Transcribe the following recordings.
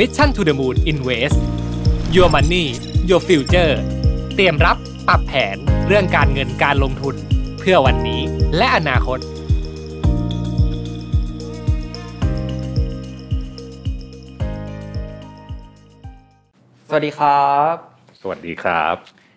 Mission to the Moon Invest Your Money Your Future เตรียมรับปรับแผนเรื่องการเงินการลงทุนเพื่อวันนี้และอนาคต สวัสดีครับ สวัสดีครับ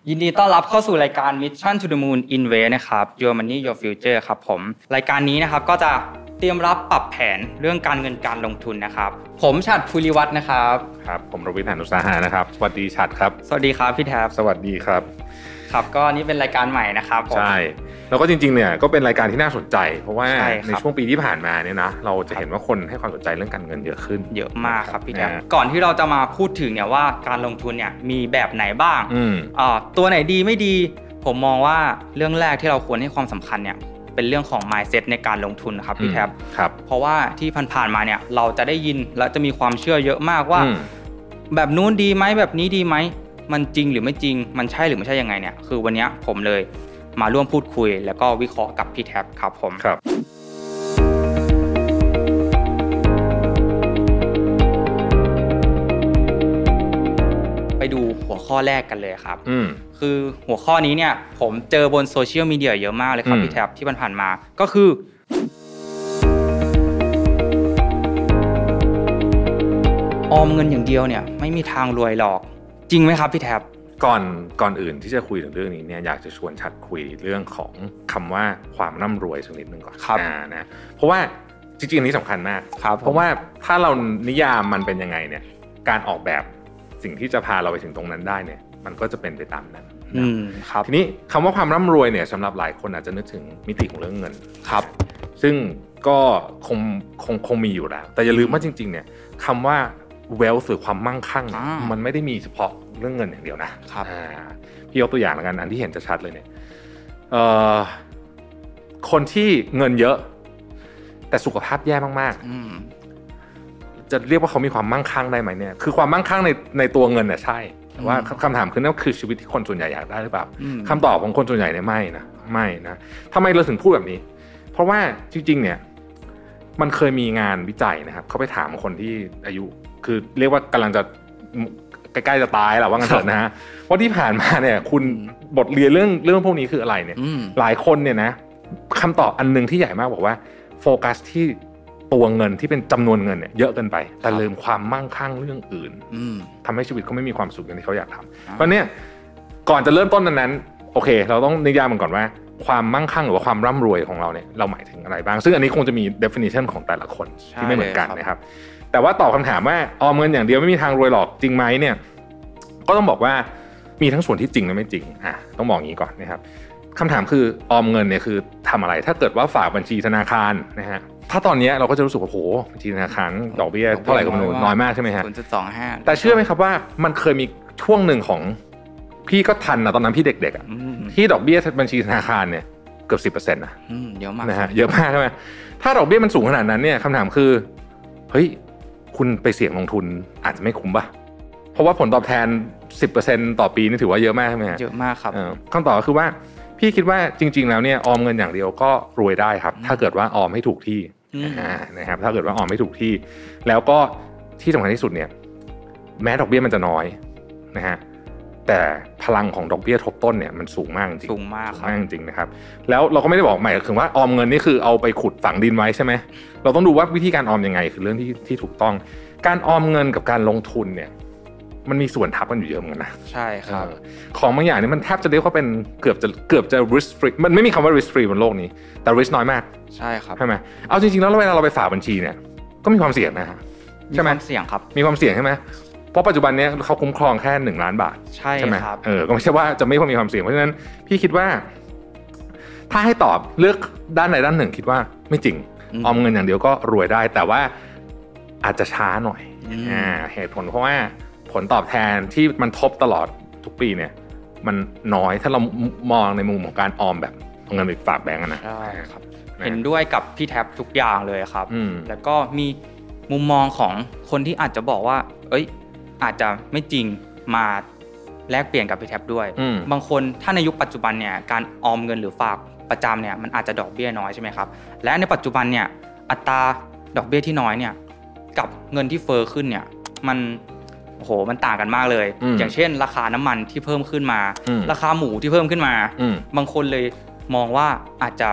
ยินดีต้อนรับเข้าสู่รายการ Mission to the Moon Invest นะครับ Your Money Your Future ครับผม รายการนี้นะครับก็จะ เตรียมรับปรับแผนเรื่องการเงินการลงทุนนะครับ ผมชัดภูริวัฒน์นะครับ ครับผมรวิทยานุสาหานะครับ สวัสดีชัดครับ สวัสดีครับพี่แท็บสวัสดีครับ ครับก็นี่เป็นรายการใหม่นะครับผมใช่แล้วก็จริงๆเนี่ยก็เป็นรายการที่น่าสนใจ เพราะว่าใช่ครับ ในช่วงปีที่ผ่านมาเนี่ยนะเราจะเห็นว่าคนให้ความสนใจเรื่องการเงินเยอะขึ้น เยอะมากครับพี่แท็บนะก่อนที่เราจะมาพูดถึงเนี่ยว่าการลงทุนเนี่ยมีแบบไหนบ้างอืม อ่าตัวไหนดีไม่ดี ผมมองว่าเรื่องแรกที่เราควรให้ความสำคัญเนี่ย เป็นเรื่องของ mindset ในการลงทุนนะครับพี่แท็บครับเพราะว่าที่ผ่านๆมาเนี่ยเราจะได้ยินและจะมีความเชื่อเยอะมากว่าอืมแบบนู้นดีไหมแบบนี้ดีไหมมันจริงหรือไม่จริงมันใช่หรือไม่ใช่ยังไงเนี่ยคือวันเนี้ยผมเลยมาร่วมพูดคุย แล้วก็วิเคราะห์กับพี่แท็บครับผมครับ ไปดูหัวข้อแรกกันเลยครับ อืม คือหัวข้อนี้เนี่ย ผมเจอบนโซเชียลมีเดียเยอะมากเลยครับอืม พี่แท็บที่ผ่านๆมา ก็คือ ออมเงินอย่างเดียวเนี่ย ไม่มีทางรวยหรอก จริงไหมครับพี่แท็บ ก่อนก่อนอื่นที่จะคุยถึงเรื่องนี้เนี่ยอยากจะชวนชัดคุยเรื่องของคำว่าความร่ำรวยสักนิดนึงก่อนครับ อ่านะเพราะว่าจริงๆอันนี้สำคัญมาก ครับเพราะว่าถ้าเรานิยามมันเป็นยังไงเนี่ยการออกแบบ สิ่งที่จะพาเราไปถึงตรงนั้นได้เนี่ย มันก็จะเป็นไปตามนั้นอืนะมครับทีนี้คำว่าความร่ำรวยเนี่ยสำหรับหลายคนอาจจะนึกถึงมิติของเรื่องเงินครับ ซึ่งก็คงคงคงมีอยู่แล้ว แต่อย่าลืมว่าจริง ๆ เนี่ยคำว่า wealth หรือความมั่งคั่งเนี่ยอ่ามัมันไม่ได้มีเฉพาะเรื่องเงินอย่างเดียวนะครับอ่าพี่ยกตัวอย่างแล้วกันอันที่เห็นจะชัดเลยเนี่ยเอ่อคนที่เงินเยอะ แต่สุขภาพแย่มากอืมๆ จะเรียกว่าเขามีความมั่งคั่งได้ไหมเนี่ยคือความมั่งคั่งในในตัวเงินน่ะใช่แต่ว่าอืมคำถามคือนั่นคือชีวิตที่คนส่วนใหญ่อยากได้หรือเปล่าอืมคำตอบของคนส่วนใหญ่เนี่ยไม่นะไม่นะทำไมเราถึงพูดแบบนี้ เพราะว่าจริงๆ เนี่ยมันเคยมีงานวิจัยนะครับ เขาไปถามคนที่อายุ คือเรียกว่ากำลังจะใกล้ๆจะตายแหละว่างั้นเถอะนะฮะว่าที่ผ่านมาเนี่ย คุณอืมบทเรียนเรื่องเรื่องพวกนี้คืออะไรเนี่ยอืมหลายคนเนี่ยนะคำตอบอันหนึงที่ใหญ่มากบอกว่า โฟกัสที่ ตัวเงินที่เป็นจำนวนเงินเนี่ยเยอะเกินไป แต่ลืมความมั่งคั่งเรื่องอื่นอืมทำให้ชีวิตเขาไม่มีความสุขอย่างที่เขาอยากทำอ่าเพราะเนี่ยก่อนจะเริ่มต้นนั้นๆโอเค เราต้องนิยามมันก่อนว่า ความมั่งคั่งหรือว่าความร่ำรวยของเราเนี่ยเราหมายถึงอะไรบ้าง ซึ่งอันนี้คงจะมี definition ของแต่ละคนที่ไม่เหมือนกันนะครับ แต่ว่าตอบคำถามว่าออมเงินอย่างเดียวไม่มีทางรวยหรอกจริงไหมเนี่ย ก็ต้องบอกว่ามีทั้งส่วนที่จริงและไม่จริงอะต้องบอกอย่างนี้ก่อนนะครับคำถามคือออมเงินเนี่ยคือทำอะไร ถ้าเกิดว่าฝากบัญชีธนาคารนะฮะ ถ้าตอนเนี้ยเราก็จะรู้สึกว่าโหบัญชีธนาคารดอกเบี้ยเท่าไหร่ก็ไม่รู้น้อยมากใช่ไหมฮะศูนย์จุดสองห้าแต่เชื่อไหมครับว่ามันเคยมีช่วงหนึ่งของพี่ก็ทันนะตอนนั้นพี่เด็กๆอะอืมที่ดอกเบี้ยบัญชีธนาคารเนี่ยเกือบสิบเปอร์เซ็นต์นะอืมเยอะมากนะฮะเยอะมากใช่ไหมถ้าดอกเบี้ยมันสูงขนาดนั้นเนี่ยคำถามคือเฮ้ยคุณไปเสี่ยงลงทุนอาจจะไม่คุ้มป่ะเพราะว่าผลตอบแทน 10%ต่อปีนี่ถือว่าเยอะมากใช่ไหมฮะเยอะมากครับเออคำตอบก็คือว่าพี่คิดว่าจริง ๆ แล้วเนี่ยออมเงินอย่างเดียวก็รวยได้ครับ ถ้าเกิดว่าออมให้ถูกที่อืมอ่า นะครับถ้าเกิดว่าออมไม่ถูกที่ แล้วก็ที่สำคัญที่สุดเนี่ย แม้ดอกเบี้ยมันจะน้อยนะฮะแต่พลังของดอกเบี้ยทบต้นเนี่ยมันสูงมากจริงสูงมากสูงครับมากจริงนะครับ แล้วเราก็ไม่ได้บอกหมายถึงว่าออมเงินนี่คือเอาไปขุดฝังดินไว้ใช่ไหมเราต้องดูว่าวิธีการออมยังไง คือเรื่องที่ที่ถูกต้อง การออมเงินกับการลงทุนเนี่ย มันมีส่วนทับกันอยู่เยอะเหมือนกันนะใช่ครับเออของบางอย่างเนี่ยมันแทบจะเรียกว่าเป็นเกือบจะเกือบจะ risk free มันไม่มีคำว่า risk free บนโลกนี้ แต่ risk น้อยมากใช่ครับใช่ไหมเอาจริงๆแล้วเวลาเราไปฝากบัญชีเนี่ยก็มีความเสี่ยงนะฮะใช่ไหมควาเสี่ยงครับ มีความเสี่ยงใช่ไหมเพราะปัจจุบันเนี้ยเขาคุ้มครองแค่หนึ่งล้านบาทใช่ใช่ไหมครับเออก็ไม่ใช่ว่าจะไม่มีความเสี่ยงเพราะฉะนั้นพี่คิดว่า ถ้าให้ตอบเลือกด้านใดด้านหนึ่ง คิดว่าไม่จริงอืมออมเงินอย่างเดียวก็รวยได้ แต่ว่าอาจจะช้าหน่อยอืมอ่าเหตุผลเพราะว่า ผลตอบแทนที่มันทบตลอดทุกปีเนี่ย มันน้อยถ้าเรามองในมุมของการออมแบบเอาเงินไปฝากแบงก์อะนะใช่ครับนะเห็นด้วยกับพี่แท็บทุกอย่างเลยครับอืมแล้วก็มีมุมมองของคนที่อาจจะบอกว่า เอ้ย อาจจะไม่จริงมาแลกเปลี่ยนกับพี่แท็บด้วยอืมบางคนถ้าในยุคปัจจุบันเนี่ยการออมเงินหรือฝากประจำเนี่ยมันอาจจะดอกเบี้ยน้อยใช่ไหมครับ และในปัจจุบันเนี่ยอัตราดอกเบี้ยที่น้อยเนี่ยกับเงินที่เฟอ้อขึ้นเนี่ยมัน โอ้โหมันต่างกันมากเลยอืมอย่างเช่น ราคาน้ำมันที่เพิ่มขึ้นมาอืมราคาหมูที่เพิ่มขึ้นมาอืมบางคนเลยมองว่าอาจจะ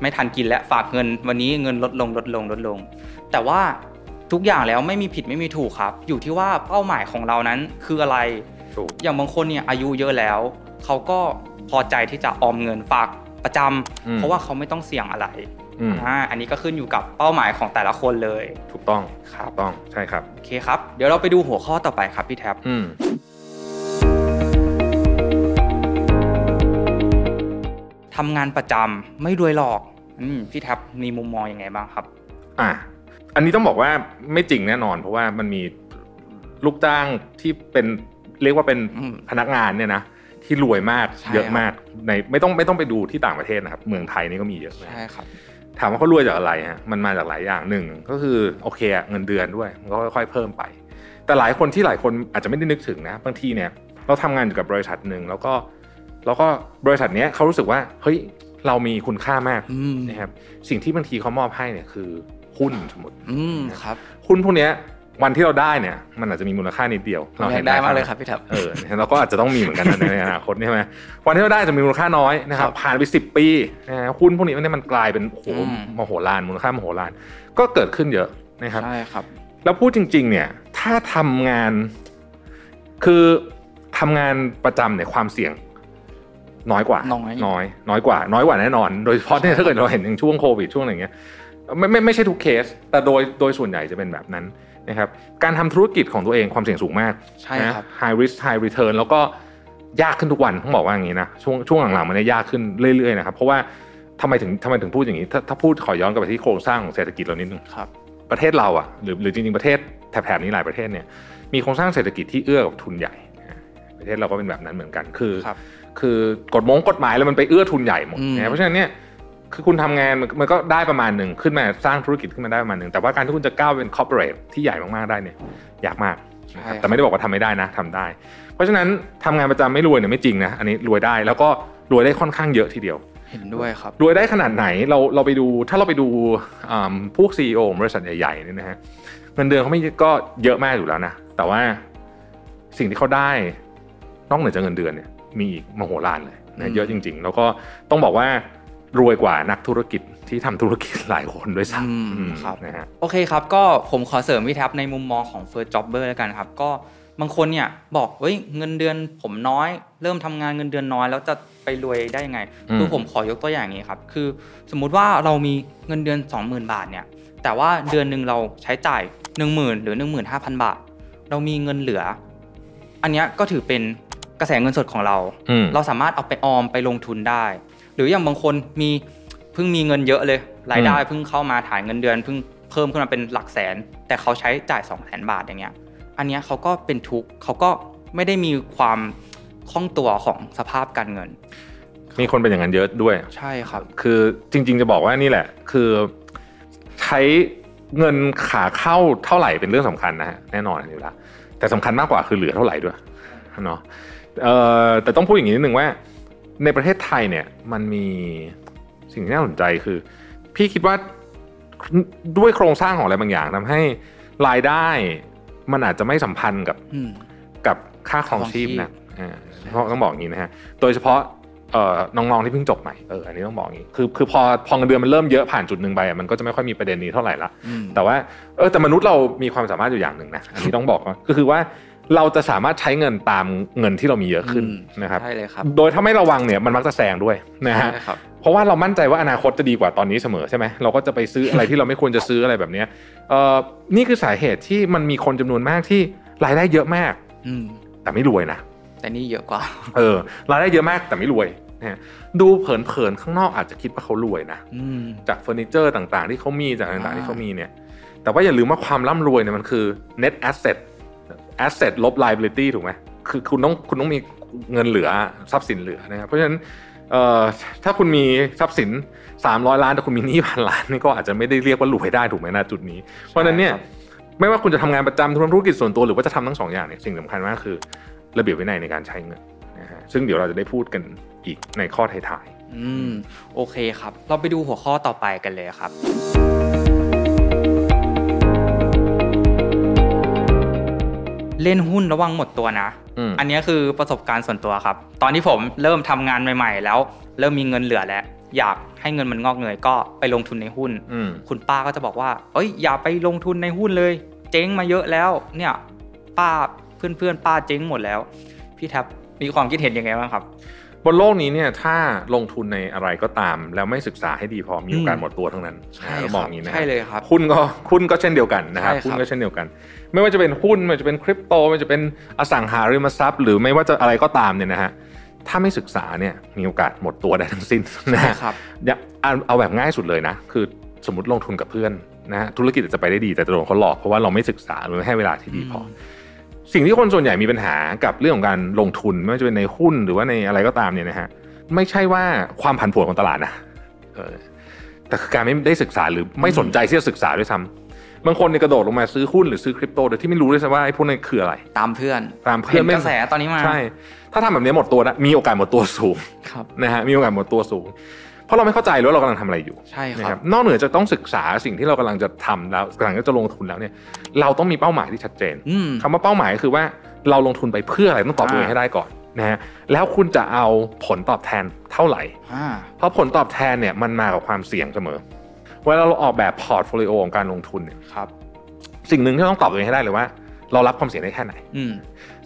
ไม่ทันกินและฝากเงินวันนี้เงินลดลงลดลงลดลง แต่ว่าทุกอย่างแล้วไม่มีผิดไม่มีถูกครับ อยู่ที่ว่าเป้าหมายของเรานั้นคืออะไรถูกอย่างบางคนเนี่ยอายุเยอะแล้ว เขาก็พอใจที่จะออมเงินฝากประจำอืมเพราะว่าเขาไม่ต้องเสี่ยงอะไร อืมอ่าอันนี้ก็ขึ้นอยู่กับเป้าหมายของแต่ละคนเลย ถูกต้องครับถูกต้องใช่ครับโอเคครับ เดี๋ยวเราไปดูหัวข้อต่อไปครับพี่แท็บอืมทำงานประจำไม่รวยหรอกอืมพี่แท็บมีมุมมองยังไงบ้างครับ อะอันนี้ต้องบอกว่าไม่จริงแน่นอน เพราะว่ามันมีลูกจ้างที่เป็นเรียกว่าเป็นอืมพนักงานเนี่ยนะที่รวยมากใช่เยอะมากในไม่ต้องไม่ต้องไปดูที่ต่างประเทศนะครับ เมืองไทยนี่ก็มีเยอะมากใช่ครับ ถามว่าเขารวยจากอะไรฮะมันมาจากหลายอย่างหนึ่งก็คือโอเคอะเงินเดือนด้วยมันก็ค่อยๆเพิ่มไป แต่หลายคนที่หลายคนอาจจะไม่ได้นึกถึงนะบางทีเนี่ยเราทำงานอยู่กับบริษัทหนึ่งแล้วก็แล้วก็บริษัทเนี้ยเขารู้สึกว่าเฮ้ยเรามีคุณค่ามากอืมนะครับสิ่งที่บางทีเขามอบให้เนี่ยคือหุ้นสมมติอืมครับหุ้นพวกเนี้ย วันที่เราได้เนี่ยมันอาจจะมีมูลค่านิดเดียวเราอยากได้มากเลยครับพี่แท็บเออเราก็อาจจะต้องมีเหมือนกันนะในอนาคตใช่ไหมวันที่เราได้จะมีมูลค่าน้อยนะครับครับผ่านไปสิบปีนะฮะหุ้นพวกนี้เนี่ยมันกลายเป็นโอ้โหอืมมโหฬารมูลค่ามโหฬารก็เกิดขึ้นเยอะนะครับใช่ครับ แล้วพูดจริง ๆ เนี่ยถ้าทำงานคือทำงานประจำเนี่ยความเสี่ยงน้อยกว่า น้อยน้อยน้อยกว่า น้อยกว่าแน่นอน โดยเฉพาะเนี่ยถ้าเกิดเราเห็นอย่างช่วงโควิดช่วงอะไรเงี้ยไม่ไม่ไม่ใช่ทุกเคส แต่โดยโดยส่วนใหญ่จะเป็นแบบนั้น นะครับการทำธุรกิจของตัวเองความเสี่ยงสูงมากใช่ครับนะ high risk high return แล้วก็ยากขึ้นทุกวันต้องบอกว่าอย่างนี้นะช่วงช่วงหลังๆมันเนี่ยยากขึ้นเรื่อยๆนะครับเพราะว่าทำไมถึงทำไมถึงพูดอย่างนี้ถ้าถ้าพูดขอย้อนกลับไปที่โครงสร้างของเศรษฐกิจเรานิดนึงครับประเทศเราอะหรือหรือจริงๆประเทศแถบๆนี้หลายประเทศเนี่ยมีโครงสร้างเศรษฐกิจที่เอื้อกับทุนใหญ่นะประเทศเราก็เป็นแบบนั้นเหมือนกันคือครับคือกฎมงกฎหมายแล้วมันไปเอื้อทุนใหญ่หมดอืมนะเพราะฉะนั้นเนี่ย คือคุณทำงานมันมันก็ได้ประมาณหนึ่งขึ้นมาสร้างธุรกิจขึ้นมาได้ประมาณหนึ่งแต่ว่าการที่คุณจะก้าวเป็นคอร์ปอเรทที่ใหญ่มากๆได้เนี่ยยากมากนะครับแต่ไม่ได้บอกว่าทำไม่ได้นะทำได้ เพราะฉะนั้นทำงานประจำไม่รวยเนี่ยไม่จริงนะอันนี้รวยได้แล้วก็รวยได้ค่อนข้างเยอะทีเดียวเห็นด้วยครับรวยได้ขนาดไหนเราเราไปดูถ้าเราไปดูอ่าพวกซีอของบริษัทใหญ่ๆเนี่ยนะฮะเงินเดือนเขาไม่ก็เยอะมากอยู่แล้วนะแต่ว่าสิ่งที่เขาได้นอกเหนือจากเงินเดือนเนี่ยมีอีกมโหฬารเลยอืนะมเยอะจริง ๆ แล้วก็ต้องบอกว่า รวยกว่านักธุรกิจที่ทำธุรกิจหลายคนด้วยซ้อืมำอืมครับนะฮะโอเคครับ ก็ผมขอเสริมพี่แท็บในมุมมองของ First Jobber แล้วกันครับ ก็บางคนเนี่ยบอกเฮ้ยเงินเดือนผมน้อย เริ่มทำงานเงินเดือนน้อย แล้วจะไปรวยได้ยังไงอืมคือผมขอยกตัวอย่างนี้ครับ คือสมมุติว่าเรามีเงินเดือน 20,000 บาทเนี่ย แต่ว่าเดือนหนึ่งเราใช้จ่าย 10,000 หรือ 15,000 บาท เรามีเงินเหลือ อันเนี้ยก็ถือเป็นกระแสเงินสดของเราอืมเราสามารถเอาไปออมไปลงทุนได้ หรืออย่างบางคนมีเพิ่งมีเงินเยอะเลย รายได้อืมเพิ่งเข้ามาฐานเงินเดือนเพิ่งเพิ่มขึ้นมาเป็นหลักแสน แต่เขาใช้จ่าย2 0 0 0 0 0บาทอย่างเงี้ย อันเนี้ยเขาก็เป็นทุกข์เขาก็ไม่ได้มีความคล่องตัวของสภาพการเงิน มีคนเป็นอย่างนั้นเยอะด้วย ใช่ครับ คือจริง ๆ จะบอกว่านี่แหละ คือใช้เงินขาเข้าเท่าไหร่เป็นเรื่องสำคัญนะฮะแน่นอนอยู่แล้วแต่สำคัญมากกว่าคือเหลือเท่าไหร่ด้วยเนาะเอ่อแต่ต้องพูดอย่างนี้นิดนึงว่า ในประเทศไทยเนี่ยมันมีสิ่งที่น่าสนใจคือ พี่คิดว่าด้วยโครงสร้างของอะไรบางอย่างทำให้รายได้มันอาจจะไม่สัมพันธ์กับอืมกับค่าครองชีพครองชีพนะอ่าเพราะต้องบอกอย่างนี้นะฮะโดยเฉพาะเอ่อน้องๆที่เพิ่งจบใหม่เอออันนี้ต้องบอกอย่างนี้คือคือพอพอเงินเดือนมันเริ่มเยอะผ่านจุดหนึ่งไปอะมันก็จะไม่ค่อยมีประเด็นนี้เท่าไหร่ละอืมแต่ว่าเออแต่มนุษย์เรามีความสามารถอยู่อย่างหนึ่งนะอันนี้ต้องบอกว่าก็คือว่า เราจะสามารถใช้เงินตามเงินที่เรามีเยอะขึ้นอืมนะครับใช่เลยครับ โดยถ้าไม่ระวังเนี่ยมันมักจะแซงด้วยนะฮะใช่ครับเพราะว่าเรามั่นใจว่าอนาคตจะดีกว่าตอนนี้เสมอใช่ไหมเราก็จะไปซื้ออะไรที่เราไม่ควรจะซื้ออะไรแบบเนี้ยเอ่อนี่คือสาเหตุที่มันมีคนจำนวนมากที่รายได้เยอะมากอืมแต่ไม่รวยนะแต่นี่เยอะกว่า เออรายได้เยอะมากแต่ไม่รวยนะฮะดูเผินๆข้างนอกอาจจะคิดว่าเขารวยนะอืมจากเฟอร์นิเจอร์ต่างๆ ที่เขามีจากต่างอ่าๆที่เขามีเนี่ย แต่ว่าอย่าลืมว่าความร่ำรวยเนี่ยมันคือ net asset asset ลบ liability ถูกไหมคือคุณต้องคุณต้องมีเงินเหลือทรัพย์สินเหลือนะครับเพราะฉะนั้นเอ่อถ้าคุณมีทรัพย์สิน 300 ล้านแต่คุณมีหนี้พันล้านนี่ก็อาจจะไม่ได้เรียกว่ารวยได้ถูกไหมนะจุดนี้ เพราะฉะนั้นเนี่ยครับไม่ว่าคุณจะทำงานประจำทำธุรกิจส่วนตัวหรือว่าจะทำทั้งสองอย่างเนี่ยสิ่งสำคัญมากคือ ระเบียบวินัยในการใช้เงินนะฮะซึ่งเดี๋ยวเราจะได้พูดกันอีกในข้อท้ายอืมโอเคครับ เราไปดูหัวข้อต่อไปกันเลยครับ เล่นหุ้นระวังหมดตัวนะอืมอันนี้คือประสบการณ์ส่วนตัวครับ ตอนที่ผมเริ่มทำงานใหม่ ๆ แล้ว เริ่มมีเงินเหลือแล้ว อยากให้เงินมันงอกเงยก็ไปลงทุนในหุ้นอืมคุณป้าก็จะบอกว่า เอ้ยอย่าไปลงทุนในหุ้นเลย เจ๊งมาเยอะแล้ว เนี่ย ป้าเพื่อนเพื่อนๆป้าเจ๊งหมดแล้ว พี่แท็บมีความคิดเห็นยังไงบ้างครับ บนโลกนี้เนี่ยถ้าลงทุนในอะไรก็ตาม แล้วไม่ศึกษาให้ดีพอมีโอกาสอืมหมดตัวทั้งนั้นใช่นะคเรารับบอกอย่างนี้นะใช่เลยครับหุ้นก็หุ้นก็เช่นเดียวกันนะครับใช่ครับหุ้นก็เช่นเดียวกัน ไม่ว่าจะเป็นหุ้นไม่ว่าจะเป็นคริปโตไม่ว่าจะเป็นอสังหาริมทรัพย์ หรือไม่ว่าจะอะไรก็ตามเนี่ยนะฮะถ้าไม่ศึกษาเนี่ยมีโอกาสหมดตัวได้ทั้งสิ้นนะใช่ฮะครับเนี่ยเอาเอาแบบง่ายสุดเลยนะ คือสมมติลงทุนกับเพื่อนนะฮะธุรกิจอาจจะไปได้ดีแต่จะโดนเขาหลอกเพราะว่าเราไม่ศึกษาหรือไม่ให้เวลาที่ดีพออมสิ่งที่คนส่วนใหญ่มีปัญหากับเรื่องของการลงทุนไม่ว่าจะเป็นในหุ้นหรือว่าในอะไรก็ตามเนี่ยนะฮะไม่ใช่ว่าความผันผวนของตลาดนะเออแต่คือการไม่ได้ศึกษาหรือไม่สนใจที่จะศึกษาด้วยซ้ำ บางคนเนี่ยกระโดดลงมาซื้อหุ้นหรือซื้อคริปโตโดยที่ไม่รู้ด้วยซ้ำว่าไอ้พวกนั้นคืออะไร ตามเพื่อนตามเพื่อนห็ไม่กระแสตอนนี้มาใช่ถ้าทำแบบนี้หมดตัวนะมีโอกาสหมดตัวสูงครับนะฮะมีโอกาสหมดตัวสูง เพราะเราไม่เข้าใจว่าเรากำลังทำอะไรอยู่ใช่คนะรัครับบนอกเหนือจะต้องศึกษาสิ่งที่เรากำลังจะทำแล้วกำลังจะลงทุนแล้วเนี่ย เราต้องมีเป้าหมายที่ชัดเจนอืมคำว่าเป้าหมายก็คือว่าเราลงทุนไปเพื่ออะไรต้องตอบตัวเองให้ได้ก่อนนะฮะแล้วคุณจะเอาผลตอบแทนเท่าไหร่อ่าเพราะผลตอบแทนเนี่ยมันมากับความเสี่ยงเสมอ เวลาเราออกแบบ portfolio ของการลงทุนเนี่ยครับ สิ่งหนึ่งที่ต้องตอบตัวเองให้ได้เลยว่า เรารับความเสี่ยงได้แค่ไหนอืม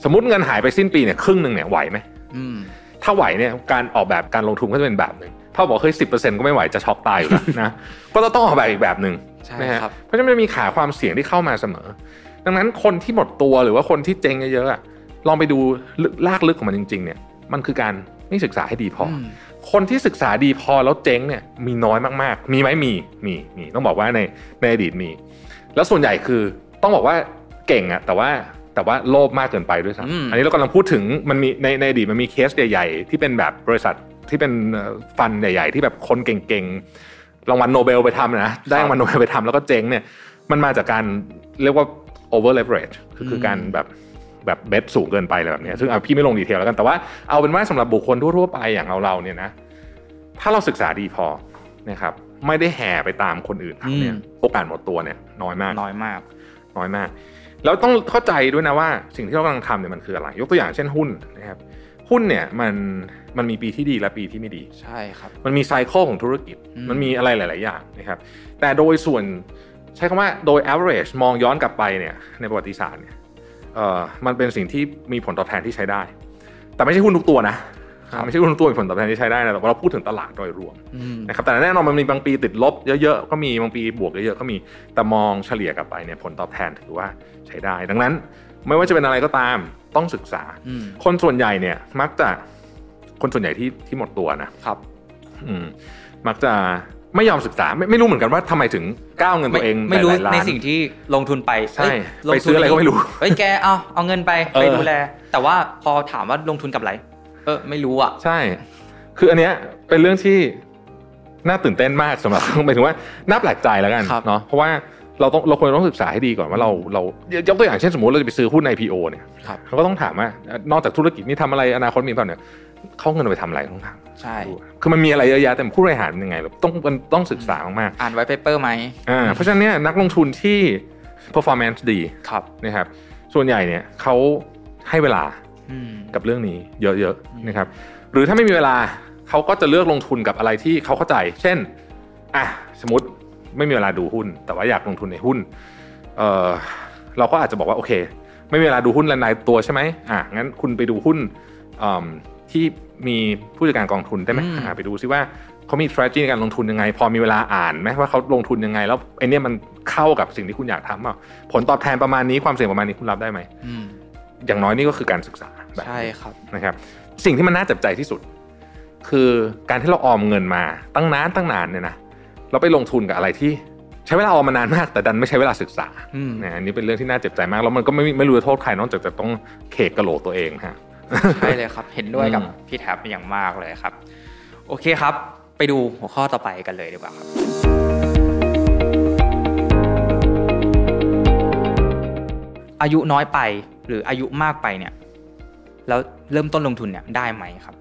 สมมติเงินหายไปสิ้นปีเนี่ยครึ่งหนึ่งเนี่ยไหวไหมอืมถ้าไหวเนี่ยการออกแบบการลงทุนก็จะเป็นแบบหนึ่งถ้าบอกเฮ้ยสิบก็ไม่ไหวจะช็อกตายอยู่แล้วนะก็จะต้องออกแบบอีกแบบหนึ่งใช่นะฮะครับเพราะฉะนั้นมันมีขาความเสี่ยงที่เข้ามาเสมอ ดังนั้นคนที่หมดตัวหรือว่าคนที่เจ๊งเยอะๆอะลองไปดูลึกรากลึกของมันจริง ๆ เนี่ย มันคือการไม่ศึกษาให้ดีพออม คนที่ศึกษาดีพอแล้วเจ๊งเนี่ยมีน้อยมากๆ มีไหมมีมีมีต้องบอกว่าในในอดีตมี แล้วส่วนใหญ่คือต้องบอกว่าเก่งอะแต่ว่าแต่ว่าโลภมากเกินไปด้วยซ้อืมำอันนี้เรากำลังพูดถึงมันมีในในอดีตมันมีเคสใหญ่ ๆ ที่เป็นแบบบริษัทที่เป็นเอ่อ fund ใหญ่ ๆ ที่แบบคนเก่งๆรางวัลโนเบลไปทำนะได้รางวัลโนเบลไปทำแล้วก็เจ๊งเนี่ยมันมาจากการเรียกว่า over leverage คือคือการแบบ แบบ bet สูงเกินไปอะไรแบบเนี้ยซึ่งเอาพี่ไม่ลง detail แล้วกันแต่ว่าเอาเป็นว่าสำหรับบุคคลทั่วๆไปอย่างเราเราๆเนี่ยนะถ้าเราศึกษาดีพอนะครับไม่ได้แห่ไปตามคนอื่นทำเนี่ยอืมโอกาสหมดตัวเนี่ยน้อยมากน้อยมาก น้อยมาก แล้วต้องเข้าใจด้วยนะว่าสิ่งที่เรากำลังทำเนี่ยมันคืออะไร ยกตัวอย่างเช่นหุ้นนะครับหุ้นเนี่ยมันมันมีปีที่ดีและปีที่ไม่ดีใช่ครับมันมีไซเคิลของธุรกิจอืมมันมีอะไรหลาย ๆ อย่างนะครับแต่โดยส่วนใช้คำว่าโดย average มองย้อนกลับไปเนี่ยในประวัติศาสตร์เนี่ยเอ่อ มันเป็นสิ่งที่มีผลตอบแทนที่ใช้ได้ แต่ไม่ใช่หุ้นทุกตัวนะไม่ใช่หุ้นทุกตัวมีผลตอบแทนที่ใช้ได้นะแต่ว่าเราพูดถึงตลาดโดยรวมอืมนะครับแต่แน่นอนมันมีบางปีติดลบเยอะๆก็มีบางปีบวกเยอะๆก็มีแต่มองเฉลี่ยกลับไปเนี่ยผลตอบแทนถือว่าใช้ได้ ดังนั้นไม่ว่าจะเป็นอะไรก็ตามต้องศึกษาอืมคนส่วนใหญ่เนี่ย มักจะคนส่วนใหญ่ที่ที่หมดตัวนะครับ อืมมักจะ ไม่ยอมศึกษาไม่ไม่รู้เหมือนกันว่าทำไมถึงก้าวเงินตัวเองไม่รู้หลายๆล้าในนสิ่งที่ลงทุนไปใช่เอ้ยลงไปทุนซื้ออะไรก็ไม่รู้เฮ้ยแกเอาเอาเงินไปเออไปดูแล แต่ว่าพอถามว่าลงทุนกับอะไรเออไม่รู้อะ ใช่ คืออันเนี้ยเป็นเรื่องที่น่าตื่นเต้นมากสำหรับหมายถึงว่าน่าแปลกใจแล้วกันครับเนาะเพราะว่าเราต้องเราควรต้องศึกษาให้ดีก่อนว่าเราเรายกตัวอย่างเช่นสมมติเราจะไปซื้อหุ้น IPO เนี่ยครับเราก็ต้องถามว่านอกจากธุรกิจนี่ทำอะไรอนาคตมีเปล่าเนี่ย เขาเอาเงินไปทำอะไรต้องถามใช่ดูคือมันมีอะไรเยอะแยะแต่ผู้บริหารเป็นยังไงเราต้องมันต้องศึกษามากอ่านไว้เปเปอร์ไหมๆอ่าเพราะฉะนั้นเนี่ยนักลงทุนที่ performance ดีครับนะครับ ส่วนใหญ่เนี่ยเขาให้เวลาอืมกับเรื่องนี้เยอะๆนะครับ หรือถ้าไม่มีเวลาเขาก็จะเลือกลงทุนกับอะไรที่เขาเข้าใจ เช่นอะสมมติไม่มีเวลาดูหุ้น แต่ว่าอยากลงทุนในหุ้นเออเราก็อาจจะบอกว่าโอเค ไม่มีเวลาดูหุ้นรายตัวใช่ไหมอะงั้นคุณไปดูหุ้นเอิ่ม ที่มีผู้จัดการกองทุนได้ไหมอืมอะไปดูซิว่าเขามี strategy ในการลงทุนยังไง พอมีเวลาอ่านไหมว่าเขาลงทุนยังไง แล้วไอเนี้ยมันเข้ากับสิ่งที่คุณอยากทำเปล่าผลตอบแทนประมาณนี้ความเสี่ยงประมาณนี้คุณรับได้ไหมอืมอย่างน้อยนี่ก็คือการศึกษาแบบนี้ใช่ครับนะครับ สิ่งที่มันน่าจับใจที่สุด คือการที่เราออมเงินมาตั้งนานตั้งนานเนี่ยนะเราไปลงทุนกับอะไรที่ใช้เวลาออมมานานมาก แต่ดันไม่ใช้เวลาศึกษาอืมนะอันนี้เป็นเรื่องที่น่าเจ็บใจมากแล้วมันก็ไม่ไม่รู้จะโทษใครนอกจากจะต้องเคกกระโหลกตัวเองฮะ ใช่เลยครับ เห็นด้วยกับอืมพี่แท็บอย่างมากเลยครับ โอเคครับ ไปดูหัวข้อต่อไปกันเลยดีกว่าครับ อายุน้อยไปหรืออายุมากไปเนี่ย แล้วเริ่มต้นลงทุนเนี่ยได้ไหมครับ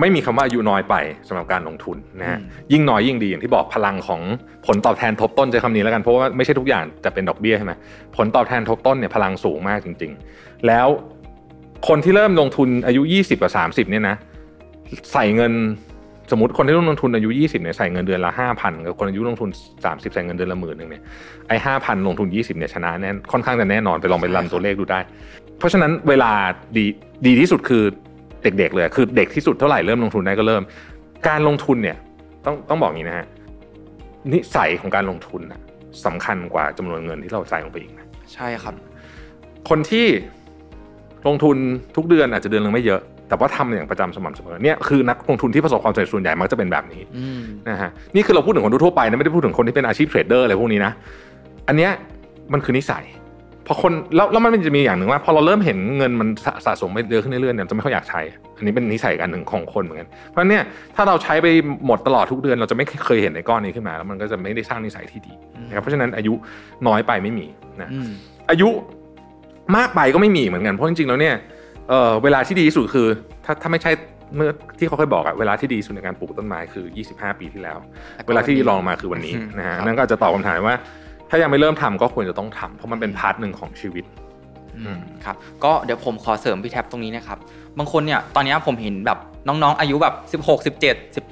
ไม่มีคำว่าอายุน้อยไปสำหรับการลงทุนนะฮะอืมยิ่งน้อยยิ่งดีอย่างที่บอกพลังของผลตอบแทนทบต้นใช้คำนี้แล้วกันเพราะว่าไม่ใช่ทุกอย่างจะเป็นดอกเบี้ยใช่ไหมผลตอบแทนทบต้นเนี่ยพลังสูงมากจริง ๆ แล้ว คนที่เริ่มลงทุนอายุ 20กับ 30เนี่ยนะใส่เงินสมมติคนที่เริ่มลงทุนอายุ 20เนี่ยใส่เงินเดือนละ5,000กับคนอายุลงทุน 30 ใส่เงินเดือนละหมื่นหนึ่งเนี่ยไอ้5,000ลงทุน 20เนี่ยชนะแน่ค่อนข้างจะแน่นอนไปลองไปรันตัวเลขดูได้ เพราะฉะนั้นเวลาดีดีที่สุดคือเด็กๆเลยคือเด็กที่สุดเท่าไหร่เริ่มลงทุนได้ก็เริ่ม การลงทุนเนี่ยต้องต้องบอกอย่างนี้นะฮะนิสัยของการลงทุนนะสำคัญกว่าจำนวนเงินที่เราใส่ลงไปอีกนะใช่ครับ คนที่ ลงทุนทุกเดือนอาจจะเดือนนึงไม่เยอะ แต่ว่าทำอย่างประจำสม่ำเสมอเนี่ยคือนักลงทุนที่ประสบความสำเร็จส่วนใหญ่มักจะเป็นแบบนี้อืมนะฮะนี่คือเราพูดถึงคนทั่วๆไปนะไม่ได้พูดถึงคนที่เป็นอาชีพเทรดเดอร์อะไรพวกนี้นะอันเนี้ยมันคือนิสัยพอคนแล้วแล้วมันจะมีอย่างหนึ่งว่า พอเราเริ่มเห็นเงินมันสะสะสมไปเยอะขึ้นเรื่อยๆเนี่ยจะไม่ค่อยอยากใช้ อันนี้เป็นนิสัยอันหนึ่งของคนเหมือนกันเพราะฉะนั้นเนี่ยถ้าเราใช้ไปหมดตลอดทุกเดือนเราจะไม่เคยเห็นเงินก้อนนี้ขึ้นมา แล้วมันก็จะไม่ได้สร้างนิสัยที่ดีนะครับเพราะฉะนั้นอายุน้อยไปไม่มีนะอืมอายุ มากไปก็ไม่มีเหมือนกันเพราะจริงๆแล้วเนี่ยเออเวลาที่ดีที่สุดคือ ถ้าถ้าไม่ใช่เมื่อที่เขาเคยบอกอะเวลาที่ดีที่สุดในการปลูกต้นไม้คือ 25 ปีที่แล้ว เวลาที่รองมาคือวันนี้อืมนะฮะครับนั่นก็อาจจะตอบคำถามว่า ถ้ายังไม่เริ่มทำก็ควรจะต้องทำเพราะมันเป็น part หนึ่งของชีวิตอืมครับก็เดี๋ยวผมขอเสริมพี่แท็บตรงนี้นะครับบางคนเนี่ยตอนเนี้ยผมเห็นแบบน้องๆ อายุแบบ 16 17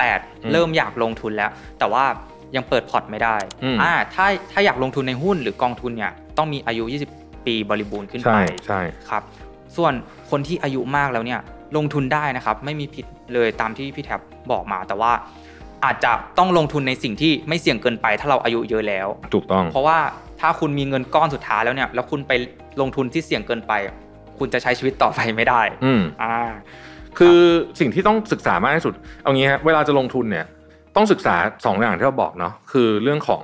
18 เริ่มอยากลงทุนแล้ว แต่ว่ายังเปิดพอร์ตไม่ได้อืมอ่าถ้าถ้าอยากลงทุนในหุ้นหรือกองทุนเนี่ยต้องมีอายุ 20 ปีบริบูรณ์ขึ้นไปใช่ใช่ครับ ส่วนคนที่อายุมากแล้วเนี่ยลงทุนได้นะครับ ไม่มีผิดเลยตามที่พี่แท็บบอกมา แต่ว่าอาจจะต้องลงทุนในสิ่งที่ไม่เสี่ยงเกินไป ถ้าเราอายุเยอะแล้ว ถูกต้อง เพราะว่าถ้าคุณมีเงินก้อนสุดท้ายแล้วเนี่ย แล้วคุณไปลงทุนที่เสี่ยงเกินไป คุณจะใช้ชีวิตต่อไปไม่ได้ อืมอ่า คือสิ่งที่ต้องศึกษามากที่สุด เอางี้ฮะเวลาจะลงทุนเนี่ย ต้องศึกษาสองอย่างที่เราบอกเนาะ คือเรื่องของ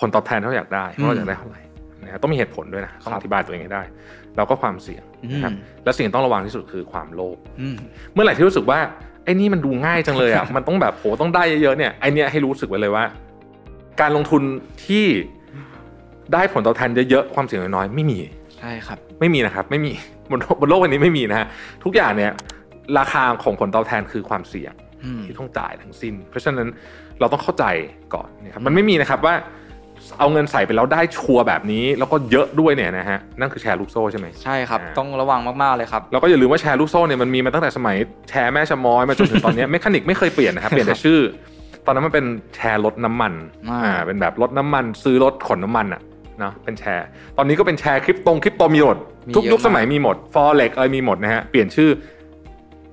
ผลตอบแทนที่เราอยากได้ว่าเราอยากได้เท่าไหร่ นะฮะต้องมีเหตุผลด้วยนะต้องครับอธิบายตัวเองให้ได้ แล้วก็ความเสี่ยงนะครับอืมและสิ่งที่ต้องระวังที่สุดคือความโลภอืมเมื่อไหร่ที่รู้สึกว่าไอ้นี่มันดูง่ายจังเลยอะมันต้องแบบโหต้องได้เยอะๆเนี่ยไอเนี้ยให้รู้สึกไว้เลยว่า การลงทุนที่ได้ผลตอบแทนเยอะๆความเสี่ยงน้อยๆไม่มีใช่ครับ ไม่มีนะครับ ไม่มีบนบนโลกวันนี้ไม่มีนะฮะทุกอย่างเนี่ย ราคาของผลตอบแทนคือความเสี่ยงอืมที่ต้องจ่ายทั้งสิ้น เพราะฉะนั้นเราต้องเข้าใจก่อนนะครับมันไม่มีนะครับว่า เอาเงินใส่ไปแล้วได้ชัวร์แบบนี้ แล้วก็เยอะด้วยเนี่ยนะฮะนั่นคือแชร์ลูกโซ่ใช่ไหมใช่ครับอ่าต้องระวังมาก ๆ เลยครับ แล้วก็อย่าลืมว่าแชร์ลูกโซ่เนี่ยมันมีมาตั้งแต่สมัยแชร์แม่ชะมอยมาจนถึงตอนเนี้ยเมคานิกไม่เคยเปลี่ยนนะครับเปลี่ยนแต่ชื่อ ตอนนั้นมันเป็นแชร์รถน้ำมันอ่าอ่าเป็นแบบรถน้ำมัน ซื้อรถขนน้ำมันอะเนาะเป็นแชร์ ตอนนี้ก็เป็นแชร์คริปตงคริปโตมีหมดทุกยุคสมัยมีหมดฟอเร็กอะไรมีหมดนะฮะเปลี่ยนชื่อ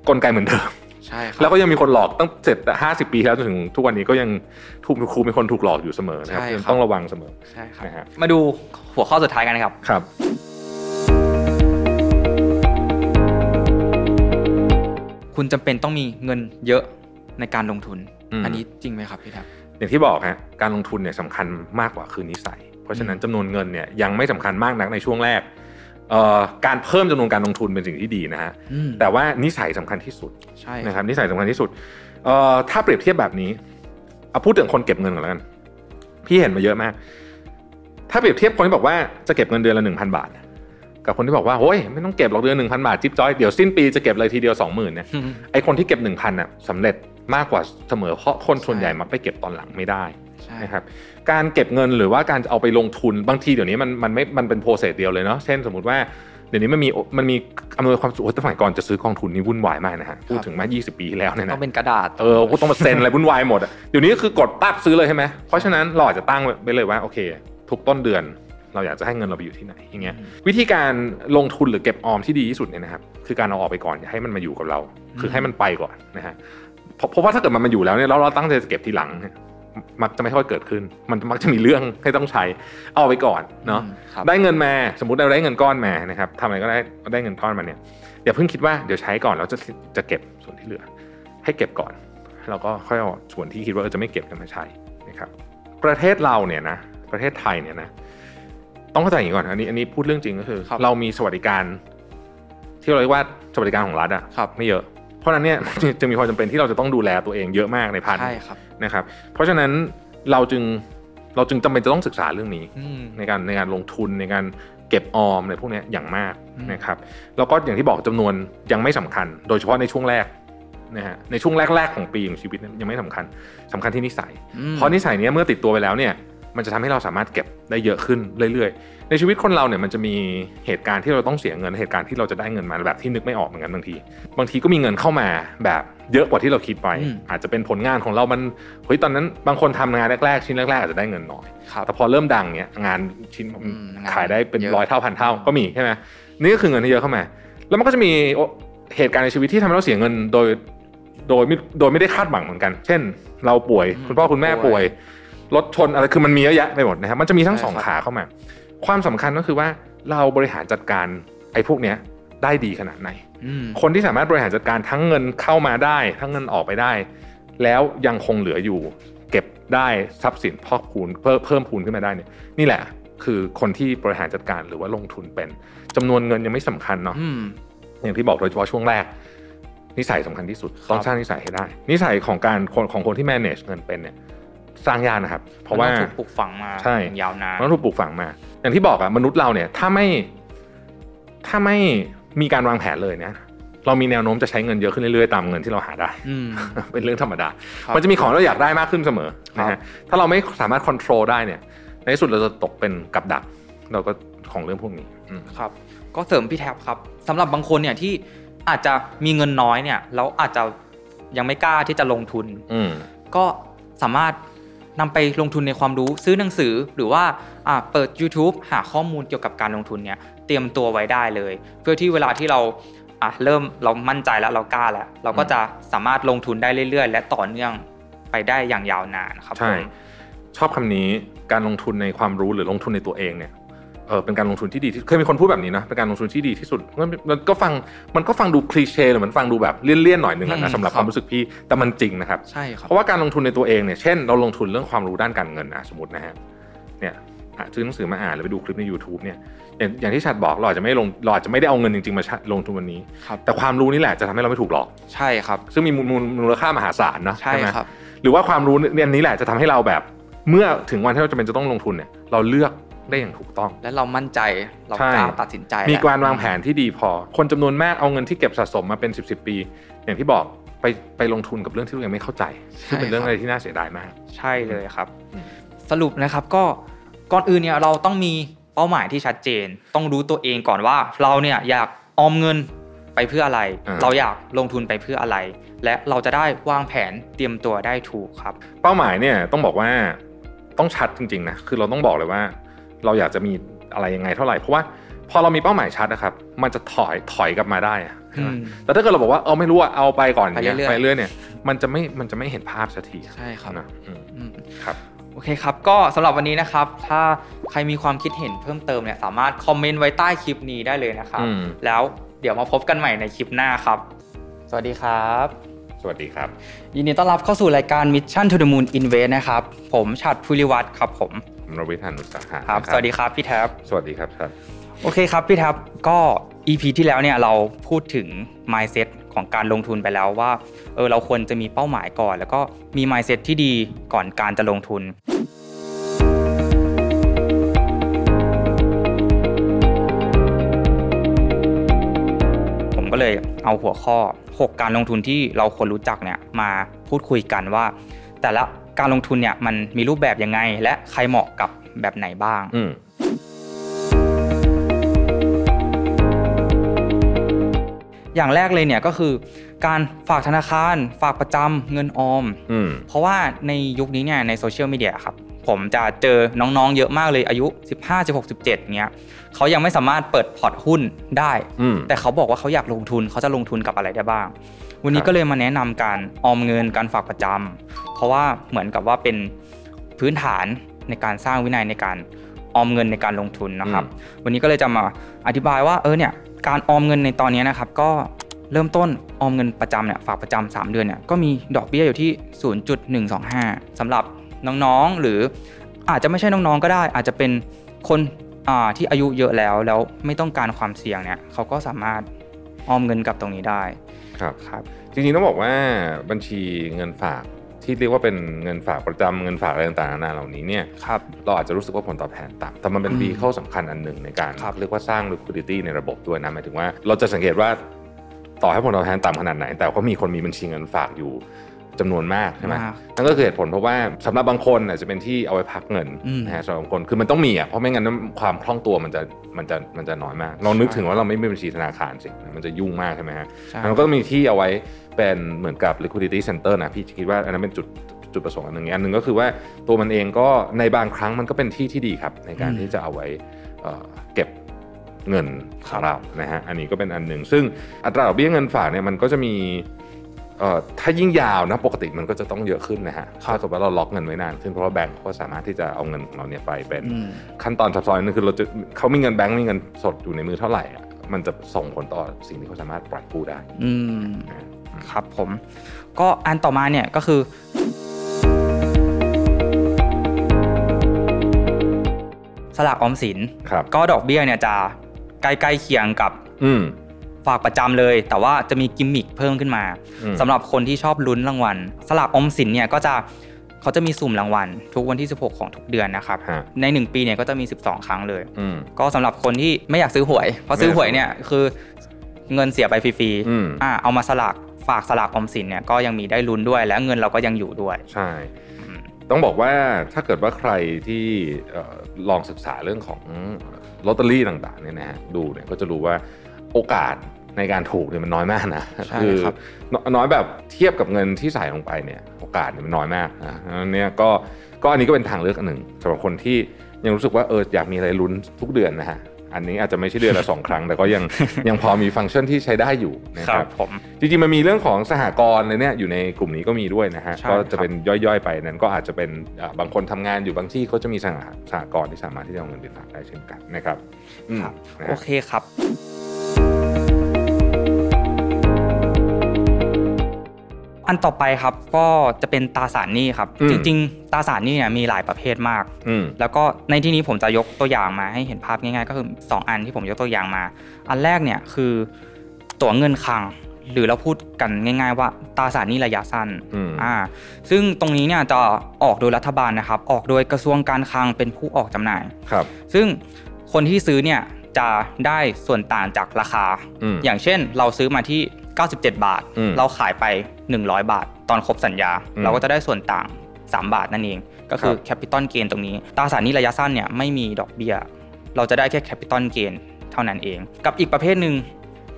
กลไกเหมือนเดิมใช่ครับแล้วก็ยังมีคนหลอกตั้งเจ็ดห้าสิบปีที่แล้วจนถึงทุกวันนี้ก็ยัง ถูกครูเป็นคนถูกหลอกอยู่เสมอนะครับใช่ครับต้องระวังเสมอใช่ครับนะฮะมาดูหัวข้อสุดท้ายกันนะครับครับ คุณจำเป็นต้องมีเงินเยอะในการลงทุนอืมอันนี้จริงไหมครับพี่แท็บอย่างที่บอกฮะการลงทุนเนี่ยสำคัญมากกว่าคือนิสัย เพราะฉะนั้นจำนวนเงินเนี่ยยังไม่สำคัญมากนักในช่วงแรกเอ่อการเพิ่มจำนวนการลงทุนเป็นสิ่งที่ดีนะฮะอืมแต่ว่านิสัยสำคัญที่สุดใช่นะครับนิสัยสำคัญที่สุดเอ่อถ้าเปรียบเทียบแบบนี้ เอาพูดถึงคนเก็บเงินก่อนแล้วกัน พี่เห็นมาเยอะมาก ถ้าเปรียบเทียบคนที่บอกว่าจะเก็บเงินเดือนละหนึ่งพันบาท กับคนที่บอกว่าโอ้ยไม่ต้องเก็บหรอกเดือนหนึ่งพันบาทจิ๊บจ้อยเดี๋ยวสิ้นปีจะเก็บเลยทีเดียวสองหมื่นเนี่ยอืมไอคนที่เก็บหนึ่งพันอะสำเร็จมากกว่าเสมอเพราะคนส่วนใหญ่มักไปเก็บตอนหลังไม่ได้ใช่นะครับการเก็บเงินหรือว่าการเอาไปลงทุนบางทีเดี๋ยวนี้มันมันไม่มันเป็นโปรเซสเดียวเลยเนาะเช่นสมมติว่า เดี๋ยวนี้มันมีมันมีอำนวยความสะดวกสมัยก่อนจะซื้อกองทุนนี่วุ่นวายมากนะฮะพูดถึงมา 20 ปีที่แล้วเนี่ยต้อนะงเป็นกระดาษเออก็ต้องมาเซ็นอะไรวุ่นวายหมดอะเดี๋ยวนี้ก็คือกดปั๊บซื้อเลยใช่ไหมเพราะฉะนั้นเราอาจจะตั้งไว้เลยว่าโอเค ทุกต้นเดือน เราอยากจะให้เงินเราไปอยู่ที่ไหนอย่างเงี้ยอืมวิธีการลงทุนหรือเก็บออมที่ดีที่สุดเนี่ยนะครับคือการเอาออกไปก่อนอย่าให้มันมาอยู่กับเรา คือให้มันไปก่อนนะฮะเพราะเพราะว่าถ้าเกิดมันมาอยู่แล้วเนี่ยแล้วเราตั้งใจจะเก็บทีหลังเนี่ย มักจะไม่ค่อยเกิดขึ้น มันมักจะมีเรื่องให้ต้องใช้เอาไปก่อนเนาะอืมครับได้เงินมาสมมติเราได้เงินก้อนมานะครับทำอะไรก็ได้ได้เงินก้อนมาเนี่ยอย่าเพิ่งคิดว่าเดี๋ยวใช้ก่อนแล้วจะจะเก็บส่วนที่เหลือ ให้เก็บก่อนแล้วก็ค่อยเอาส่วนที่คิดว่าเออจะไม่เก็บกันมาใช้นะครับ ประเทศเราเนี่ยนะประเทศไทยเนี่ยนะต้องเข้าใจอย่างนี้ก่อนอันนี้อันนี้พูดเรื่องจริงก็คือครับเรามีสวัสดิการ ที่เราเรียกว่าสวัสดิการของรัฐอะครับไม่เยอะ เพราะฉะนั้นเนี่ยจะมีความจำเป็นที่เราจะต้องดูแลตัวเองเยอะมากในพันใช่ครับนะครับ เพราะฉะนั้นเราจึงเราจึงจำเป็นจะต้องศึกษาเรื่องนี้อืมในการในการลงทุนในการเก็บออมในพวกเนี้ยอย่างมากอืมนะครับแล้วก็อย่างที่บอกจำนวนยังไม่สำคัญ โดยเฉพาะในช่วงแรกนะฮะในช่วงแรกๆของปีของชีวิตเนี่ยยังไม่สำคัญสำคัญที่นิสัยอืมเพราะนิสัยเนี้ยเมื่อติดตัวไปแล้วเนี่ยมันจะทำให้เราสามารถเก็บได้เยอะขึ้นเรื่อยๆ ในชีวิตคนเราเนี่ยมันจะมีเหตุการณ์ที่เราต้องเสียเงินเหตุการณ์ที่เราจะได้เงินมาแบบที่นึกไม่ออกเหมือนกันบางที บางทีก็มีเงินเข้ามาแบบเยอะกว่าที่เราคิดไว้อืมอาจจะเป็นผลงานของเรามันเฮ้ยตอนนั้นบางคนทำงานแรกๆชิ้นแรกๆอาจจะได้เงินน้อยครับแต่พอเริ่มดังเนี่ยงานชิ้นอืมงานขายได้เป็นเยอะร้อยเท่าพันเท่าก็มีใช่ไหมนี่ก็คือเงินที่เยอะเข้ามา แล้วมันก็จะมีเหตุการณ์ในชีวิตที่ทำให้เราเสียเงินโดยโดยไม่โดยไม่ได้คาดหวังเหมือนกัน เช่น เราป่วยอืมคุณพ่อคุณแม่ป่ป่ววยยรถชนอะไรคือมันมีเยอะแยะไปหมดนะครับมันจะมีทั้งใช่สองครับขาเข้ามา ความสำคัญก็คือว่าเราบริหารจัดการไอ้พวกเนี้ยได้ดีขนาดไหนอืมคนที่สามารถบริหารจัดการทั้งเงินเข้ามาได้ ทั้งเงินออกไปได้ แล้วยังคงเหลืออยู่ เก็บได้ทรัพย์สินพอกพูนเพิ่มเพิ่มพูนขึ้นมาได้เนี่ยนี่แหละ คือคนที่บริหารจัดการหรือว่าลงทุนเป็นจำนวนเงินยังไม่สำคัญเนาะอืมอย่างที่บอกโดยเฉพาะช่วงแรก นิสัยสำคัญที่สุดครับต้องสร้างนิสัยให้ได้ นิสัยของการคนของคนที่ manage เงินเป็นเนี่ย สร้างยากนะครับ เพราะว่านต้องถูกปลูกฝังมาใช่อย่างยาวนานมันต้องถูกปลูกฝังมา อย่างที่บอกอะมนุษย์เราเนี่ยถ้าไม่ถ้าไม่มีการวางแผนเลยเนี่ยเรามีแนวโน้มจะใช้เงินเยอะขึ้นเรื่อยๆตามเงินที่เราหาได้อืมเป็นเรื่องธรรมดาครับมันจะมีของที่เราอยากได้มากขึ้นเสมอนะครัฮะบถ้าเราไม่สามารถควบคุมได้เนี่ย ในที่สุดเราจะตกเป็นกับดัก เราก็ของเรื่องพวกนี้อืมครับ ก็เสริมพี่แท็บครับสำหรับบางคนเนี่ยที่อาจจะมีเงินน้อยเนี่ยแล้วอาจจะยังไม่กล้าที่จะลงทุนอืมก็สามารถ นำไปลงทุนในความรู้ซื้อหนังสือหรือว่าเปิด YouTube หาข้อมูลเกี่ยวกับการลงทุนเนี่ยเตรียมตัวไว้ได้เลย เพื่อที่เวลาที่เราเริ่มเรามั่นใจแล้วเรากล้าแล้ว เราก็จะสามารถลงทุนได้เรื่อย ๆ และต่อเนื่องไปได้อย่างยาวนานครับใช่ชอบคำนี้การลงทุนในความรู้หรือลงทุนในตัวเองเนี่ย เออเป็นการลงทุนที่ดีที่เคยมีคนพูดแบบนี้นะเป็นการลงทุนที่ดีที่สุดมันมันก็ฟังมันก็ฟังดูคลีเช่หรือมันฟังดูแบบเลี่ยนๆหน่อยหนึ่งแหละอืนะมสำหรับคครับวามรู้สึกพี่แต่มันจริงนะครับใช่ครับเพราะว่าการลงทุนในตัวเองเนี่ยเช่นเราลงทุนเรื่องความรู้ด้านการเงินนะสมมตินะฮะเนี่ยอะซื้อหนังสือมาอ่านหรือไปดูคลิปใน YouTube เนี่ยอย่างอย่างที่ชัดบอกเราอาจจะไม่ลงเราอาจจะไม่ได้เอาเงินจริงๆมาใช้ลงทุนวันนี้ครับแต่ความรู้นี่แหละจะทำให้เราไม่ถูกหลอกใช่ครับ ซึ่งมีมูลมูลมูลค่ามหาศาลเนอะใช่ไหมครับหรือว่าความรู้เนี่ยนี้แหละจะทำให้เราแบบ เมื่อถึงวันที่เราจะเป็นจะต้องลงทุนเนี่ยเราเลือก ได้อย่างถูกต้อง และเรามั่นใจเราใช่กล้าตัดสินใจ มีแล้วการวางแผนที่ดีพอ คนจำนวนมากเอาเงินที่เก็บสะสมมาเป็น 10บสปี อย่างที่บอกไปไปลงทุนกับเรื่องที่เรายังไม่เข้าใจซึ่งเป็นเรื่องอะไรที่น่าเสียดายมาก ใช่เลยครับอืมสรุปนะครับก็ก่อนอื่นเนี่ยเราต้องมีเป้าหมายที่ชัดเจน ต้องรู้ตัวเองก่อนว่า เราเนี่ยอยากออมเงินไปเพื่ออะไรอ่าเราอยากลงทุนไปเพื่ออะไร และเราจะได้วางแผนเตรียมตัวได้ถูกครับ เป้าหมายเนี่ยต้องบอกว่าต้องชัดจริงๆนะคือเราต้องบอกเลยว่า เราอยากจะมีอะไรยังไงเท่าไหร่เพราะว่าพอเรามีเป้าหมายชัดนะครับ มันจะถอยถอยกลับมาได้อะใช่ไหมอืมแต่ถ้าเกิดเราบอกว่าเอาไม่รู้อะเอาไปก่อนไปเรื่อยๆไปเรื่อยเนี่ย มันจะไม่มันจะไม่เห็นภาพสักทีใช่ครับนะอืมอืมครับโอเคครับ ก็สำหรับวันนี้นะครับ ถ้าใครมีความคิดเห็นเพิ่มเติมเนี่ยสามารถคอมเมนต์ไว้ใต้คลิปนี้ได้เลยนะครับอืมแล้วเดี๋ยวมาพบกันใหม่ในคลิปหน้าครับ สวัสดีครับ สวัสดีครับ ยินดีต้อนรับเข้าสู่รายการ Mission to the Moon Invest นะครับ ผมชัดภูริวัตรครับผม ผมรวิทานุสาหะครับนะสวัสดีครับพี่แท็บสวัสดีครับครับโอเคครับพี่แท็บก็ EP ที่แล้วเนี่ยเราพูดถึง mindset ของการลงทุนไปแล้วว่าเออเราควรจะมีเป้าหมายก่อน แล้วก็มี mindset ที่ดีก่อนการจะลงทุน ผมก็เลยเอาหัวข้อ 6 การลงทุนที่เราควรรู้จักเนี่ยมาพูดคุยกันว่า แต่ละการลงทุนเนี่ยมันมีรูปแบบยังไง และใครเหมาะกับแบบไหนบ้างอืมอย่างแรกเลยเนี่ยก็คือการฝากธนาคาร ฝากประจำเงินออมอืมเพราะว่าในยุคนี้เนี่ยในโซเชียลมีเดียครับ ผมจะเจอน้องๆ เยอะมากเลยอายุ 15 16 17เงี้ยเขายังไม่สามารถเปิดพอร์ตหุ้นได้อืมแต่เขาบอกว่าเขาอยากลงทุนเขาจะลงทุนกับอะไรได้บ้าง วันนี้ครับก็เลยมาแนะนำการออมเงินการฝากประจำเพราะว่าเหมือนกับว่าเป็นพื้นฐานในการสร้างวินัยในการออมเงินในการลงทุนนะครับ วันนี้ก็เลยจะมาอธิบายว่าเออเนี่ยการออมเงินในตอนนี้นะครับ ก็เริ่มต้นออมเงินประจำเนี่ยฝากประจำ3เดือนเนี่ยก็มีดอกเบี้ยอยู่ที่ 0.125สำหรับน้องๆหรืออาจจะไม่ใช่น้องๆก็ได้ อาจจะเป็นคนอ่าที่อายุเยอะแล้วแล้วไม่ต้องการความเสี่ยงเนี่ยเขาก็สามารถออมเงินกับตรงนี้ได้ ครับครับจริงๆต้องบอกว่าบัญชีเงินฝากที่เรียกว่าเป็นเงินฝากประจำเงินฝากอะไรต่างๆนานาเหล่านี้เนี่ยครับเราอาจจะรู้สึกว่าผลตอบแทนต่ำแต่มันเป็นอืมวีเข้าสำคัญอันหนึ่งในการครับเรียกว่าสร้าง liquidity ในระบบด้วยนะหมายถึงว่าเราจะสังเกตว่าต่อให้ผลตอบแทนต่ำขนาดไหน แต่ก็มีคนมีบัญชีเงินฝากอยู่ จำนวนมากใช่ไหมมากนั่นก็คือเหตุผลเพราะว่าสำหรับบางคนอาจจะเป็นที่เอาไว้พักเงินอืมนะฮะสำหรับบางคนคือมันต้องมีอะเพราะไม่งั้นความคล่องตัวมันจะมันจะมันจะน้อยมากลองนึกถึงว่าเราไม่มีบัญชีธนาคารสิมันจะยุ่งมากใช่ไหมฮะใช่มันก็มีที่เอาไว้เป็นเหมือนกับ liquidity center นะพี่คิดว่าอันนั้นเป็นจุดจุดประสงค์อันหนึ่งอันหนึ่งก็คือว่าตัวมันเองก็ในบางครั้งมันก็เป็นที่ที่ดีครับ ในการอืมที่จะเอาไว้เอ่อเก็บเงินขครัองบเรานะฮะอันนี้ก็เป็นอันหนึ่งซึ่งอัตราดอกเบี้ยเงินฝากเนี่ยมันก็จะมีเอ่อ ถ้ายิ่งยาวนะปกติมันก็จะต้องเยอะขึ้นนะฮะถ้าสมมติว่าเราล็อกเงินไว้นานขึ้นเพราะว่าแบงก์เขาก็สามารถที่จะเอาเงินของเราเนี่ยไปเป็นอืมขั้นตอนซับซ้อนนึงคือเราจะเขามีเงินแบงก์มีเงินสดอยู่ในมือเท่าไหร่อะมันจะส่งผลต่อสิ่งที่เขาสามารถปล่อยกู้ได้อืมนะฮะครับผม ก็อันต่อมาเนี่ยก็คือสลากออมสินครับก็ดอกเบี้ยเนี่ยจะใกล้ๆเคียงกับอืม ฝากประจำเลย แต่ว่าจะมีกิมมิคเพิ่มขึ้นมาอืมสำหรับคนที่ชอบลุ้นรางวัล สลากออมสินเนี่ยก็จะเขาจะมีสุ่มรางวัล ทุกวันที่ 16 ของทุกเดือนนะครับฮะใน 1 ปีเนี่ยก็จะมี 12 ครั้งเลยอืมก็สำหรับคนที่ไม่อยากซื้อหวย เพราะซื้อหวยเนี่ยคือเงินเสียไปฟรีอืมๆอ่าเอามาสลากฝากสลากออมสินเนี่ยก็ยังมีได้ลุ้นด้วย และเงินเราก็ยังอยู่ด้วย ใช่อืมต้องบอกว่าถ้าเกิดว่าใครที่เอ่อลองศึกษาเรื่องของลอตเตอรี่ต่างๆเนี่ยนะฮะดูเนี่ยก็จะรู้ว่า โอกาสในการถูกเนี่ยมันน้อยมากนะใช่คือครับนน้อยแบบเทียบกับเงินที่ใส่ลงไปเนี่ยโอกาสเนี่ยมันน้อยมากนะอันเนี้ยก็ก็อันนี้ก็เป็นทางเลือกอันหนึ่งสำหรับคนที่ยังรู้สึกว่าเอออยากมีอะไรลุ้นทุกเดือนนะฮะอันนี้อาจจะไม่ใช่เดือนละสองครั้ง แต่ก็ยังยังพอมีฟังก์ชันที่ใช้ได้อยู่นะคครัรับบผมจริงๆมันมีเรื่องของสหกรณ์เลยเนี่ยอยู่ในกลุ่มนี้ก็มีด้วยนะฮะใช่ก็ครัจะบเป็นย่อยๆไปนั้นก็อาจจะเป็นอ่าบางคนทำงานอยู่บางที่เขาจะมีสหสหกรณ์ที่สามารถที่จะเอาเงินไปฝากได้เช่นกันนะครับอืมครับนะโอฮะเคครับ อันต่อไปครับก็จะเป็นตราสารหนี้ครับ จริง ๆตราสารหนี้เนี่ยมีหลายประเภทมากอืมแล้วก็ในที่นี้ผมจะยกตัวอย่างมาให้เห็นภาพง่ายๆ ก็คือ 2 อันที่ผมยกตัวอย่างมา อันแรกเนี่ยคือตั๋วเงินคลังหรือเราพูดกันง่าย ๆ ว่าตราสารหนี้ระยะสั้นอืมอ่าซึ่งตรงนี้เนี่ยจะออกโดยรัฐบาลนะครับ ออกโดยกระทรวงการคลังเป็นผู้ออกจำหน่ายครับ ซึ่งคนที่ซื้อเนี่ยจะได้ส่วนต่างจากราคาอืมอย่างเช่นเราซื้อมาที่ 97 บาท อืมเราขายไป 100 บาท ตอนครบสัญญา อืมเราก็จะได้ส่วนต่าง 3 บาทนั่นเอง ก็คือ ครับแคปิตอลเกนตรงนี้ ตราสารหนี้ระยะสั้นเนี่ยไม่มีดอกเบี้ย เราจะได้แค่แคปิตอลเกนเท่านั้นเอง กับอีกประเภทหนึ่ง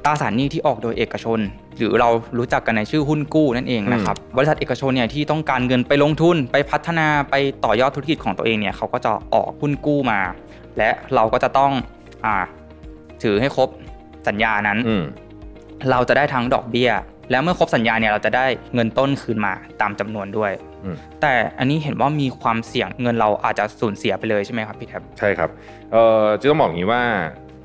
ตราสารหนี้ที่ออกโดยเอกชน หรือเรารู้จักกันในชื่อหุ้นกู้นั่นเองนะครับบริษัทเอกชนเนี่ยที่ต้องการเงินไปลงทุนไปพัฒนาไปต่อยอดธุรกิจของตัวเองเนี่ยเขาก็จะออกหุ้นกู้มา และเราก็จะต้องอ่าถือให้ครบสัญญานั้น อืม เราจะได้ทั้งดอกเบี้ย แล้วเมื่อครบสัญญาเนี่ยเราจะได้เงินต้นคืนมาตามจำนวนด้วยอืมแต่อันนี้เห็นว่ามีความเสี่ยงเงินเราอาจจะสูญเสียไปเลยใช่ไหมครับพี่แท็บใช่ครับเอ่อจะต้องบอกอย่างนี้ว่า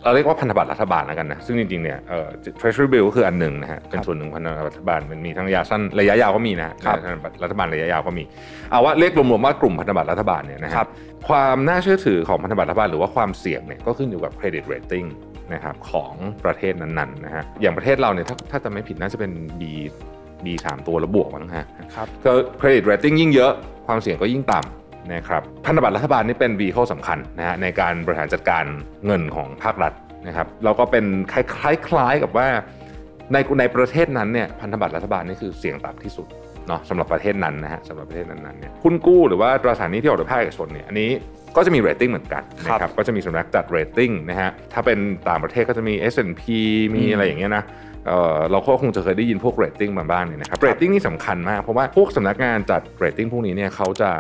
เราเรียกว่าพันธบัตรรัฐบาลแล้วกันนะซึ่งจริงๆเนี่ยเอ่อ treasury bill ก็คืออันหนึ่งนะฮะเป็นส่วนหนึ่งของพันธบัตรรัฐบาลมันมีทั้งระยะสั้นระยะยาวก็มีนะฮะครับพันธบัตรรัฐบาลระยะยาวก็มีเอาว่าเรียกรวมๆว่ากลุ่มพันธบัตรรัฐบาลเนี่ยนะฮะครับความน่าเชื่อถือของพันธบัตรรัฐบาลหรือว่าความเสี่ยงเนี่ยก็ขึ้นอยู่กับ credit rating นะครับของประเทศนั้นๆนะฮะอย่างประเทศเราเนี่ยถ้าถ้าจะไม่ผิดน่าจะเป็น B B สามตัวแล้วบวกมั้งฮะครับก็ credit rating ยิ่งเยอะความเสี่ยงก็ยิ่งต่ำนะครับพันธบัตรรัฐบาลนี่เป็น vehicle สำคัญนะฮะในการบริหารจัดการเงินของภาครัฐนะครับแล้วก็เป็นคล้ายๆคล้ายๆกับว่าในในประเทศนั้นเนี่ยพันธบัตรรัฐบาลนี่คือเสี่ยงต่ำที่สุดเนาะสำหรับประเทศนั้นนะฮะสำหรับประเทศนั้นๆเนี่ยหุ้นกู้หรือว่าตราสารหนี้ที่ออกโดยภาคเอกชนเนี่ยอันนี้ก็จะมี rating เหมือนกันนะคครัรับบก็จะมีสำนักจัด rating นะฮะถ้าเป็นต่างประเทศก็จะมี S&P มีอืมอะไรอย่างเงี้ยนะเอ่อเราก็คงจะเคยได้ยินพวกเรตติ้งมาบ้างเนี่ยนะครับเรตติ้งนี่สำคัญมากเพราะว่าพวกสำนักงานจัดเรตติ้งพวกนี้เนี่ยเขาจะ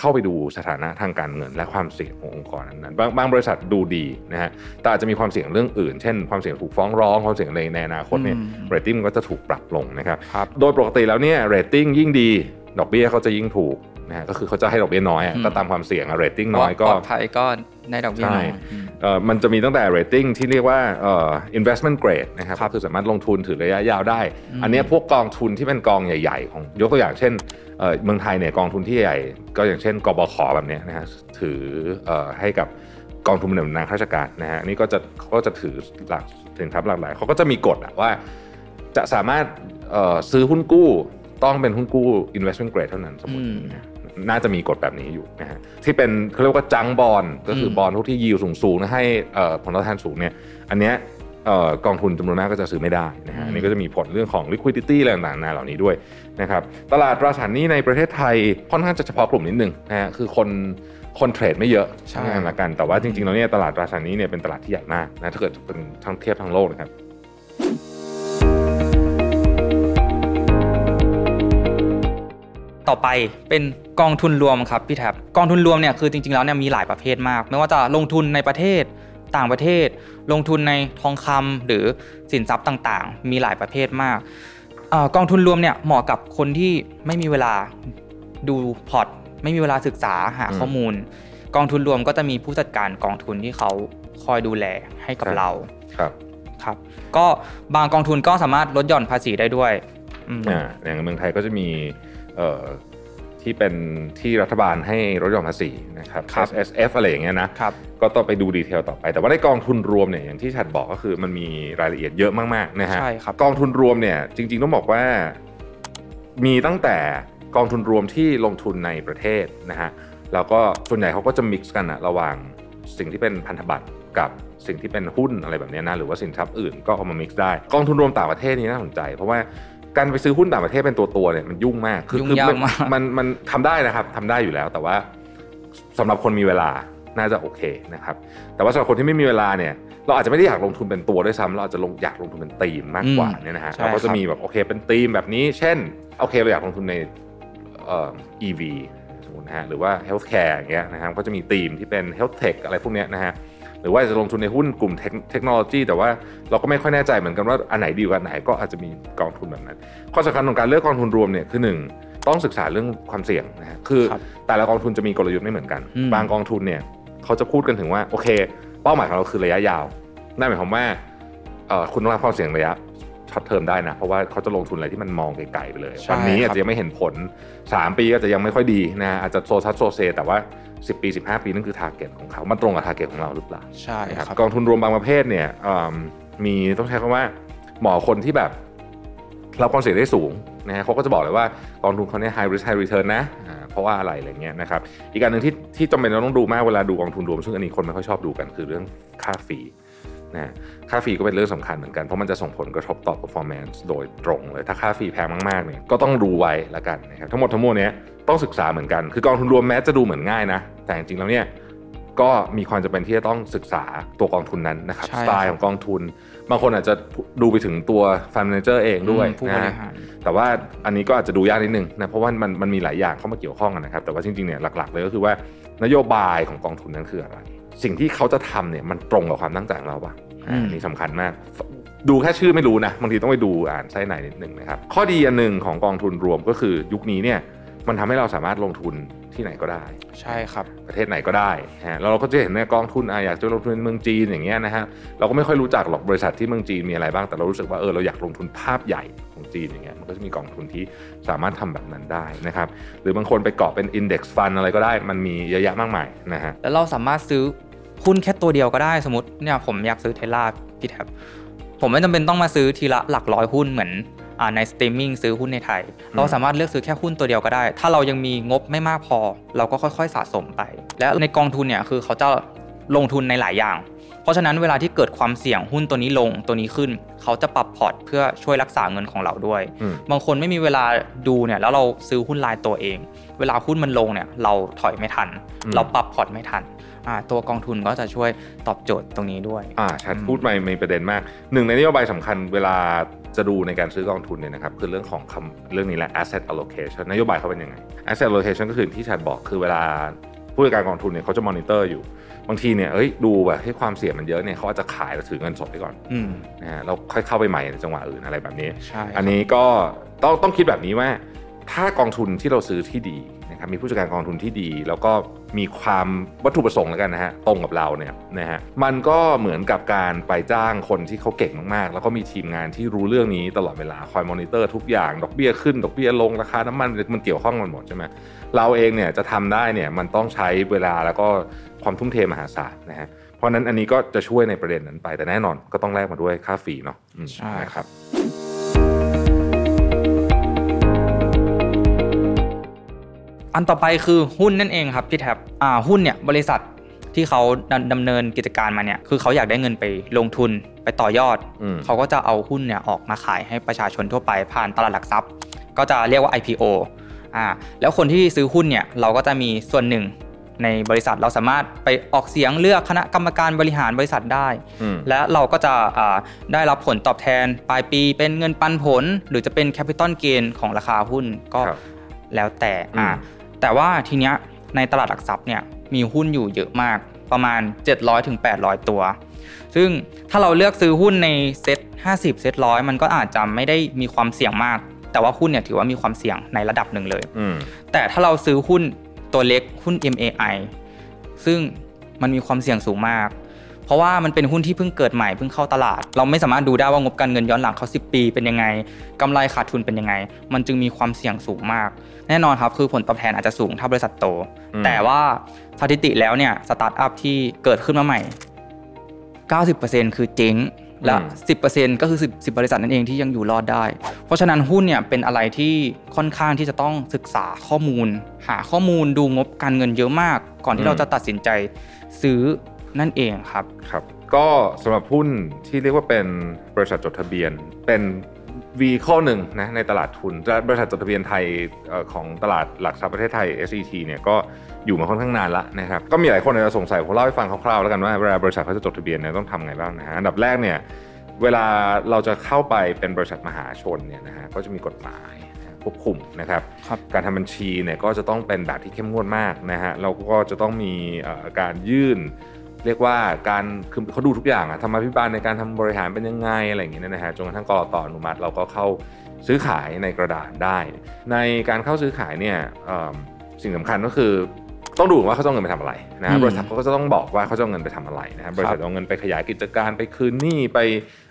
เข้าไปดูสถานะทางการเงินและความเสี่ยงขององค์กรนั้นๆบางบางบริษัทดูดีนะฮะแต่อาจจะมีความเสี่ยงเรื่องอื่น เช่น ความเสี่ยงถูกฟ้องร้องความเสี่ยงอะไรในอนาคตเนี่ยอืมเรตติ้งมันก็จะถูกปรับลงนะครับครับ โดยปกติแล้วเนี่ยเรตติ้งยิ่งดี ดอกเบี้ยเขาจะยิ่งถูกนะฮะก็คือเขาจะให้ดอกเบี้ยน้อยอะอืมก็ตามความเสี่ยงเรตติ้งน้อยก็ปลอดภัยก็ได้ดอกเบี้ยใช่น้อยอืมเอ่อมันจะมีตั้งแต่ rating ที่เรียกว่าเอ่อ investment grade นะครับครัก็บคือสามารถลงทุนถือระยะยาวได้อืมอันเนี้ยพวกกองทุนที่เป็นกองใหญ่ๆ ของยกตัวอย่างเช่นเอ่อเมืองไทยเนี่ยกองทุนที่ใหญ่ ก็อย่างเช่น กบขแบบเนี้ยนะฮะถือเอ่อให้กับกองทุนบำเหน็จบำนาญข้าราชการนะฮะอันนี่ก็จะเขาก็จะถือหลักสินทรัพย์หลากหลายเขาก็จะมีกฎอะว่าจะสามารถเอ่อซื้อหุ้นกู้ ต้องเป็นหุ้นกู้ investment grade เท่านั้นสมมติอืมนะน่าจะมีกฎแบบนี้อยู่นะฮะที่เป็นเขาเรียกว่าจังบอลก็คืออมบอลพวกที่ยิวสูงๆนะให้เอ่อผลตอบแทนสูงเนี่ยอันเนี้ยเอ่อกองทุนจำนวนมากก็จะซื้อไม่ได้นะฮะอืมอันนี้ก็จะมีผลเรื่องของ liquidity อะไรต่างๆนานาเหล่านี้ด้วยนะครับตลาดตราสารหนี้ในประเทศไทยค่อนข้างจะเฉพาะกลุ่มนิดนึงนะฮะคือคนคนเทรดไม่เยอะใช่งานละกันแต่ว่าจริงๆแล้วเนี่ยตลาดตราสารหนี้เนี่ยเป็นตลาดที่ใหญ่มากนะถ้าเกิดเป็นทั้งเทียบทั้งโลกนะครับ ต่อไปเป็นกองทุนรวมครับพี่แท็บกองทุนรวมเนี่ยคือจริงๆแล้วเนี่ยมีหลายประเภทมาก ไม่ว่าจะลงทุนในประเทศต่างประเทศ ลงทุนในทองคำหรือสินทรัพย์ต่างๆ มีหลายประเภทมากเอ่อกองทุนรวมเนี่ยเหมาะกับคนที่ไม่มีเวลาดูพอร์ตไม่มีเวลาศึกษาหาอืมข้อมูล กองทุนรวมก็จะมีผู้จัดการกองทุนที่เขาคอยดูแลให้กับครับเราครับครับก็บางกองทุนก็สามารถลดหย่อนภาษีได้ด้วยอืมอ่าอย่างเมืองไทยก็จะมีเอ่อ ที่เป็นที่รัฐบาลให้ลดหย่อนภาษีนะครับครับ S S F อะไรอย่างเงี้ยนะครับก็ต้องไปดูดีเทลต่อไป แต่ว่าในกองทุนรวมเนี่ยอย่างที่ฉัดบอกก็คือมันมีรายละเอียดเยอะมากๆนะฮะใช่ครับกองทุนรวมเนี่ยจริง ๆ ต้องบอกว่า มีตั้งแต่กองทุนรวมที่ลงทุนในประเทศนะฮะแล้วก็ส่วนใหญ่เขาก็จะมิกซ์กันอะระหว่างสิ่งที่เป็นพันธบัตรกับสิ่งที่เป็นหุ้นอะไรแบบเนี้ยนะหรือว่าสินทรัพย์อื่นก็เอามามิกซ์ได้ กองทุนรวมต่างประเทศนี่น่าสนใจ เพราะว่า การไปซื้อหุ้นต่างประเทศเป็นตัวตัวๆเนี่ยมันยุ่งมากยุ่งยากมันมากมันมันทำได้นะครับทำได้อยู่แล้ว แต่ว่าสำหรับคนมีเวลาน่าจะโอเคนะครับ แต่ว่าสำหรับคนที่ไม่มีเวลาเนี่ย เราอาจจะไม่ได้อยากลงทุนเป็นตัวด้วยซ้ำเราอาจจะลงอยากลงทุนเป็นธีมมากกว่าอืมเนี่ยนะฮะใช่เราก็จะครับมีแบบโอเคเป็นธีมแบบนี้ เช่นโอเคเราอยากลงทุนในเอ่อ EV สมมตินะฮะหรือว่า healthcare อย่างเงี้ยนะฮะก็จะมีธีมที่เป็น health tech อะไรพวกเนี้ยนะฮะห รือว่าจะลงทุนในหุ้นกลุ่ม tech เทคโนโลยี แต่ว่าเราก็ไม่ค่อยแน่ใจเหมือนกันว่าอันไหนดีกว่าอันไหนก็อาจจะมีกองทุนแบบนั้นข้อสำคัญของการเลือกกองทุนรวมเนี่ยคือหนึ่งต้องศึกษาเรื่องความเสี่ยงนะฮะคือครับแต่ละกองทุนจะมีกลยุทธ์ไม่เหมือนกันอืมบางกองทุนเนี่ยเขาจะพูดกันถึงว่าโอเค เป้าหมายของเราคือระยะยาวนั่นหมายความว่าเอ่อคุณต้องรับความเสี่ยงระยะ short term ได้นะ เพราะว่าเขาจะลงทุนอะไรที่มันมองไกลๆไปเลยใช่วันนี้ครับอาจจะยังไม่เห็นผล 3 ปีก็จะยังไม่ค่อยดีนะอาจจะโซซัสโซเซ แต่ว่า 10 ปี 15 ปีนั่นคือ target ของเขา มันตรงกับ target ของเราหรือเปล่าใช่นะครับครับกองทุนรวมบางประเภทเนี่ยเอิ่มมีต้องใช้คำว่าเหมาะคนที่แบบรับความเสี่ยงได้สูงนะฮะเขาก็จะบอกเลยว่ากองทุนเขาเนี่ย high risk high return นะอ่าเพราะว่าอะไรอะไรเงี้ยนะครับอีกการหนึ่งที่ที่จำเป็นเราต้องดูมากเวลาดูกองทุนรวม ซึ่งอันนี้คนไม่ค่อยชอบดูกันคือเรื่องค่า fee นะ ค่า fee ก็เป็นเรื่องสำคัญเหมือนกัน เพราะมันจะส่งผลกระทบต่อ performance โดยตรงเลย ถ้าค่า fee แพงมากๆเนี่ยก็ต้องดูไว้ละกันนะครับทั้งหมดทั้งมวลเนี้ยต้องศึกษาเหมือนกัน คือกองทุนรวมแม้จะดูเหมือนง่ายนะ แต่จริงๆแล้วเนี่ยก็มีความจำเป็นที่จะต้องศึกษาตัวกองทุนนั้นนะครับใช่สไตล์ครับของกองทุน บางคนอาจจะดูไปถึงตัว fund manager เองด้วยอืมผู้บรินะหารแต่ว่าอันนี้ก็อาจจะดูยากนิดนึงนะเพราะว่ามันมันมีหลายอย่างเข้ามาเกี่ยวข้องกันนะครับแต่ว่าจริงๆเนี่ยหลักๆเลยก็คือว่านโยบายของกองทุนนั้นคืออะไร สิ่งที่เขาจะทำเนี่ยมันตรงกับความตั้งใจของเราปะ อ่าอืมอันนี้สำคัญมาก ดูแค่ชื่อไม่รู้นะบางทีต้องไปดูอ่านไส้ในนิดนึงนะครับ ข้อดีอันหนึ่งของกองทุนรวมก็คือยุคนี้เนี่ยมันทำให้เราสามารถลงทุนที่ไหนก็ได้ ใช่ครับประเทศไหนก็ได้ฮะแล้วเราก็จะเห็นในกองทุนอะอยากจะลงทุนในเมืองจีนอย่างเงี้ยนะฮะเราก็ไม่ค่อยรู้จักหรอกบริษัทที่เมืองจีนมีอะไรบ้างแต่เรารู้สึกว่าเออเราอยากลงทุนภาพใหญ่ของจีนอย่างเงี้ยมันก็จะมีกองทุนที่สามารถทำแบบนั้นได้นะครับหรือบางคนไปเกาะเป็น index fund อะไรก็ได้มันมีเยอะแยะมากมายนะฮะแล้วเราสามารถซื้อ หุ้นแค่ตัวเดียวก็ได้สมมติเนี่ยผมอยากซื้อเทสลาพี่แท็บผมไม่จำเป็นต้องมาซื้อทีละหลักร้อยหุ้นเหมือนอ่าในสตรีมมิ่งซื้อหุ้นในไทย เราสามารถเลือกซื้อแค่หุ้นตัวเดียวก็ได้ ถ้าเรายังมีงบไม่มากพอ เราก็ค่อยๆสะสมไป และในกองทุนเนี่ยคือเขาจะลงทุนในหลายอย่าง เพราะฉะนั้นเวลาที่เกิดความเสี่ยงหุ้นตัวนี้ลงตัวนี้ขึ้น เขาจะปรับพอร์ตเพื่อช่วยรักษาเงินของเราด้วยอืมบางคนไม่มีเวลาดูเนี่ยแล้วเราซื้อหุ้นรายตัวเอง เวลาหุ้นมันลงเนี่ยเราถอยไม่ทันอืมเราปรับพอร์ตไม่ทันอ่า ตัวกองทุนก็จะช่วยตอบโจทย์ตรงนี้ด้วยอ่าชัดอืมพูดมามีประเด็นมากหนึ่งในนโยบายสำคัญเวลาจะดูในการซื้อกองทุนเนี่ยนะครับคือเรื่องของคำเรื่องนี้แหละ asset allocation นโยบายเขาเป็นยังไง asset allocation ก็คือที่ชัดบอกคือเวลาผู้จัดการกองทุนเนี่ยเขาจะมอนิเตอร์อยู่บางทีเนี่ยเอ้ยดูแบบให้ความเสี่ยงมันเยอะเนี่ยเขาอาจจะขายแล้วถือเงินสดไปก่อนอืมนะฮะแล้วค่อยเข้าไปใหม่ในจังหวะอื่นอะไรแบบนี้ใช่อันนี้ก็ต้องต้องคิดแบบนี้ว่า ถ้ากองทุนที่เราซื้อที่ดีนะครับมีผู้จัดการกองทุนที่ดี แล้วก็ มีความวัตถุประสงค์แล้วกันนะฮะตรงกับเราเนี่ยนะฮะมันก็เหมือนกับการไปจ้างคนที่เขาเก่งมากๆ แล้วก็มีทีมงานที่รู้เรื่องนี้ตลอดเวลาคอยมอนิเตอร์ทุกอย่างดอกเบี้ยขึ้นดอกเบี้ยลงราคาน้ำมันมันเกี่ยวข้องกันหมดใช่ไหมเราเองเนี่ยจะทำได้เนี่ยมันต้องใช้เวลาแล้วก็ความทุ่มเทมหาศาลนะฮะเพราะฉะนั้นอันนี้ก็จะช่วยในประเด็นนั้นไปแต่แน่นอนก็ต้องแลกมาด้วยค่าฟรีเนาะอืมใช่นะครับ อันต่อไปคือหุ้นนั่นเองครับพี่แท็บอ่าหุ้นเนี่ยบริษัทที่เขาดำดำเนินกิจการมาเนี่ยคือเขาอยากได้เงินไปลงทุนไปต่อยอดอืมเขาก็จะเอาหุ้นเนี่ยออกมาขายให้ประชาชนทั่วไปผ่านตลาดหลักทรัพย์ ก็จะเรียกว่า IPO อ่าแล้วคนที่ซื้อหุ้นเนี่ยเราก็จะมีส่วนหนึ่งในบริษัทเราสามารถไปออกเสียงเลือกคณะกรรมการบริหารบริษัทได้อืมและเราก็จะอ่าได้รับผลตอบแทนปลายปีเป็นเงินปันผล หรือจะเป็น capital gain ของราคาหุ้นก็ครับแล้วแต่อ่าอืม แต่ว่าทีเนี้ยในตลาดหลักทรัพย์เนี่ยมีหุ้นอยู่เยอะมากประมาณ700ถึง800 ตัว ซึ่งถ้าเราเลือกซื้อหุ้นใน SET50 SET ร้อยมันก็อาจจะไม่ได้มีความเสี่ยงมาก แต่ว่าหุ้นเนี่ยถือว่ามีความเสี่ยงในระดับหนึ่งเลยอืมแต่ถ้าเราซื้อหุ้นตัวเล็กหุ้น MAI ซึ่งมันมีความเสี่ยงสูงมาก เพราะว่ามันเป็นหุ้นที่เพิ่งเกิดใหม่เพิ่งเข้าตลาด เราไม่สามารถดูได้ว่างบการเงินย้อนหลังเขา 10 ปี เป็นยังไงกำไรขาดทุนเป็นยังไง มันจึงมีความเสี่ยงสูงมาก แน่นอนครับคือผลตอบแทนอาจจะสูงถ้าบริษัทโตอืมแต่ว่าสถิติแล้วเนี่ยสตาร์ทอัพที่เกิดขึ้นมาใหม่ 90%คือเจ๊งและ 10%ก็คือ 10 10 บริษัทนั่นเองที่ยังอยู่รอดได้ เพราะฉะนั้นหุ้นเนี่ยเป็นอะไรที่ค่อนข้างที่จะต้องศึกษาข้อมูล หาข้อมูลดูงบการเงินเยอะมาก ก่อนอืที่มเราจะตัดสินใจซื้อนั่นเองครับครับ ก็สำหรับหุ้นที่เรียกว่าเป็นบริษัทจดทะเบียน เป็น V ข้อหนึ่งนะในตลาดทุนและบริษัทจดทะเบียนไทยเอ่อของตลาดหลักทรัพย์ประเทศไทย SET เนี่ยก็อยู่มาค่อนข้างนานละนะครับก็มีหลายคนอาจจะสงสัยผมเล่าให้ฟังคร่าวๆแล้วกันว่าเวลาบริษัทเขาจะจดทะเบียนเนี่ยต้องทำไงบ้างนะฮะอันดับแรกเนี่ยเวลาเราจะเข้าไปเป็นบริษัทมหาชนเนี่ยนะฮะก็จะมีกฎหมายนะฮะควบคุมนะครับครับการทำบัญชีเนี่ยก็จะต้องเป็นแบบที่เข้มงวดมากนะฮะเราก็จะต้องมีเอ่อการยื่น เรียกว่าการคือเขาดูทุกอย่างอะธรรมาภิบาลในการทำบริหารเป็นยังไงอะไรอย่างเงี้ยนะฮะจนกระทั่งกรตอนุมัติเราก็เข้าซื้อขายในกระดาษได้ ในการเข้าซื้อขายเนี่ยเอิ่มสิ่งสำคัญก็คือต้องดูว่าเขาจะเอาเงินไปทำอะไรนะฮะอืมบริษัทเขาก็จะต้องบอกว่าเขาจะเอาเงินไปทำอะไรนะฮะบริษัทเอาเงินไปขยายกิจการไปคืนหนี้ไป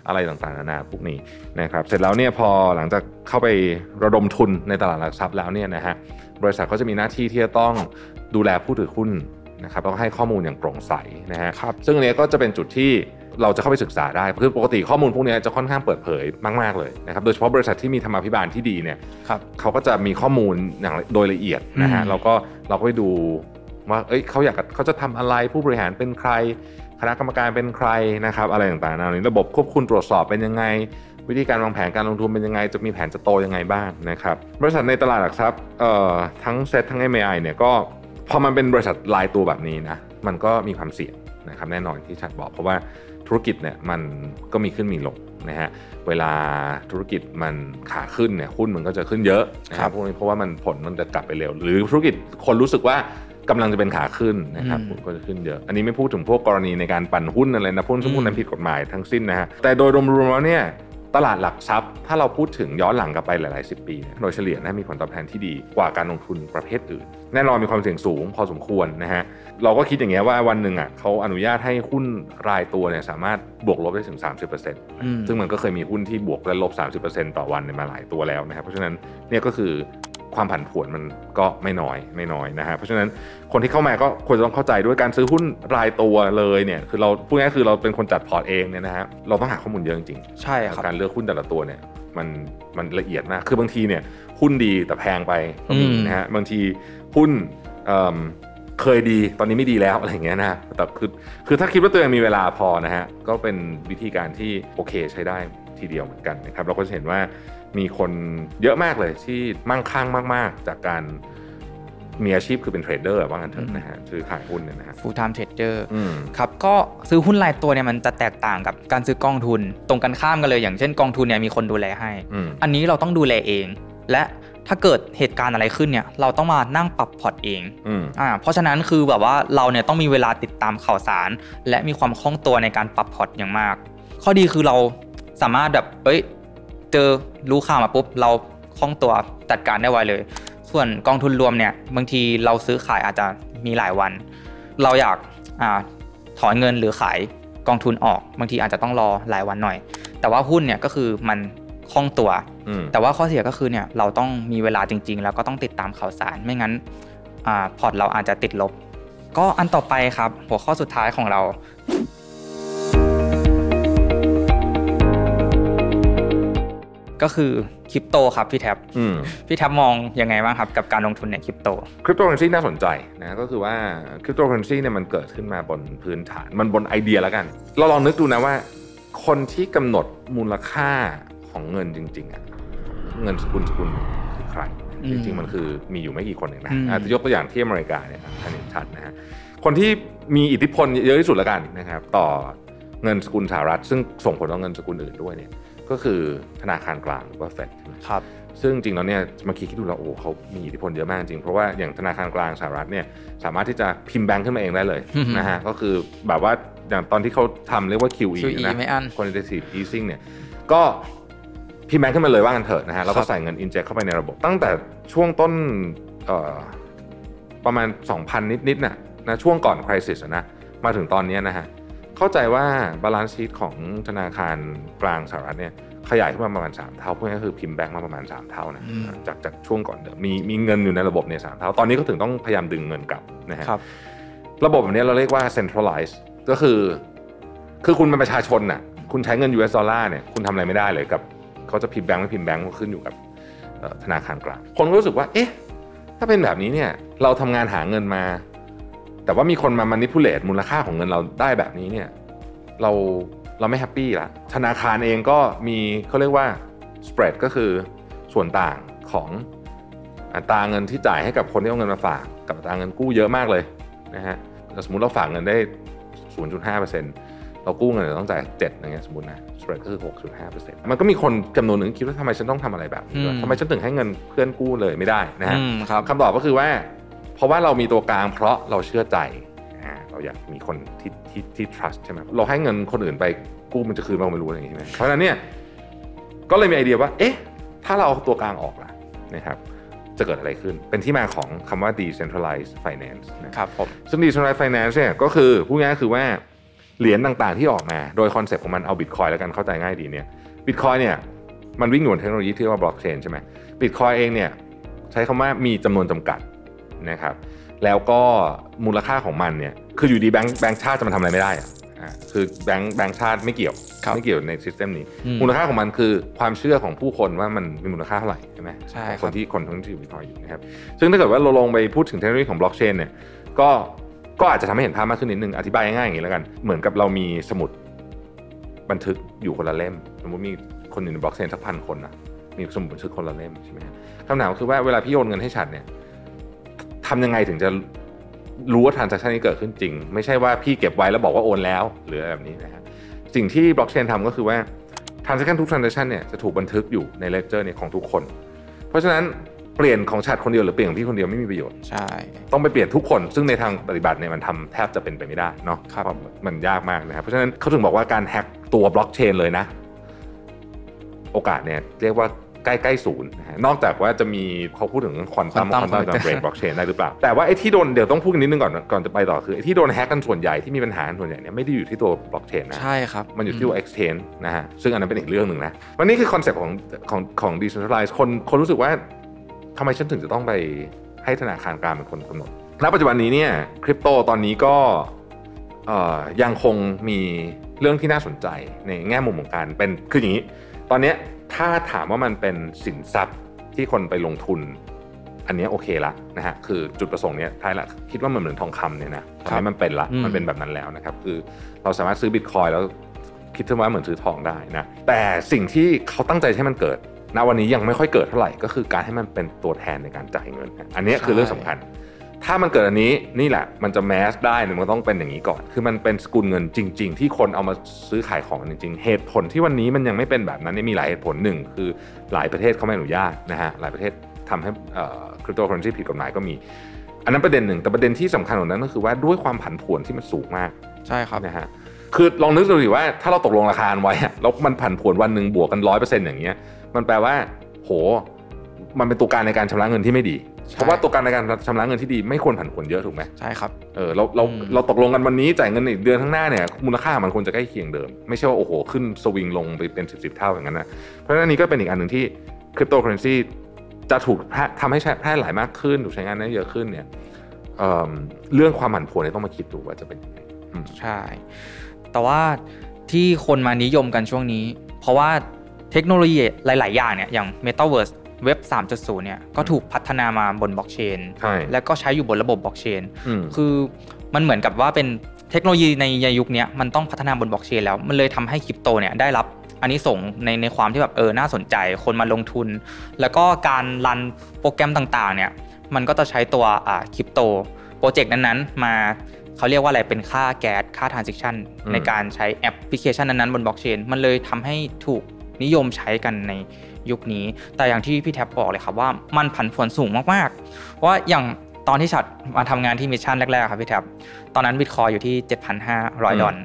อะไรต่างๆนานาพวกนี้นะครับเสร็จแล้วเนี่ยพอหลังจากเข้าไประดมทุนในตลาดหลักทรัพย์แล้วเนี่ยนะฮะบริษัทก็จะมีหน้าที่ที่จะต้องดูแลผู้ถือหุ้น นะครับแล้วก็ให้ข้อมูลอย่างโปร่งใสนะฮะครับซึ่งอันเนี้ยก็จะเป็นจุดที่เราจะเข้าไปศึกษาได้คือปกติข้อมูลพวกเนี้ยจะค่อนข้างเปิดเผยมาก ๆ เลยนะครับโดยเฉพาะบริษัทที่มีธรรมาภิบาลที่ดีเนี่ยครับเขาก็จะมีข้อมูลอย่างโดยละเอียดนะฮะอืมเราก็เราก็ไปดูว่าเอ้ยเขาอยากเขาจะทำอะไรผู้บริหารเป็นใคร คณะกรรมการเป็นใครนะครับอะไรต่างๆนานานี้ระบบควบคุมตรวจสอบเป็นยังไง วิธีการวางแผนการลงทุนเป็นยังไง จะมีแผนจะโตยังไงบ้างนะครับบริษัทในตลาดหลักทรัพย์เอ่อทั้งเซ็ตทั้ง MAI เนี่ยก็ พอมันเป็นบริษัทรายตัวแบบนี้นะมันก็มีความเสี่ยงนะครับแน่นอนที่ชัดบอก เพราะว่าธุรกิจเนี่ยมันก็มีขึ้นมีลงนะฮะเวลาธุรกิจมันขาขึ้นเนี่ยหุ้นมันก็จะขึ้นเยอะนะคครัรับบพวกนี้เพราะว่ามันผลมันจะกลับไปเร็ว หรือธุรกิจคนรู้สึกว่ากำลังจะเป็นขาขึ้นนะครับอืมหุ้นก็จะขึ้นเยอะ อันนี้ไม่พูดถึงพวกกรณีในการปั่นหุ้นอะไรนะพวกซึ่งพวกนั้นอืมผิดกฎหมายทั้งสิ้นนะฮะแต่โดยรวมๆแล้วเนี่ย ตลาดหลักทรัพย์ ถ้าเราพูดถึงย้อนหลังกลับไปหลายๆสิบปีเนี่ยโดยเฉลี่ยนะมีผลตอบแทนที่ดีกว่าการลงทุนประเภทอื่น แน่นอนมีความเสี่ยงสูงพอสมควรนะฮะเราก็คิดอย่างเงี้ยว่าวันหนึ่งอะเขาอนุญาตให้หุ้นรายตัวเนี่ยสามารถบวกลบได้ถึง 30%อืมซึ่งมันก็เคยมีหุ้นที่บวกและลบ 30%ต่อวันเนี่ยมาหลายตัวแล้วนะครับเพราะฉะนั้นเนี่ยก็คือ ความผันผวนมันก็ไม่น้อยไม่น้อยนะฮะเพราะฉะนั้นคนที่เข้ามาก็ควรจะต้องเข้าใจด้วยการซื้อหุ้นรายตัวเลยเนี่ยคือเราพูดง่ายๆคือเราเป็นคนจัดพอร์ตเองเนี่ยนะฮะเราต้องหาข้อมูลเยอะจริงๆใช่ครับการเลือกหุ้นแต่ละตัวเนี่ยมันมันละเอียดมากคือบางทีเนี่ยหุ้นดีแต่แพงไปก็มีอืมนะฮะบางทีหุ้นเอิ่มเคยดีตอนนี้ไม่ดีแล้วอะไรอย่างเงี้ยนะแต่คือคือถ้าคิดว่าตัวเองมีเวลาพอนะฮะก็เป็นวิธีการที่โอเคใช้ได้ทีเดียวเหมือนกันนะครับเราก็จะเห็นว่า มีคนเยอะมากเลยที่มั่งคั่งมาก ๆ จากการมีอาชีพคือเป็นเทรดเดอร์ว่างั้นเถอะนะฮะซื้อขายหุ้นเนี่ยนะฮะ full time trader อืมครับก็ซื้อหุ้นรายตัวเนี่ยมันจะแตกต่างกับการซื้อกองทุน ตรงกันข้ามกันเลยอย่างเช่นกองทุนเนี่ยมีคนดูแลให้อืมอันนี้เราต้องดูแลเอง และถ้าเกิดเหตุการณ์อะไรขึ้นเนี่ยเราต้องมานั่งปรับพอร์ตเองอืมอ่าเพราะฉะนั้นคือแบบว่าเราเนี่ยต้องมีเวลาติดตามข่าวสาร และมีความคล่องตัวในการปรับพอร์ตอย่างมาก ข้อดีคือเราสามารถแบบเอ้ย เจอรู้ข่าวมาปุ๊บเราคล่องตัวจัดการได้ไวเลย ส่วนกองทุนรวมเนี่ยบางทีเราซื้อขายอาจจะมีหลายวัน เราอยากอ่าถอนเงินหรือขายกองทุนออก บางทีอาจจะต้องรอหลายวันหน่อย แต่ว่าหุ้นเนี่ยก็คือมันคล่องตัวอืมแต่ว่าข้อเสียก็คือเนี่ยเราต้องมีเวลาจริง ๆ แล้วก็ต้องติดตามข่าวสารไม่งั้นอาพอร์ตเราอาจจะติดลบ ก็อันต่อไปครับ หัวข้อสุดท้ายของเรา ก็ก็คือคริปโตครับพี่แท็บอืมพี่แท็บมองยังไงบ้างครับกับการลงทุนในคริปโตคริปโตเคอเรนซีน่าสนใจนะก็คือว่าคริปโตเคอเรนซีเนี่ยมันเกิดขึ้นมาบนพื้นฐานมันบนไอเดียแล้วกัน เราลองนึกดูนะว่า คนที่กำหนดมูลค่าของเงินจริงๆอะเงินสกุลสกุลหนึ่งคือใครอืมจริงๆมันคือมีอยู่ไม่กี่คนเองนะอืมอาจจะยกตัวอย่างที่อเมริกาเนี่ยครับท่านเห็นชัดนะฮะคนที่มีอิทธิพลเยอะที่สุดแล้วกันนะครับต่อเงินสกุลสหรัฐ ซึ่งส่งผลต่อเงินสกุลอื่นด้วยเนี่ย ก็คือธนาคารกลางหรือว่าเฟดใช่ไหมครับซึ่งจริงแล้วเนี่ยเมื่อกี้คิดดูแล้วโอ้โหเขามีอิทธิพลเยอะมากจริง เพราะว่าอย่างธนาคารกลางสหรัฐเนี่ยสามารถที่จะพิมพ์แบงค์ขึ้นมาเองได้เลยอือฮึนะฮะก็คือแบบว่าอย่างตอนที่เขาทำเรียกว่า QE QE นะไม่อั้น quantitative easing เนี่ยก็พิมพ์แบงค์ขึ้นมาเลยว่างันเถอะนะฮะแล้วก็ครับใส่เงิน inject เข้าไปในระบบ ตั้งแต่ช่วงต้นเอ่อประมาณ 2,000 นิดๆน่ะนะช่วงก่อน crisis อะนะมาถึงตอนเนี้ยนะฮะ เข้าใจว่า balance sheet ของธนาคารกลางสหรัฐเนี่ยขยายขึ้นมาประมาณ 3 เท่าพวกนี้ก็คือพิมพ์แบงค์มาประมาณ 3 เท่านะอืมจากจากช่วงก่อนเดิมมีมีเงินอยู่ในระบบเนี่ยสามเท่า ตอนนี้ก็ถึงต้องพยายามดึงเงินกลับนะฮะครับระบบแบบนี้เราเรียกว่า centralized ก็คือ คือคุณเป็นประชาชนน่ะคุณใช้เงิน US ดอลลาร์เนี่ยคุณทำอะไรไม่ได้เลยกับเขาจะพิมพ์แบงค์ไม่พิมพ์แบงค์ก็ขึ้นอยู่กับเอ่อธนาคารกลางคนก็รู้สึกว่า เอ๊ะ ถ้าเป็นแบบนี้เนี่ยเราทำงานหาเงินมา แต่ว่ามีคนมา manipulate มูลค่าของเงินเราได้แบบนี้เนี่ยเราเราไม่แฮปปี้ละธนาคารเองก็มีเขาเรียกว่า spread ก็คือส่วนต่างของอัตราเงินที่จ่ายให้กับคนที่เอาเงินมาฝาก กับอัตราเงินกู้เยอะมากเลยนะฮะสมมุติเราฝากเงินได้ 0.5%เรากู้เงินเราต้องจ่าย7อย่างเงี้ยสมมตินะ spread ก็คือ 6.5%มันก็มีคนจำนวนหนึ่งคิดว่าทำไมฉันต้องทำอะไรแบบนี้ด้วยอืมทำไมฉันถึงให้เงินเพื่อนกู้เลยไม่ได้นะฮะอืมครับคำตอบก็คือว่า เพราะว่าเรามีตัวกลางเพราะเราเชื่อใจอ่าเราอยากมีคนที่ที่ที่ trust ใช่ไหมเราให้เงินคนอื่นไปกู้มันจะคืนมาไม่รู้อะไรอย่างนี้ใช่ไหมเพราะฉะนั้นเนี่ยก็เลยมีไอเดียว่า เอ๊ะ ถ้าเราเอาตัวกลางออกล่ะนะครับจะเกิดอะไรขึ้น เป็นที่มาของคำว่า decentralized finance นะครับผมซึ่ง decentralized finance เนี่ยก็คือพูดง่ายๆคือว่าเหรียญต่างๆที่ออกมา โดยคอนเซ็ปต์ของมันเอาบิตคอยแล้วกันเข้าใจง่ายดีเนี่ยบิตคอยเนี่ยมันวิ่งอยู่บนเทคโนโลยีที่เรียกว่าบล็อกเชนใช่ไหมบิตคอยเองเนี่ยใช้คำว่ามีจำนวนจำกัด นะครับแล้วก็มูลค่าของมันเนี่ยคืออยู่ดีแบงค์แบงค์ชาติจะมาทำอะไรไม่ได้อะอ่าคือแบงค์แบงค์ชาติไม่เกี่ยวครับไม่เกี่ยวใน system นี้อืมมูลค่าของมันคือความเชื่อของผู้คนว่ามันมีมูลค่าเท่าไหร่ใช่ไหมใช่ครับของคครับนที่คนทั้งที่ถือบิตคอยอยู่นะครับซึ่งถ้าเกิดว่าเราลงไปพูดถึงเทคโนโลยีของบล็อกเชนเนี่ยก็ก็อาจจะทำให้เห็นภาพมากขึ้นนิดนึงอธิบายง่ายๆอย่างนี้แล้วกัน เหมือนกับเรามีสมุดบันทึกอยู่คนละเล่มสมมติมีคนอยู่ในบล็อกเชนสักพันคนนะมีสมุดบันทึกคนละเล่มใช่ไหมฮะคำถามก็คือว่าเวลาพี่โอนเงินให้ฉันเนี่ย ทำยังไงถึงจะรู้ว่าทราน s a c t ชันนี้เกิดขึ้นจริง ไม่ใช่ว่าพี่เก็บไว้แล้วบอกว่าโอนแล้ว หรืออะไรแบบนี้นะฮะสิ่งที่บล็อกเชนทำก็คือว่า transaction ทุก transaction เนี่ยจะถูกบันทึกอยู่ใน ledger เนี่ยของทุกคน เพราะฉะนั้นเปลี่ยนของฉัดคนเดียวหรือเปลี่ยนของพี่คนเดียวไม่มีประโยชน์ใช่ต้องไปเปลี่ยนทุกคน ซึ่งในทางปฏิบัติเนี่ยมันทำแทบจะเป็นไปไม่ได้เนาะครับเพาะมันยากมากนะครับเพราะฉะนั้นเขาถึงบอกว่าการแฮ็กตัวบล็อกเชนเลยนะ โอกาสเนี่ยเรียกว่า ใกล้ๆศูนย์นะฮะนอกจากว่าจะมีเขาพูดถึงควอนตัม Quantum ควอนตัม Computer เบรกบล็อกเชนได้หรือเปล่า แต่ว่าไอ้ที่โดนเดี๋ยวต้องพูดกันนิดนึงก่อนก่อนจะไปต่อคือไอ้ที่โดนแฮ็กกันส่วนใหญ่ที่มีปัญหากันส่วนใหญ่เนี่ยไม่ได้อยู่ที่ตัวบล็อกเชนนะใช่ครับ มันอยู่ที่ตัว exchange นะฮะซึ่งอันนั้นเป็นอีกเรื่องหนึ่งนะวันนี้คือคอนเซปต์ของของของ decentralized คนคนรู้สึกว่าทำไมฉันถึงจะต้องไปให้ธนาคารกลางเป็นคนกำหนดณปัจจุบันนี้เนี่ยคริปโตตอนนี้ก็เอ่อยังคงมีเรื่องที่น่าสนใจในแง่มุมของการเป็นคืออย่างนี้ ตอนเนี้ย ถ้าถามว่ามันเป็นสินทรัพย์ที่คนไปลงทุน อันเนี้ยโอเคละนะฮะคือจุดประสงค์เนี้ยท้ายละคิดว่ามันเหมือนทองคำเนี่ยนะตอนนี้มันเป็นละอืมมันเป็นแบบนั้นแล้วนะครับคือเราสามารถซื้อบิตคอยแล้วคิดว่าเหมือนซื้อทองได้นะแต่สิ่งที่เขาตั้งใจให้มันเกิดณวันนี้ยังไม่ค่อยเกิดเท่าไหร่ก็คือการให้มันเป็นตัวแทนในการจ่ายเงินนะอันเนี้ยคือเรื่องสำคัญ ถ้ามันเกิดอันนี้นี่แหละมันจะแมสได้เนี่ยมันต้องเป็นอย่างนี้ก่อน คือมันเป็นสกุลเงินจริง ๆ ที่คนเอามาซื้อขายของกันจริง ๆ เหตุผลที่วันนี้มันยังไม่เป็นแบบนั้นเนี่ยมีหลายเหตุผลหนึ่งคือหลายประเทศเขาไม่อนุญาตนะฮะหลายประเทศทำให้คริปโตเคอเรนซีผิดกฎหมายก็มี อันนั้นประเด็นหนึ่งแต่ประเด็นที่สำคัญกว่านั้นก็คือว่าด้วยความผันผวนที่มันสูงมากใช่ครับนะฮะคือลองนึกดูดิว่าถ้าเราตกลงราคาไว้อะแล้วมันผันผวนวันหนึ่งบวกกันร้อยเปอร์เซ็นต์อย่างเงี้ยมันแปลว่า โห มันเป็นตัวการในการชำระเงินที่ไม่ดีใช่ เพราะว่าตัวการในการชำระเงินที่ดีไม่ควรผันผวนเยอะถูกไหมใช่ครับเออเราเราอืมเราตกลงกันวันนี้จ่ายเงินอีกเดือนข้างหน้าเนี่ยมูลค่ามันควรจะใกล้เคียงเดิม ไม่ใช่ว่าโอ้โหขึ้นสวิงลงไปเป็นสิบสิบเท่าอย่างนั้นนะเพราะฉะนั้นอันนี้ก็เป็นอีกอันหนึ่งที่คริปโตเคอเรนซีจะถูกแพร่ทำให้ใช้แพร่หลายมากขึ้นถูกใช้งานได้เยอะขึ้นเนี่ยเอิ่มเรื่องความผันผวนเนี่ยต้องมาคิดดูว่าจะเป็นยังไงอืมใช่ แต่ว่าที่คนมานิยมกันช่วงนี้ เพราะว่าเทคโนโลยีหลาย ๆ อย่างเนี่ยอย่าง Metaverse Web 3.0 เนี่ยก็ถูกพัฒนามาบนบล็อกเชนใช่แล้วก็ใช้อยู่บนระบบบล็อกเชนอืมคือมันเหมือนกับว่าเป็นเทคโนโลยีในยุคเนี้ยมันต้องพัฒนาบนบล็อกเชนแล้วมันเลยทำให้คริปโตเนี่ยได้รับอันนี้ส่งส์ในในความที่แบบเออน่าสนใจคนมาลงทุน แล้วก็การรันโปรแกรมต่างๆเนี่ยมันก็จะใช้ตัวอ่าคริปโตโปรเจกต์นั้นๆ มาเขาเรียกว่าอะไรเป็นค่าแก๊สค่าทราน s ิ c ชันอืมในการใช้แอปพลิเคชันนั้นๆบนบล็อกเชนมันเลยทำให้ถูกนิยมใช้กันใน ยุคนี้ แต่อย่างที่พี่แท็บบอกเลยครับว่ามันผันผวนสูงมากๆเพราะว่าอย่างตอนที่ฉัดมาทำงานที่ Mission แรกๆครับพี่แท็บตอนนั้นบิตคอยน์อยู่ที่ 7,500 ดอลลาร์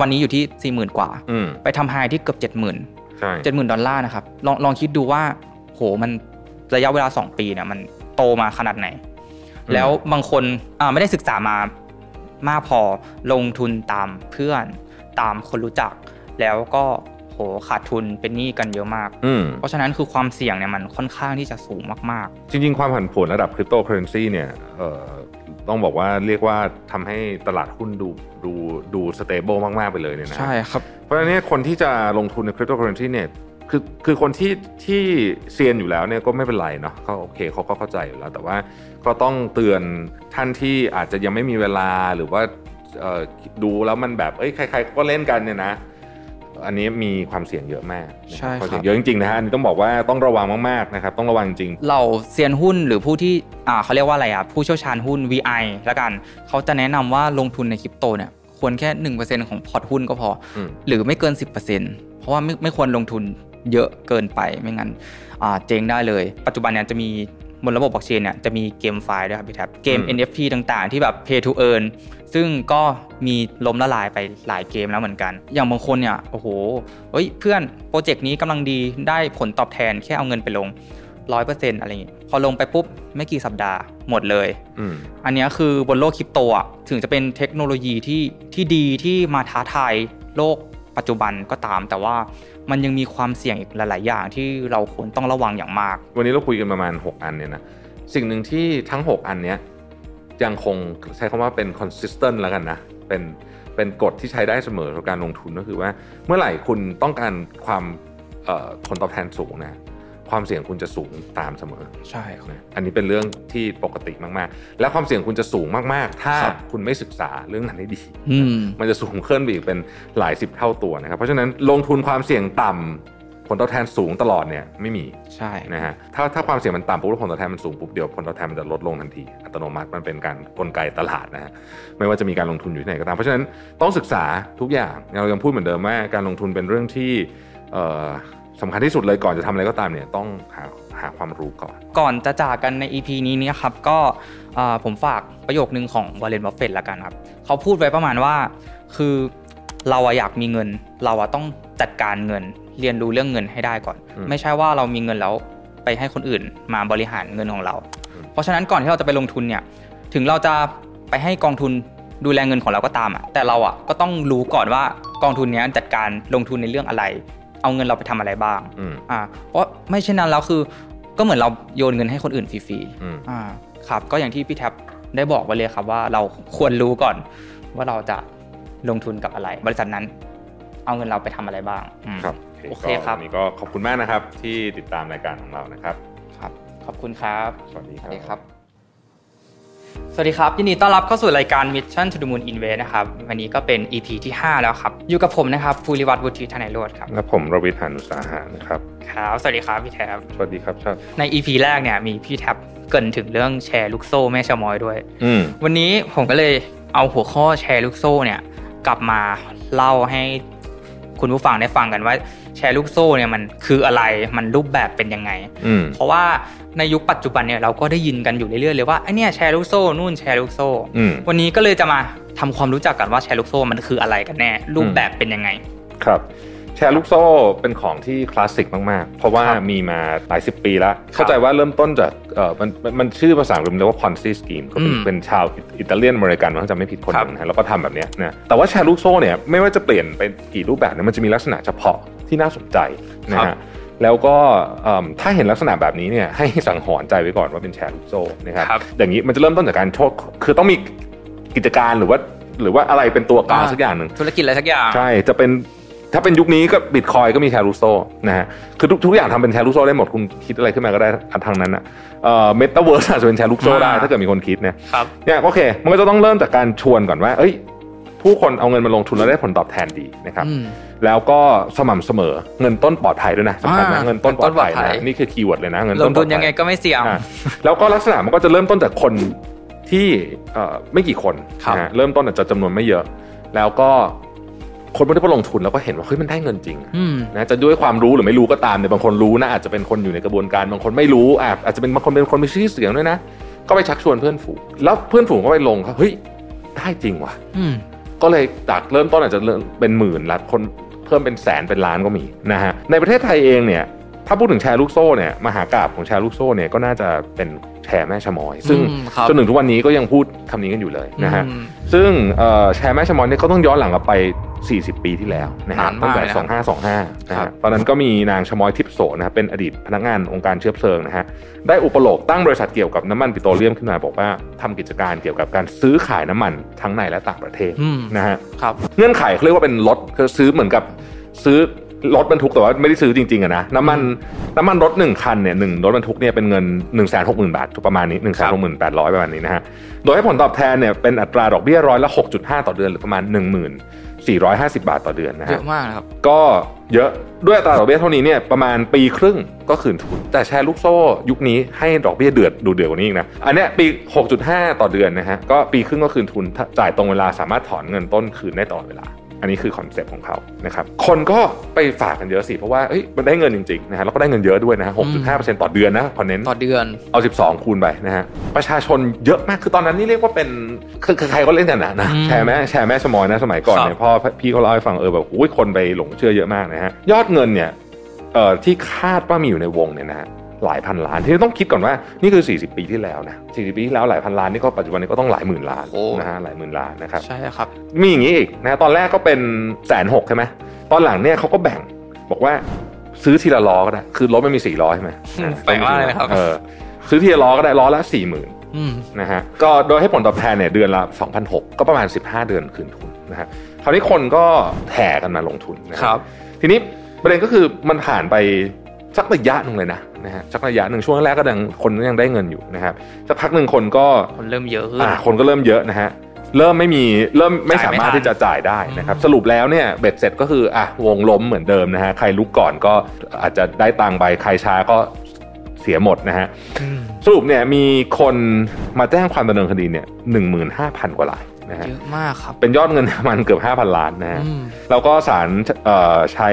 วันนี้อยู่ที่ 40,000 กว่าอืมไปทำ high ที่เกือบ 70,000ใช่70,000 ดอลลาร์นะครับลองลองคิดดูว่าโหมันระยะเวลา 2 ปีเนี่ยมันโตมาขนาดไหน แล้วบางคนอ่าไม่ได้ศึกษามามากพอลงทุนตามเพื่อนตามคนรู้จัก แล้วก็ โหขาดทุนเป็นหนี้กันเยอะมากอืมเพราะฉะนั้นคือความเสี่ยงเนี่ยมันค่อนข้างที่จะสูงมากจริง ๆ ความผันผวนระดับคริปโตเคอเรนซีเนี่ยเอ่อต้องบอกว่าเรียกว่าทำให้ตลาดหุ้นดูดูดู stable มาก ๆ ไปเลยเนี่ยๆนะใช่ครับ เพราะฉะนั้นเนี่ยคนที่จะลงทุนในคริปโตเคอเรนซีเนี่ยคือคือคนที่ที่เซียนอยู่แล้วเนี่ยก็ไม่เป็นไรเนาะเขาโอเคเขาก็เข้าใจอยู่แล้ว แต่ว่าก็ต้องเตือนท่านที่อาจจะยังไม่มีเวลาหรือว่าเอ่อดูแล้วมันแบบเอ้ยใครๆก็เล่นกันเนี่ยนะ อันนี้มีความเสี่ยงเยอะมากใช่ครับความเสี่ยงเยอะจริงๆนะฮะอันนี้ต้องบอกว่าต้องระวังมากๆนะครับต้องระวังจริงเราเซียนหุ้นหรือผู้ที่อ่าเขาเรียกว่าอะไรอะผู้เชี่ยวชาญหุ้น VI แล้วกันเขาจะแนะนำว่าลงทุนในคริปโตเนี่ยควรแค่ 1%ของพอร์ตหุ้นก็พออืมหรือไม่เกิน 10%เพราะว่าไม่ไม่ควรลงทุนเยอะเกินไปไม่งั้นอ่าเจ๊งได้เลย ปัจจุบันเนี่ยจะมี บนระบบบล็อกเชนเนี่ยจะมี GameFi ด้วยครับพี่แท็บเกมอืม NFT ต่างๆ ที่แบบ play to earn ซึ่งก็มีล้มละลายไปหลายเกมแล้วเหมือนกัน อย่างบางคนเนี่ยโอ้โหเฮ้ยเพื่อนโปรเจกต์นี้กำลังดีได้ผลตอบแทนแค่เอาเงินไปลง100%อะไรอย่างงี้พอลงไปปุ๊บ ไม่กี่สัปดาห์หมดเลยอืมอันเนี้ยคือบนโลกคริปโตอะถึงจะเป็นเทคโนโลยีที่ที่ดีที่มาท้าทายโลกปัจจุบันก็ตาม แต่ว่า มันยังมีความเสี่ยงอีกหลาย ๆ อย่างที่เราควรต้องระวังอย่างมาก วันนี้เราคุยกันประมาณ 6 อันเนี่ยนะสิ่งหนึ่งที่ทั้ง 6 อันเนี้ยยังคงใช้คำว่าเป็น consistent แล้วกันนะเป็นเป็นกฎที่ใช้ได้เสมอกับการลงทุนก็คือว่า เมื่อไหร่คุณต้องการความผลตอบแทนสูงนะ ความเสี่ยงคุณจะสูงตามเสมอ ใช่ครับนะอันนี้เป็นเรื่องที่ปกติมากๆ และความเสี่ยงคุณจะสูงมากๆ ถ้าครับคุณไม่ศึกษาเรื่องนั้นให้ดีอืมมันจะสูงขึ้นไปอีกเป็นหลายสิบเท่าตัวนะครับ เพราะฉะนั้นลงทุนความเสี่ยงต่ำผลตอบแทนสูงตลอดเนี่ยไม่มีใช่นะฮะถ้าถ้าความเสี่ยงมันต่ำปุ๊บแล้วผลตอบแทนมันสูงปุ๊บเดี๋ยวผลตอบแทนมันจะลดลงทันที อัตโนมัติมันเป็นการกลไกตลาดนะฮะไม่ว่าจะมีการลงทุนอยู่ที่ไหนก็ตาม เพราะฉะนั้นต้องศึกษาทุกอย่างเรายังพูดเหมือนเดิมว่าการลงทุนเป็นเรื่องที่เอ่อ สำคัญที่สุดเลยก่อนจะทำอะไรก็ตามเนี่ยต้องหาหาความรู้ก่อน ก่อนจะจากกันใน EP นี้เนี่ยครับก็อ่าผมฝากประโยคนึงของวอร์เรนบัฟเฟตละกันครับเขาพูดไว้ประมาณว่า คือเราอะอยากมีเงิน เราอะต้องจัดการเงิน เรียนรู้เรื่องเงินให้ได้ก่อนอืมไม่ใช่ว่าเรามีเงินแล้วไปให้คนอื่นมาบริหารเงินของเราอืมเพราะฉะนั้นก่อนที่เราจะไปลงทุนเนี่ยถึงเราจะไปให้กองทุนดูแลเงินของเราก็ตามอะแต่เราอะก็ต้องรู้ก่อนว่ากองทุนเนี้ยจัดการลงทุนในเรื่องอะไร เอาเงินเราไปทำอะไรบ้างอืมอ่าเพราะไม่เช่นนั้นแล้วคือ ก็เหมือนเราโยนเงินให้คนอื่นฟรีอืมๆอ่าครับ ก็อย่างที่พี่แท็บได้บอกไว้เลยครับว่าเราควรรู้ก่อนว่าเราจะลงทุนกับอะไร บริษัทนั้น เอาเงินเราไปทำอะไรบ้างอืมครับโอเคครับก็วันนี้ก็ขอบคุณมากนะครับที่ติดตามรายการของเรานะครับ ครับ ขอบคุณครับ สวัสดีสควัรัสบดีครับ สวัสดีครับ ยินดีต้อนรับเข้าสู่รายการ Mission to the Moon Invest นะครับ วันนี้ก็เป็น EP ที่ 5 แล้วครับ อยู่กับผมนะครับภูริวัตรวุฒิธนายโรธครับและผมรวิทย์หานุสาหานะครับครับสวัสดีครับพี่แท็บสวัสดีครับชาติใน EP แรกเนี่ยมีพี่แท็บเกรินถึงเรื่องแชร์ลูกโซ่แม่ชะมอยด้วยอืมวันนี้ผมก็เลยเอาหัวข้อแชร์ลูกโซ่เนี่ยกลับมาเล่าให้ คุณผู้ฟังได้ฟังกันว่าแชร์ลูกโซ่เนี่ยมันคืออะไรมันรูปแบบเป็นยังไงอืมเพราะว่าในยุคปัจจุบันเนี่ยเราก็ได้ยินกันอยู่เรื่อยๆเลยว่าไอเนี่ยแชร์ลูกโซ่นู่นแชร์ลูกโซ่อืมวันนี้ก็เลยจะมาทำความรู้จักกันว่าแชร์ลูกโซ่มันคืออะไรกันแน่ รูปแบบเป็นยังไงครับ แชร์ลูกโซ่เป็นของที่คลาสสิกมากๆ เพราะว่าครับมีมาหลายสิบปีแล้ว เข้าใจว่าเริ่มต้นจากเออมันมันมันชื่อภาษาอังกฤษเรียกว่า Ponzi scheme ก็เป็นอืมเป็นชาวอิตาเลียนอเมริกันถ้าจำไม่ผิดคนหครับนึงนะแล้วก็ทำแบบเนี้ยนะแต่ว่าแชร์ลูกโซ่เนี่ยไม่ว่าจะเปลี่ยนไปกี่รูปแบบเนี่ยมันจะมีลักษณะเฉพาะที่น่าสนใจนะฮะแล้วก็เอิ่มถ้าเห็นลักษณะแบบนี้เนี่ยให้สังหรณ์ใจไว้ก่อนว่าเป็นแชร์ลูกโซ่นะครับครับอย่างนี้มันจะเริ่มต้นจากการโชคคือต้องมีกิจการหรือว่าหรือว่าอะไรเป็นตัวกลางสักอย่างหนึ่งธุรกิจอะไรสักอย่าง ใช่จะเป็นเท ถ้าเป็นยุคนี้ก็บิตคอยน์ก็มีแชร์ลูกโซ่นะฮะคือทุกทุกอย่างทำเป็นแชร์ลูกโซ่ได้หมดคุณคิดอะไรขึ้นมาก็ได้ทางนั้นอะเอ่อเมตาเวิร์สอาจจะเป็นแชร์ลูกโซ่ได้อ่าถ้าเกิดมีคนคิดเนี่ยครับเนี่ยโอเค มันก็จะต้องเริ่มจากการชวนก่อนว่า เอ้ย ผู้คนเอาเงินมาลงทุนแล้วได้ผลตอบแทนดีนะครับอืมแล้วก็สม่ำเสมอเงินต้นปลอดภัยด้วยนะสำคัญนะอ่าเงินต้นปลอดภัยเงินต้นปลอดภันะยนี่คือ keyword เลยนะเงินต้นปลอดภัยลงทุนยังไงก็ไม่เสี่ยงอะแล้วก็ลักษณะมันก็จะเริ่มต้นจากคนที่เอ่อไม่กี่คนครับนะฮะเริ่มต้นอาจจะจำนวนไม่เยอะ แล้วก็ คนพวกที่พอลงทุนแล้วก็เห็นว่าเฮ้ยมันได้เงินจริงอืมนะจะด้วยความรู้หรือไม่รู้ก็ตามเนี่ยบางคนรู้นะอาจจะเป็นคนอยู่ในกระบวนการบางคนไม่รู้อะอาจจะเป็นบางคนเป็นคนมีชื่อเสียงด้วยนะก็ไปชักชวนเพื่อนฝูงแล้วเพื่อนฝูงก็ไปลงครับเฮ้ยได้จริงว่ะอืมก็เลยจากเริ่มต้นอาจจะเริ่มเป็นหมื่นละคนเพิ่มเป็นแสนเป็นล้านก็มีนะฮะในประเทศไทยเองเนี่ยถ้าพูดถึงแชร์ลูกโซ่เนี่ยมหากราบของแชร์ลูกโซ่เนี่ยก็น่าจะเป็นแชร์แม่ชะมอย ซึ่งอืมครับจนถึงทุกวันนี้ก็ยังพูดคำนี้กันอยู่เลยนะฮะอืมซึ่งเอ่อแชร์แม่ชะมอยเนี่ยเขาต้องย้อนหลังกลับไป 40 ปีที่แล้วนะฮะนานมากตั้งแต่เลยนะครับ2525นะครัฮะบตอนนั้นก็มีนางชะมอยทิพย์โสนะครับเป็นอดีตพนักงานองค์การเชื้อเพลิงนะฮะได้อุปโลกตั้งบริษัทเกี่ยวกับน้ำมันปิโตรเลียมขึ้นมาบอกว่าทำกิจการเกี่ยวกับการซื้อขายน้ำมันทั้งในและต่างประเทศอืมนะฮะครับเงื่อนไขเขาเรียกว่าเป็นรถคือซื้อเหมือนกับซื้อรถบรรทุกแต่ว่าไม่ได้ซื้อจริงๆอะนะน้ำมันน้ำมันรถหนึ่งคันเนี่ยหนึ่งรถบรรทุกเนี่ยเป็นเงินหนึ่งแสนหกหมื่นบาทประมาณนี้หนึ่งแสนหกหมื่นแปดร้อยประมาณนี้นะฮะโดยให้ผลตอบแทนเนี่ยเป็นอัตราดอกเบี้ยร้อยละหกจุดห้าต่อเดือนหรือประมาณหนึ่งหมื่ นสี่ร้อยห้าสิบาทต่อเดือนนะเยฮะอะมากนะครับ ก็เยอะด้วยอัตราดอกเบี้ยเท่านี้เนี่ยประมาณปีครึ่งก็คืนทุน แต่แชร์ลูกโซ่ยุคนี้ให้ดอกเบี้ยเดือดดูเดือดกว่านี้อีกนะ อันเนี้ยปี 6.5 ต่อเดือนนะฮะก็ปีครึ่งก็คืนทุนถ้าจ่ายตรงเวลาสามารถถอนเงินต้นคืนได้ตลอดเวลาอั นนี้คือคอนเซ็ปต์ของเขานะครับคนก็ไปฝากกันเยอะสิเพราะว่าเอ้ยมันได้เงินจริงๆนะฮะแล้วก็ได้เงินเยอะด้วยนะฮะ6.5%ต่อเดือนนะพอเน้นต่อเดือนเอา12คูณไปนะฮะประชาชนเยอะมากคือตอนนั้นนี่เรียกว่าเป็นคือคือใครก็เล่นกันนะนะอืมแชร์แม่แชร์แม่สมอยนะสมัยก่อนเนี่ยครับพ่อพี่เขาเล่าให้ฟังเออแบบโอ้ยคนไปหลงเชื่อเยอะมากนะฮะยอดเงินเนี่ยเอ่อที่คาดว่ามีอยู่ในวงเนี่ยนะฮะ หลายพันล้านที่ต้องคิดก่อนว่านี่คือ 40 ปีที่แล้วนะ40 ปีที่แล้วหลายพันล้านนี่ก็ปัจจุบันนี้ก็ต้องหลายหมื่นล้านโอ้นะฮะหลายหมื่นล้านนะครับใช่ครับมีอย่างนี้อีกนะตอนแรกก็เป็นแสนหกใช่ไหมตอนหลังเนี่ยเขาก็แบ่งบอกว่าซื้อทีละล้อก็ได้คือรถไม่มีสี่ล้อใช่ไหมอืมแปลกมากเลยนะครับเออซื้อทีละล้อก็ได้ล้อละสี่หมื่นอืมนะฮะก็โดยให้ผลตอบแทนเนี่ยเดือนละ2,006ก็ประมาณ 15 เดือนคืนทุนนะฮะคราวนี้คนก็แห่กันมาลงทุนนะฮะครับ ทีนี้ประเด็นก็คือมันผ่านไป สักระยะหนึ่งเลยนะนะฮะสักระยะหนึ่งช่วงแรกก็ยังคนก็ยังได้เงินอยู่นะครับสักพักหนึ่งคนก็คนเริ่มเยอะขึ้นอ่าคนก็เริ่มเยอะนะฮะเริ่มไม่มีเริ่มไม่จ่ายไม่สามารถทันที่จะจ่ายได้นะครับอืมสรุปแล้วเนี่ยเบ็ดเสร็จก็คืออะวงล้มเหมือนเดิมนะฮะใครลุกก่อนก็อาจจะได้ตังค์ไปใครช้าก็เสียหมดนะฮะอืมสรุปเนี่ยมีคนมาแจ้งความดำเนินคดีเนี่ยหนึ่งหมื่นห้าพันกว่าลาย นะฮะเยอะมากครับ เป็นยอดเงินประมาณเกือบห้าพันล้านนะฮะอืมแล้วก็ศาลเอ่อใช้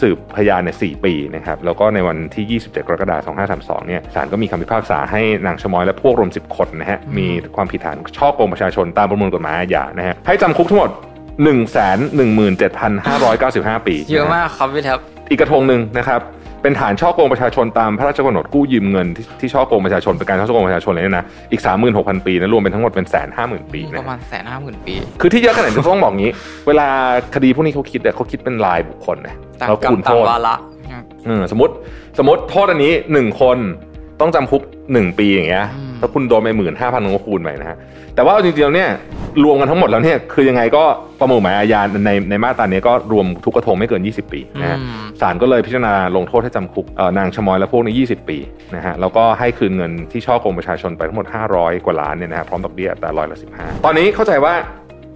สืบพยานเนี่ยสี่ปีนะครับ แล้วก็ในวันที่ 27 กรกฎาคม 2532 เนี่ยศาลก็มีคำพิพากษาให้นางชะมอยและพวกรวม 10 คนนะฮะอืมมีความผิดฐานช่อโกงประชาชนตามประมวลกฎหมายอาญานะฮะ ให้จำคุกทั้งหมด 1 1 7 5 9 5 ปี เยอะนฮมากครับพี่แท็บอีกกระทงหนึ่งนะครับ เป็นฐานช่อโกงประชาชนตามพระราชกำหนดกู้ยืมเงินที่ที่ช่อโกงประชาชนเป็นการช่อโกงประชาชนเลยเนี่ยนะอีก 36,000 ปีนะรวมเป็นทั้งหมดเป็นแสนห้าหมื่นปีปนะระมาณแสนห้าหมื่นปี คือที่เยอะขนาดนี้ต้องบอกงี้ เวลาคดีพวกนี้เขาคิดเนี่ยเขาคิดเป็นรายบุคคลนะต่างแล้วกรรคูมณต่าโทงษวาระเออสมมติสมมติโทษอันนี้หนึ่งคนต้องจำคุกหนึ่งปีอย่างเงี้ย อืมแล้วคุณโดนไปหมื่นห้าพันก็คูณไปนะฮะแต่ว่าเอาจริงๆแล้วเนี่ยรวมกันทั้งหมดแล้วเนี่ยคือยังไงก็ประมวลกฎหมายอาญาในในมาตราเนี้ยก็รวมทุกกระทงไม่เกิน 20 ปีนะฮะอืมศาลก็เลยพิจารณาลงโทษให้จำคุกเอ่อนางชะมอยและพวกนี้ 20 ปีนะฮะแล้วก็ให้คืนเงินที่ช่อโกงประชาชนไปทั้งหมด 500 กว่าล้านเนี่ยนะฮะพร้อมดอกเบี้ยแต่ร้อยละ15ตอนนี้เข้าใจว่า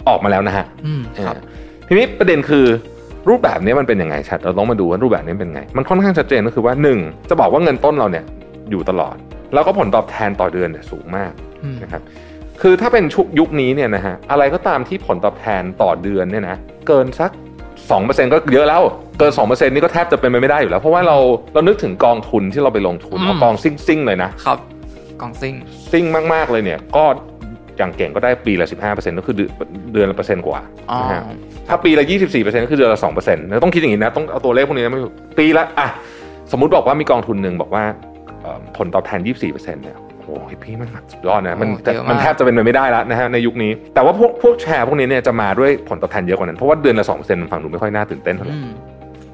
ออกมาแล้วนะฮะอืมครับเออทีนี้ประเด็นคือรูปแบบนี้มันเป็นยังไงชัดเราต้องมาดูว่ารูปแบบนี้เป็นไง มันค่อนข้างชัดเจนก็คือว่าหนึ่งจะบอกว่าเงินต้นเราเนี่ยอยู่ตลอด แล้วก็ผลตอบแทนต่อเดือนเนี่ยสูงมากอืมนะครับคือถ้าเป็นชุกยุคนี้เนี่ยนะฮะอะไรก็ตามที่ผลตอบแทนต่อเดือนเนี่ยนะเกินสัก2%ก็เยอะแล้วเกิน2%นี่ก็แทบจะเป็นไปไม่ได้อยู่แล้ว เพราะว่าเราเรานึกถึงกองทุนที่เราไปลงทุนอืมเอากองซิ่งซิ่งๆเลยนะครับกองซิ่งซิ่งมาก ๆ เลยเนี่ยก็อย่างเก่งก็ได้ปีละ 15%ก็คือเดือนเดือนละเปอร์เซ็นต์กว่าอ๋อนะฮะถ้าปีละ 24%ก็คือเดือนละ2%นะต้องคิดอย่างนี้นะต้องเอาตัวเลขพวกนี้นะไม่ปีละอะสมมุติบอกว่ามีกองทุนหนึ่งบอกว่าเอ่อ ผลตอบแทน 24%เนี่ยโอ้โหพี่มันสุดยอดนะมันโอ้เยอะมากมันแทบจะเป็นไปไม่ได้แล้วนะฮะในยุคนี้ แต่ว่าพวกพวกแชร์พวกนี้เนี่ยจะมาด้วยผลตอบแทนเยอะกว่านั้น เพราะว่าเดือนละ2%มันฟังดูไม่ค่อยน่าตื่นเต้นเท่าไหร่อืม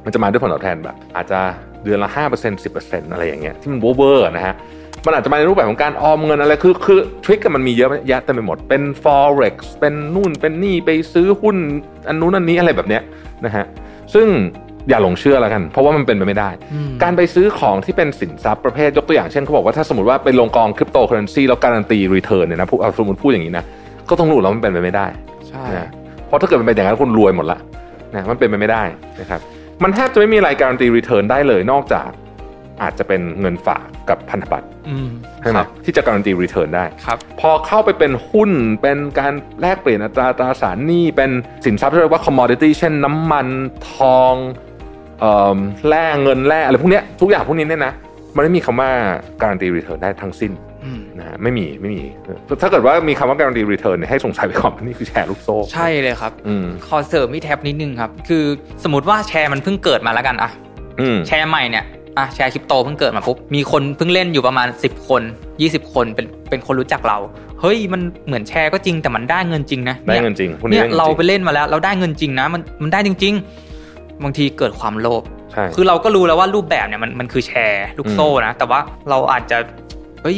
มันจะมาด้วยผลตอบแทนแบบ อาจจะเดือนละ5% 10%อะไรอย่างเงี้ยที่มันเวอร์ๆนะฮะมันอาจจะมาในรูปแบบของการออมเงินอะไรคือคือ trick กันมันมีเยอะแยะเต็มไปหมดเป็น forex เป็นนู่นเป็นนี่ไปซื้อหุ้นอันนู้นอันนี้อะไรแบบเนี้ยนะฮะซึ่ง อย่าหลงเชื่อแล้วกัน เพราะว่ามันเป็นไปไม่ได้อืมการไปซื้อของที่เป็นสินทรัพย์ประเภทยกตัวอย่างเช่นเขาบอกว่าถ้าสมมติว่าไปลงกองคริปโตเคอเรนซีแล้วการันตี return เนี่ยนะพูดเอาสมมติพูดอย่างนี้นะก็ต้องรู้แล้วมันเป็นไปไม่ได้ใช่นะเพราะถ้าเกิดมันเป็นอย่างนั้นคุณรวยหมดละนะมันเป็นไปไม่ได้นะครับมันแทบจะไม่มีอะไรการันตี return ได้เลยนอกจากอาจจะเป็นเงินฝากกับพันธบัตรอืมใช่ไหมครับที่จะการันตี return ได้ครับพอเข้าไปเป็นหุ้นเป็นการแลกเปลี่ยนอัตราตราสารหนี้เป็นสินทรัพย์ที่เรียกว่า commodity เช่นน้ำมันทองเอ่อ แร่เงินแร่อะไรพวกเนี้ยทุกอย่างพวกนี้เนี่ยนะมันไม่มีคำว่าการันตี return ได้ทั้งสิ้นอืมนะฮะไม่มีไม่มี ถ้าเกิดว่ามีคำว่าการันตี return ให้สงสัยไปก่อนว่านี่คือแชร์ลูกโซ่ ใช่เลยครับอืมขอเสริมพี่แท็บนิดนึงครับ คือสมมติว่าแชร์มันเพิ่งเกิดมาแล้วกันอะอืมแชร์ใหม่เนี่ยอะแชร์คริปโตเพิ่งเกิดมาปุ๊บมีคนเพิ่งเล่นอยู่ประมาณ 10 คน 20 คนเป็นเป็นคนรู้จักเรา เฮ้ยมันเหมือนแชร์ก็จริงแต่มันได้เงินจริงนะได้เงินจริงพวกนี้เนี่ยได้งินเราจงไปเล่นมาแล้ว เราได้เงินจริงนะมันมันได้จริง ๆ บางทีเกิดความโลภใช่คือเราก็รู้แล้วว่ารูปแบบเนี่ยมันมันคือแชร์ลูกโซ่นะแต่ว่าเราอาจจะเฮ้ย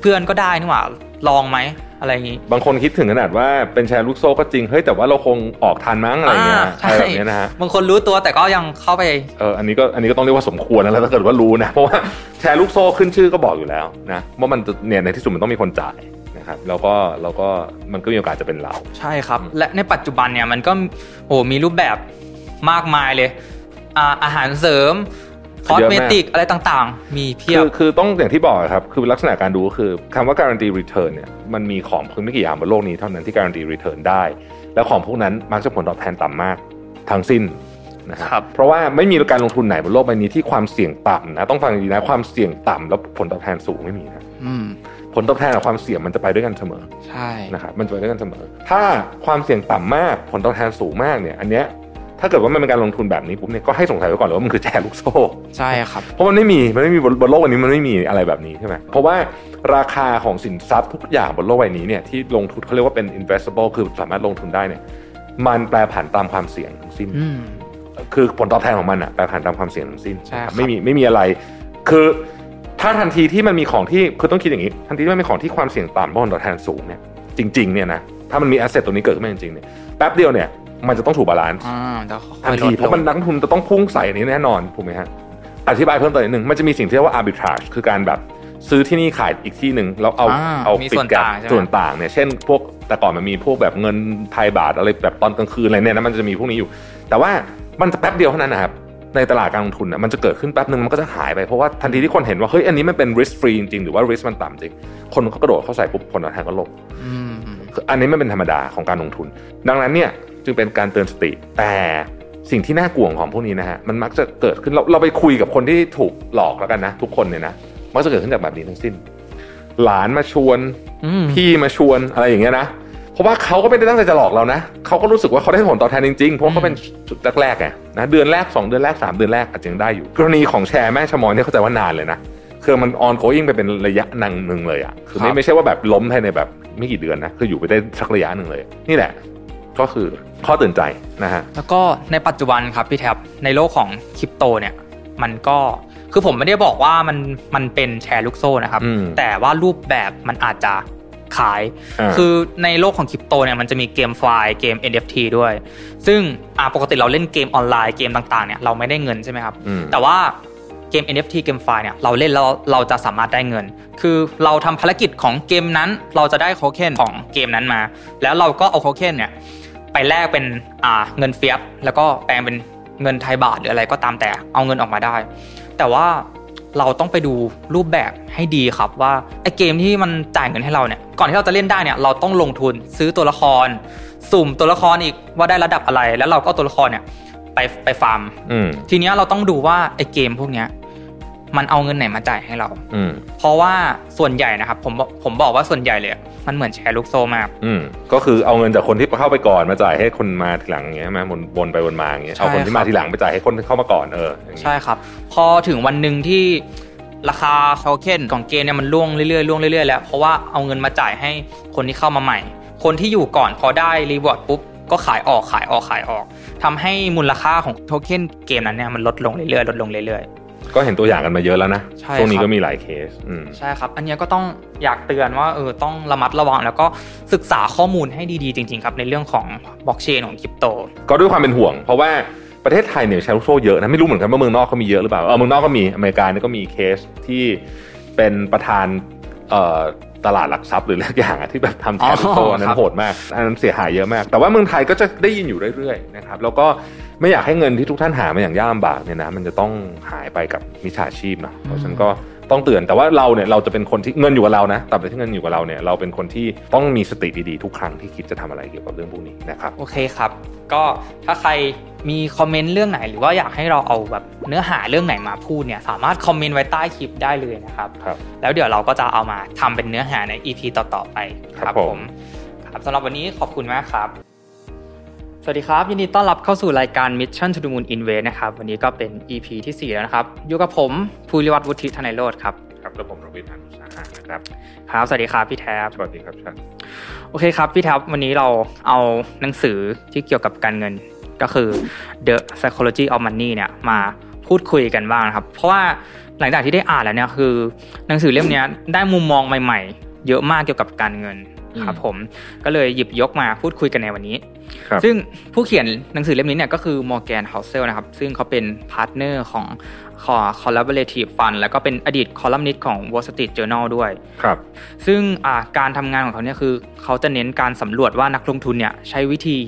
เพื่อนก็ได้นี่หว่าลองไหมอะไรอย่างงี้ บางคนคิดถึงขนาดว่าเป็นแชร์ลูกโซ่ก็จริงเฮ้ยแต่ว่าเราคงออกทันมั้งอะไรอย่างเงี้ยอ่าใช่อะไรแบบเนี้ยนะฮะบางคนรู้ตัวแต่ก็ยังเข้าไปเอออันนี้ก็อันนี้ก็ต้องเรียกว่าสมควรนะแล้วถ้าเกิดว่ารู้นะเพราะว่าแชร์ลูกโซ่ขึ้นชื่อก็บอกอยู่แล้วนะว่ามันจะเนี่ยในที่สุดมันต้องมีคนจ่ายนะครับแล้วก็แล้วก็มันก็มีโอกาสจะเป็นเรา ใช่ครับอืมและในปัจจุบันเนี่ยมันก็โอ้มีรูปแบบ มากมายเลยอ่าอาหารเสริมคอสเมติกอะไรต่างๆ มีเพียคืบอคือต้องอย่างที่บอกครับ คือลักษณะการดูก็คือคำว่า guarantee return เนี่ยมันมีของเพียงไม่กี่อย่างบนโลกนี้เท่านั้นที่ guarantee return ได้ แล้วของพวกนั้นมักจะผลตอบแทนต่ำมากทั้งสิ้นนะคครัรับบเพราะว่าไม่มีการลงทุนไหนบนโลกใบนี้ที่ความเสี่ยงต่ำนะต้องฟังดีนะความเสี่ยงต่ำแล้วผลตอบแทนสูงไม่มีนะอืมผลตอบแทนกับความเสี่ยงมันจะไปด้วยกันเสมอใช่นะครับมันจะไปด้วยกันเสมอ ถ้าความเสี่ยงต่ำมากผลตอบแทนสูงมากเนี่ย อันเนี้ย ถ้าเกิดว่ามันเป็นการลงทุนแบบนี้ปุ๊บเนี่ยก็ให้สงสัยไว้ก่อนเลยว่ามันคือแชร์ลูกโซ่ใช่ครับเพราะมันไม่มีมันไม่มีบนบนโลกวันนี้มันไม่มีอะไรแบบนี้ใช่ไหมเพราะว่าราคาของสินทรัพย์ทุกอย่างบนโลกใบนี้เนี่ยที่ลงทุนเขาเรียกว่าเป็น investable คือสามารถลงทุนได้เนี่ยมันแปรผันตามความเสี่ยงทั้งสิ้นอืมคือผลตอบแทนของมันอะแปรผันตามความเสี่ยงทั้งสิ้นใช่ครับไม่มีไม่มีอะไร คือถ้าทันทีที่มันมีของที่คือต้องคิดอย่างนี้ทันทีที่มันมีของที่ความเสี่ยงต่ำผลตอบแทนสูงเนี่ยจริงๆเนี่ยนะถ้ามันมี asset ตัวนี้เกิดขึ้นมาจริงๆเนี่ยแป๊บเดียวเนี่ย มันจะต้องถูก balance อ่าทันทีเดี๋ยวค่อยๆลดเพราะมันนักลงทุนจะต้องพุ่งใส่อันนี้แน่นอนถูกไหมฮะอธิบายเพิ่มเติมนิดนึงมันจะมีสิ่งที่เรียกว่า arbitrage คือการแบบซื้อที่นี่ขายอีกที่หนึ่งแล้วเอาอ่าเอามาปิส่ดกับส่วนต่างใช่ไหมส่วนต่างเนี่ยเช่น พวกแต่ก่อนมันมีพวกแบบเงินไทยบาทอะไรแบบตอนกลางคืนอะไรเนี่ยนะมันจะมีพวกนี้อยู่ แต่ว่ามันจะแป๊บเดียวเท่านั้นนะครับในตลาดการลงทุนนะมันจะเกิดขึ้นแป๊บหนึ่งมันก็จะหายไปเพราะว่าทันทีที่คนเห็นว่าเฮ้ยอันนี้มันเป็น risk free จริงๆหรือว่า risk มันต่ำจริง คนก็กระโดดเข้าใส่ปุ๊บผลตอบแทนก็ลงอืมคืออันนี้ไม่เป็นธรรมดาของการลงทุน ดังนั้นเนี่ย จึงเป็นการเตือนสติ แต่สิ่งที่น่ากลัวของพวกนี้นะฮะมันมักจะเกิดขึ้นเราเราไปคุยกับคนที่ถูกหลอกแล้วกันนะทุกคนเนี่ยนะมักจะเกิดขึ้นจากแบบนี้ทั้งสิ้น หลานมาชวนอืมพี่มาชวนอะไรอย่างเงี้ยนะเพราะว่าเขาก็ไม่ได้ตั้งใจจะหลอกเรานะเขาก็รู้สึกว่าเขาได้ผลตอบแทนจริงๆเพราะว่าเขาเป็นจุดแรกๆไงนะเดือนแรก 2 เดือนแรก 3 เดือนแรกอาจจะยังได้อยู่ กรณีของแชร์แม่ชะมอยเนี่ยเข้าใจว่านานเลยนะคือมันออนโกยิ่งไปเป็นระยะนังหนึ่งเลยอะคือครัไม่บไม่ใช่ว่าแบบล้มภายในแบบไม่กี่เดือนนะคืออยู่ไปได้สักระยะหนึ่งเลย นี่แหละ ก็คือข้อเตือนใจนะฮะแล้วก็ในปัจจุบันครับพี่แท็บในโลกของคริปโตเนี่ยมันก็คือผมไม่ได้บอกว่ามันมันเป็นแชร์ลูกโซ่นะครับอืมแต่ว่ารูปแบบมันอาจจะขายอ่าคือในโลกของคริปโตเนี่ยมันจะมีเกมไฟล์เกม NFT ด้วย ซึ่งอ่าปกติเราเล่นเกมออนไลน์เกมต่างๆเนี่ยเราไม่ได้เงินใช่ไหมครับอืมแต่ว่าเกม NFT เกมไฟล์เนี่ยเราเล่นแล้วเราจะสามารถได้เงิน คือเราทำภารกิจของเกมนั้น เราจะได้โคเคนของเกมนั้นมา แล้วเราก็เอาโคเคนเนี่ย ไปแลกเป็นอ่าเงินเฟียสแล้วก็แปลงเป็นเงินไทยบาทหรืออะไรก็ตามแต่เอาเงินออกมาได้ แต่ว่าเราต้องไปดูรูปแบบให้ดีครับว่าไอเกมที่มันจ่ายเงินให้เราเนี่ยก่อนที่เราจะเล่นได้เนี่ยเราต้องลงทุนซื้อตัวละคร สุ่มตัวละครอีกว่าได้ระดับอะไร แล้วเราก็เอาตัวละครเนี่ยไปไปฟาร์มอืมทีเนี้ยเราต้องดูว่าไอ้เกมพวกเนี้ย มันเอาเงินไหนมาจ่ายให้เราอืมเพราะว่าส่วนใหญ่นะครับ ผมบอกผมบอกว่าส่วนใหญ่เลยอะมันเหมือนแชร์ลูกโซ่มากอืมก็คือเอาเงินจากคนที่เข้าไปก่อนมาจ่ายให้คนมาทีหลังอย่างเงี้ยใช่ไหมวนวนไปวนมาอย่างเงี้ยเอาคนที่มาทีหลังไปจ่ายให้คนที่เข้ามาก่อนเอออย่างงี้ใช่ครับ พอถึงวันหนึ่งที่ราคาโทเค็นของเกมเนี่ยมันล่วงเรื่อยๆล่วงเรื่อยๆแล้วเพราะว่าเอาเงินมาจ่ายให้คนที่เข้ามาใหม่ คนที่อยู่ก่อนพอได้ reward ปุ๊บก็ขายออกขายออกขายออกทำให้มูลค่าของโทเค็นเกมนั้นเนี่ยมันลดลงเรื่อยๆลดลงเรื่อยๆ ก็เห็นตัวอย่างกันมาเยอะแล้วนะใช่ช่วงนี้ครับก็มีหลายเคสอืมใช่ครับ อันเนี้ยก็ต้องอยากเตือนว่าเออต้องระมัดระวัง แล้วก็ศึกษาข้อมูลให้ดีๆ จริง ๆ ครับ ในเรื่องของบล็อกเชนของคริปโต ก็ด้วยความเป็นห่วง เพราะว่าประเทศไทยเนี่ยแชร์ลูกโซ่เยอะนะ ไม่รู้เหมือนกันว่าเมืองนอกเขามีเยอะหรือเปล่าเออเมืองนอกก็มีอเมริกาเนี่ยก็มีเคสที่เป็นประธานเอ่อตลาดหลักทรัพย์หรืออะไรอย่างอะที่แบบทำแชร์ลูกโซ่อันนั้นโหดมากอันนั้นเสียหายเยอะมาก แต่ว่าเมืองไทยก็จะได้ยินอยู่เรื่อยๆนะครับแล้วก็ ไม่อยากให้เงินที่ทุกท่านหามาอย่างยากลำบากเนี่ยนะมันจะต้องหายไปกับมิจฉาชีพเนาะเพราะฉะนั้นก็ต้องเตือนแต่ว่าเราเนี่ยเราจะเป็นคนที่เงินอยู่กับเรานะแต่ที่เงินอยู่กับเราเนี่ยเราเป็นคนที่ต้องมีสติดีๆทุกครั้งที่คิดจะทำอะไรเกี่ยวกับเรื่องพวกนี้นะครับโอเคครับ ก็ถ้าใครมีคอมเมนต์เรื่องไหน หรือว่าอยากให้เราเอาแบบเนื้อหาเรื่องไหนมาพูดเนี่ยสามารถคอมเมนต์ไว้ใต้คลิปได้เลยนะครับครับ แล้วเดี๋ยวเราก็จะเอามาทำเป็นเนื้อหาใน EP ต่อๆไปครับผมครับสำหรับวันนี้ขอบคุณมากครับ สวัสดีครับ ยินดีต้อนรับเข้าสู่รายการ Mission to the Moon Invest นะครับ วันนี้ก็เป็น EP ที่ 4 แล้วนะครับ อยู่กับผมภูริวัฒน์วุฒิธนายโรธครับ ครับแล้วผมรวิทย์อนุสาหะนะครับ ครับ สวัสดีครับพี่แท็บสวัสดีครับชันโอเคครับพี่แท็บวันนี้เราเอาหนังสือที่เกี่ยวกับการเงินก็คือ The Psychology of Money เนี่ยมาพูดคุยกันบ้างนะครับ เพราะว่าหลังจากที่ได้อ่านแล้วเนี่ยคือ หนังสือเล่มเนี้ยได้มุมมองใหม่ ๆ เยอะมากเกี่ยวกับการเงิน ครับผมก็เลยหยิบยกมาพูดคุยกันในวันนี้ครับซึ่งผู้เขียนหนังสือเล่มนี้เนี่ยก็คือมอร์แกนเฮาเซลนะครับ ซึ่งเขาเป็น partner ของ Collaborative Fund แล้วก็เป็นอดีตคอลัมนิสต์ของ Wall Street Journal ด้วยครับซึ่งอ่าการทำงานของเขาเนี่ยคือเขาจะเน้นการสำรวจว่านักลงทุนเนี่ยใช้วิธี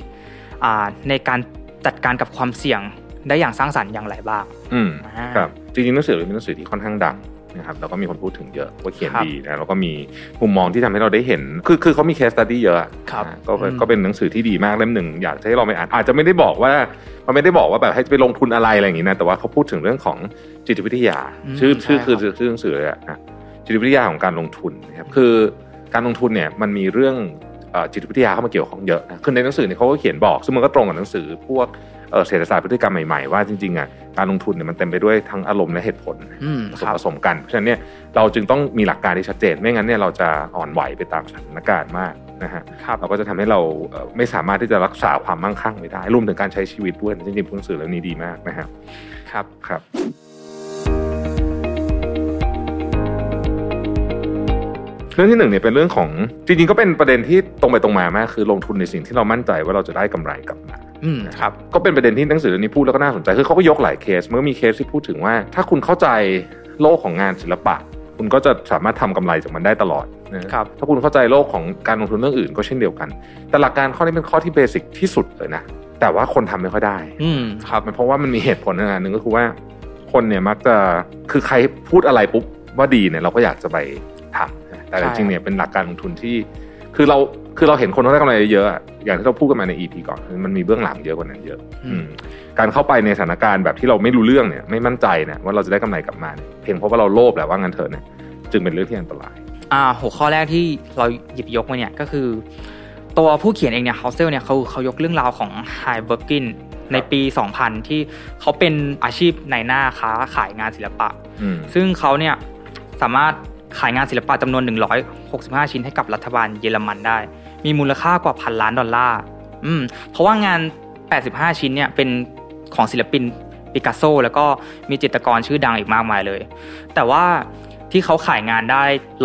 อ่าในการจัดการกับความเสี่ยงได้อย่างสร้างสรรค์อย่างไรบ้าง อืมอ่าครับ จริงๆหนังสือเป็นหนังสือที่ค่อนข้างดัง นะครับแล้วก็มีคนพูดถึงเยอะว่าเขียนครับดีนะแล้วก็มีมุมมองที่ทำให้เราได้เห็น คือคือเขามีเคสตัดดี้เยอะครับนะก็เป็นอืมก็เป็นหนังสือที่ดีมากเล่มหนึ่งอยากจะให้เราไปอ่านอาจจะไม่ได้บอกว่ามันไม่ได้บอกว่าแบบให้ไปลงทุนอะไรอะไรอย่างนี้นะแต่ว่าเขาพูดถึงเรื่องของจิตวิทยา ชื่อชื่อคือชื่อหนังสือเลยอะนะจิตวิทยาของการลงทุนนะครับคือการลงทุนเนี่ยมันมีเรื่องเอ่อจิตวิทยาเข้ามาเกี่ยวข้องเยอะนะคือในหนังสือเนี่ยเขาก็เขียนบอกซึ่งมันก็ตรงกับหนังสือพวก เอ่อเศรษฐศาสตร์พฤติกรรมใหม่ๆว่าจริงๆอะการลงทุนเนี่ยมันเต็มไปด้วยทั้งอารมณ์และเหตุผลอืมผสคมรับผสมกันเพราะฉะนั้นเนี่ยเราจึงต้องมีหลักการที่ชัดเจน ไม่งั้นเนี่ยเราจะอ่อนไหวไปตามสถานการณ์มากนะฮะครับเราก็จะทำให้เราเอ่อไม่สามารถที่จะรักษาความมั่งคั่งไว้ได้รวมถึงการใช้ชีวิตด้วยจริงๆหนังสือเล่มนี้ดีมากนะฮะครับครับ เรื่องที่หนึ่งเนี่ยเป็นเรื่องของจริงๆก็เป็นประเด็นที่ตรงไปตรงมามากคือลงทุนในสิ่งที่เรามั่นใจว่าเราจะได้กำไรกลับมาอืมครับก็เป็นประเด็นที่หนังสือเล่มนี้พูดแล้วก็น่าสนใจคือเขาก็ยกหลายเคสมันก็มีเคสที่พูดถึงว่า ถ้าคุณเข้าใจโลกของงานศิลปะ คุณก็จะสามารถทำกำไรจากมันได้ตลอดนะครับถ้าคุณเข้าใจโลกของการลงทุนเรื่องอื่นก็เช่นเดียวกัน แต่หลักการข้อนี้เป็นข้อที่เบสิกที่สุดเลยนะแต่ว่าคนทำไม่ค่อยได้ อืมครับมันเพราะว่ามันมีเหตุผลอันหนึ่งก็คือว่า คนเนี่ยมักจะคือใครพูดอะไรปุ๊บว่าดีเนี่ยเราก็อยากจะไปทำนะ แต่จริงๆเนี่ยเป็นหลักการลงทุนที่ คือเราคือเราเห็นคนเขาได้กำไรเยอะอะอย่างที่เราพูดกันมาใน EP ก่อนคือมันมีเบื้องหลังเยอะกว่านั้นเยอะอืมอืมการเข้าไปในสถานการณ์แบบที่เราไม่รู้เรื่องเนี่ยไม่มั่นใจเนี่ยว่าเราจะได้กำไรกลับมาเนี่ยเพียงเพราะว่าเราโลภแหละว่างั้นเถอะเนี่ยจึงเป็นเรื่องที่อันตรายอ่าหัวข้อแรกที่เราหยิบยกมาเนี่ยก็คือ ตัวผู้เขียนเองเนี่ยเฮาเซลเนี่ยเขาเขายกเรื่องราวของไฮเบอร์กินในปี 2000 ที่เขาเป็นอาชีพในหน้าค้าขายงานศิลปะอืมซึ่งเขาเนี่ยสามารถ ขายงานศิลปะจำนวน 165 ชิ้นให้กับรัฐบาลเยอรมันได้ มีมูลค่ากว่าพันล้านดอลลาร์อืมเพราะว่างาน 85 ชิ้นเนี่ยเป็นของศิลปินปิกัสโซ แล้วก็มีจิตรกรชื่อดังอีกมากมายเลย แต่ว่าที่เขาขายงานได้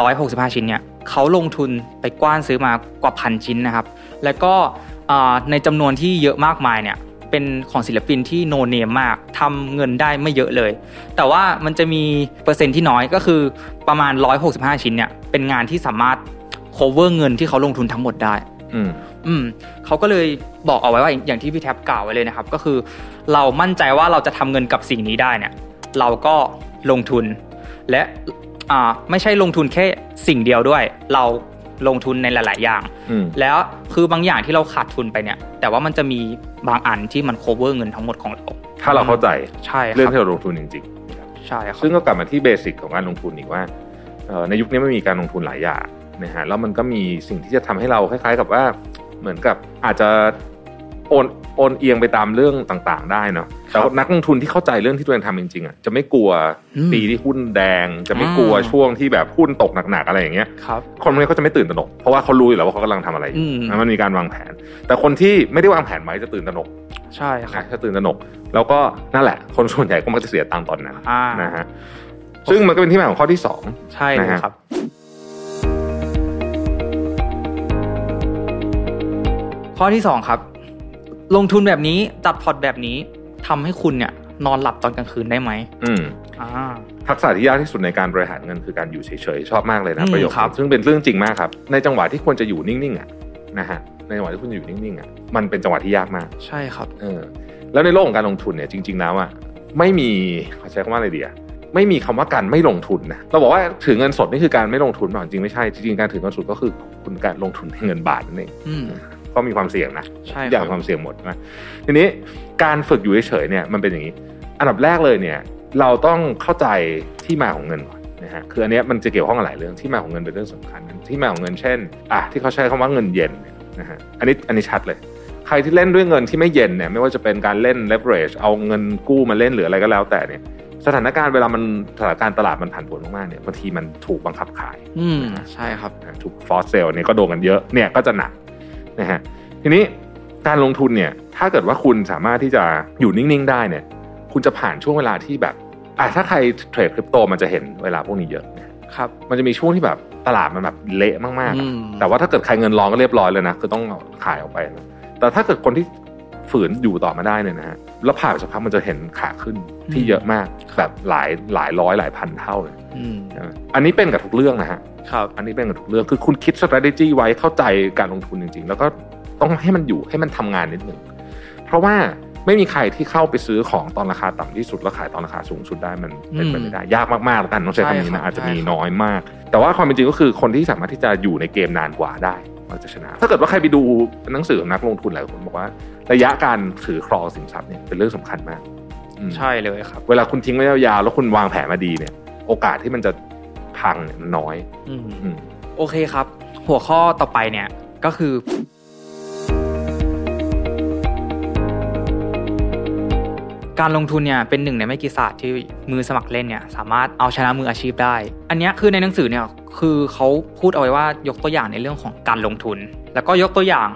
165 ชิ้นเนี่ยเขาลงทุนไปกว้านซื้อมากว่าพันชิ้นนะครับ แล้วก็ในจำนวนที่เยอะมากมายเนี่ยเป็นของศิลปินที่โนเนมมากทำเงินได้ไม่เยอะเลย แต่ว่ามันจะมีเปอร์เซ็นต์ที่น้อยก็คือ ประมาณ 165 ชิ้นเนี่ยเป็นงานที่สามารถ cover เงินที่เขาลงทุนทั้งหมดได้ อืมอืมเขาก็เลยบอกเอาไว้ว่าอย่างที่พี่แท็บกล่าวไว้เลยนะครับ ก็คือ เรามั่นใจว่าเราจะทำเงินกับสิ่งนี้ได้เนี่ย เราก็ลงทุน และอ่าไม่ใช่ลงทุนแค่สิ่งเดียวด้วย เราลงทุนในหลาย ๆ อย่างอืมแล้วคือบางอย่างที่เราขาดทุนไปเนี่ย แต่ว่ามันจะมีบางอันที่มัน cover เงินทั้งหมดของเรา ถ้าเราเข้าใจใช่คเรื่องรับที่เราลงทุนจริง ใช่ครับซึ่งก็กลับมาที่เบสิกของการลงทุนอีกว่าในยุคนี้ไม่มีการลงทุนหลายอย่างนะฮะแล้วมันก็มีสิ่งที่จะทำให้เราคล้าย ๆ กับว่าเหมือนกับอาจจะ โอนโอนเอียงไปตามเรื่องต่างๆ ได้เนาะแต่ว่านักลงทุนที่เข้าใจเรื่องที่ตัวเองทำจริงๆอะจะไม่กลัวอืมปีที่หุ้นแดง จะไม่กลัวอ่าช่วงที่แบบหุ้นตกหนักๆอะไรอย่างเงี้ยครับคนพวกนี้เขาจะไม่ตื่นตระหนกเพราะว่าเขารู้อยู่แล้วว่าเขากำลังทำอะไรอยู่อืมนะมันมีการวางแผน แต่คนที่ไม่ได้วางแผนไว้จะตื่นตระหนก ใช่ครันะบจะตื่นตระหนก แล้วก็นั่นแหละ คนส่วนใหญ่ก็มักจะเสียตังค์ตอนนั้นอ่านะฮะซึ่งมันก็เป็นที่มาของข้อที่สองใช่เลยนะฮะครับข้อที่สองครับ ลงทุนแบบนี้จัดพอร์ตแบบนี้ทำให้คุณเนี่ยนอนหลับตอนกลางคืนได้ไหมอืมอ่าทักษะที่ยากที่สุดในการบริหารเงินคือการอยู่เฉยๆชอบมากเลยนะอืมประโยคครับนี้ซึ่งเป็นเรื่องจริงมากครับ ในจังหวะที่ควรจะอยู่นิ่งๆอะนะฮะในจังหวะที่คุณอยู่นิ่งๆอะมันเป็นจังหวะที่ยากมาก ใช่ครับเออแล้วในโลกของการลงทุนเนี่ยจริง ๆ แล้วอะไม่มีเขาใช้คำว่าอะไรดีอะไม่มีคำว่าการไม่ลงทุนนะเราบอกว่าถือเงินสดนี่คือการไม่ลงทุนเปล่าจริงๆไม่ใช่จริงๆการถือเงินสดก็คือคุณการลงทุนในเงินบาทนั่นเองอืม ก็มีความเสี่ยงนะใช่ทุกอย่างครับมีความเสี่ยงหมดนะทีนี้การฝึกอยู่เฉยๆเนี่ยมันเป็นอย่างนี้ อันดับแรกเลยเนี่ย เราต้องเข้าใจที่มาของเงินก่อนนะฮะคืออันเนี้ยมันจะเกี่ยวข้องกับหลายเรื่องที่มาของเงินเป็นเรื่องสำคัญ ที่มาของเงินเช่นอะที่เขาใช้คำว่าเงินเย็นเนี่ยนะฮะอันนี้อันนี้ชัดเลยใครที่เล่นด้วยเงินที่ไม่เย็นเนี่ยไม่ว่าจะเป็นการเล่น leverage เอาเงินกู้มาเล่นหรืออะไรก็แล้วแต่เนี่ยสถานการณ์เวลามันสถานการณ์ตลาดมันผันผวนมากๆเนี่ยบางทีมันถูกบังคับขาย อืมใช่ครับนะถูกฟอสเซลเนี่ยก็โดนกันเยอะเนี่ยก็จะหนัก นะฮะทีนี้การลงทุนเนี่ยถ้าเกิดว่าคุณสามารถที่จะอยู่นิ่งๆได้เนี่ยคุณจะผ่านช่วงเวลาที่แบบอะถ้าใครเทรดคริปโตมันจะเห็นเวลาพวกนี้เยอะนะครับมันจะมีช่วงที่แบบตลาดมันแบบเละมากๆอือะมแต่ว่าถ้าเกิดใครเงินรองก็เรียบร้อยเลยนะคือต้องเอาขายออกไปนะแต่ถ้าเกิดคนที่ ฝืนอยู่ต่อมาได้เนี่ยนะฮะแล้วผ่านไปสักพักมันจะเห็นขาขึ้นที่เยอะมากแบบหลายหลายร้อยหลายพันเท่าเลยอืมนะอันนี้เป็นกับทุกเรื่องนะฮะครับอันนี้เป็นกับทุกเรื่องคือคุณคิด strategy ไว้เข้าใจการลงทุนจริง ๆ แล้วก็ต้องให้มันอยู่ให้มันทำงานนิดหนึ่งเพราะว่าไม่มีใครที่เข้าไปซื้อของตอนราคาต่ำที่สุดแล้วขายตอนราคาสูงสุดได้มันเป็นไปไม่ได้ยากมากๆแล้วกันต้องใช้คำนี้ใช่ครับนะอาจจะมีใช่ครับน้อยมาก แต่ว่าความเป็นจริงก็คือคนที่สามารถที่จะอยู่ในเกมนานกว่าได้มันจะชนะ ถ้าเกิดว่าใครไปดูหนังสือของนักลงทุนหลายคนบอกว่า ระยะการถือครองสินทรัพย์เนี่ยเป็นเรื่องสำคัญมากอืมใช่เลยครับ เวลาคุณทิ้งไว้ยาวๆแล้วคุณวางแผนมาดีเนี่ย โอกาสที่มันจะพังเนี่ยมันน้อยอืมอืมโอเคครับ หัวข้อต่อไปเนี่ยก็คือ การลงทุนเนี่ยเป็นหนึ่งในไม่กี่ศาสตร์ที่มือสมัครเล่นเนี่ย สามารถเอาชนะมืออาชีพได้ อันเนี้ยคือในหนังสือเนี่ยคือเขาพูดเอาไว้ว่ายกตัวอย่างในเรื่องของการลงทุน แล้วก็ยกตัวอย่าง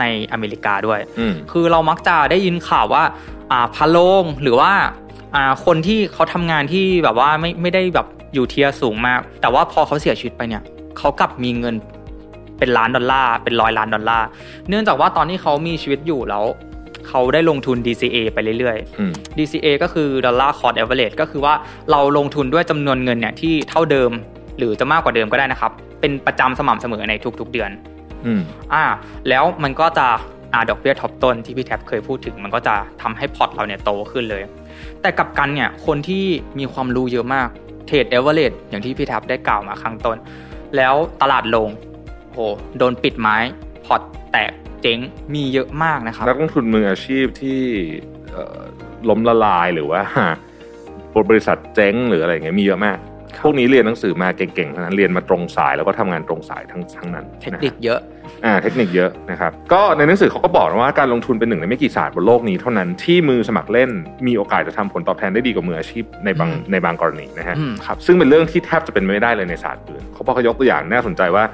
ในอเมริกาด้วยอืมคือเรามักจะได้ยินข่าวว่าอ่าภารโรงหรือว่าอ่าคนที่เขาทำงานที่แบบว่าไม่ไม่ได้แบบอยู่ tier สูงมาก แต่ว่าพอเขาเสียชีวิตไปเนี่ยเขากลับมีเงินเป็นล้านดอลลาร์เป็นร้อยล้านดอลลาร์เนื่องจากว่าตอนที่เขามีชีวิตอยู่แล้วเขาได้ลงทุน DCA ไปเรื่อยๆอืม DCA ก็คือ Dollar Cost Average ก็คือว่าเราลงทุนด้วยจำนวนเงินเนี่ยที่เท่าเดิม หรือจะมากกว่าเดิมก็ได้นะครับ เป็นประจำสม่ำเสมอในทุกๆเดือน อืมอ่า แล้วมันก็จะอ่าดอกเบี้ยทบต้นที่พี่แท็บเคยพูดถึง มันก็จะทำให้พอร์ตเราเนี่ยโตขึ้นเลย แต่กลับกันเนี่ยคนที่มีความรู้เยอะมากเทรดเอเวอเรอย่างที่พี่แท็บได้กล่าวมาข้างต้น แล้วตลาดลงโหโดนปิดไม้พอร์ตแตกเจ๊งมีเยอะมากนะครับนักลงทุนมืออาชีพที่เอ่อล้มละลายหรือว่าบริษัทเจ๊งหรืออะไรอย่างเงี้ยมีเยอะมาก พวกนี้เรียนหนังสือมาเก่งๆทั้งนั้นเรียนมาตรงสายแล้วก็ทำงานตรงสายทั้งทั้งนั้น เทคนิคเยอะอ่าเทคนิคเยอะนะครับก็ในหนังสือเขาก็บอกนะว่าการลงทุนเป็นหนึ่งในไม่กี่ศาสตร์บนโลกนี้เท่านั้นที่มือสมัครเล่นมีโอกาสจะทำผลตอบแทนได้ดีกว่ามืออาชีพในบางอืมในบางกรณีนะฮะอืมครับซึ่งเป็นเรื่องที่แทบจะเป็นไปไม่ได้เลยในศาสตร์อื่นเขาพอเขายกตัวอย่างน่าสนใจว่า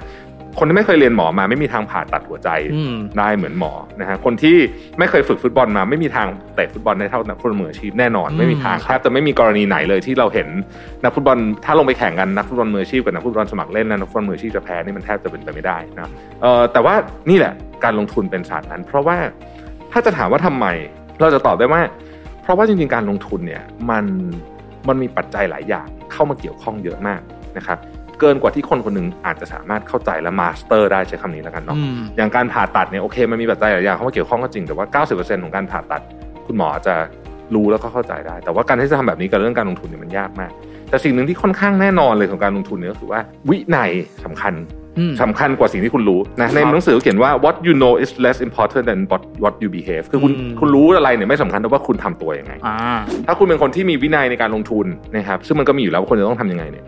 คนที่ไม่เคยเรียนหมอมาไม่มีทางผ่าตัดหัวใจอืมได้เหมือนหมอนะฮะคนที่ไม่เคยฝึกฟุตบอลมา ไม่มีทางเตะฟุตบอลได้เท่านักฟุตบอลมืออาชีพแน่นอนอืมไม่มีทางครับแทบจะไม่มีกรณีไหนเลยที่เราเห็นนักฟุตบอลถ้าลงไปแข่งกันนักฟุตบอลมืออาชีพกับนักฟุตบอลสมัครเล่นนะนักฟุตบอลมืออาชีพจะแพ้นี่มันแทบจะเป็นไปไม่ได้นะเอ่อแต่ว่านี่แหละการลงทุนเป็นศาสตร์นั้น เพราะว่าถ้าจะถามว่าทำไมเราจะตอบได้ว่า เพราะว่าจริงๆการลงทุนเนี่ยมันมันมีปัจจัยหลายอย่างเข้ามาเกี่ยวข้องเยอะมากนะครับ เกินกว่าที่คนคนหนึ่งอาจจะสามารถเข้าใจและ master ได้ใช้คำนี้แล้วกันเนาะอืมอย่างการผ่าตัดเนี่ยโอเคมันมีปัจจัยหลายอย่างเข้ามาเกี่ยวข้องก็จริงแต่ว่า 90%ของการผ่าตัด คุณหมอจะรู้แล้วก็เข้าใจได้ แต่ว่าการที่จะทำแบบนี้กับเรื่องการลงทุนเนี่ยมันยากมาก แต่สิ่งหนึ่งที่ค่อนข้างแน่นอนเลยของการลงทุนเนี่ยก็คือว่าวินัยสำคัญอืมสำคัญกว่าสิ่งที่คุณรู้นะในหนังสือเขียนว่า what you know is less important than what what you behave คือคุณอืมคุณรู้อะไรเนี่ยไม่สำคัญเท่าว่าคุณทำตัวยังไงอ่าถ้าคุณเป็นคนที่มีวินัยในการลงทุนนะครับซึ่งมันก็มีอยู่แล้วว่าคนจะต้องทำยังไงเนี่ย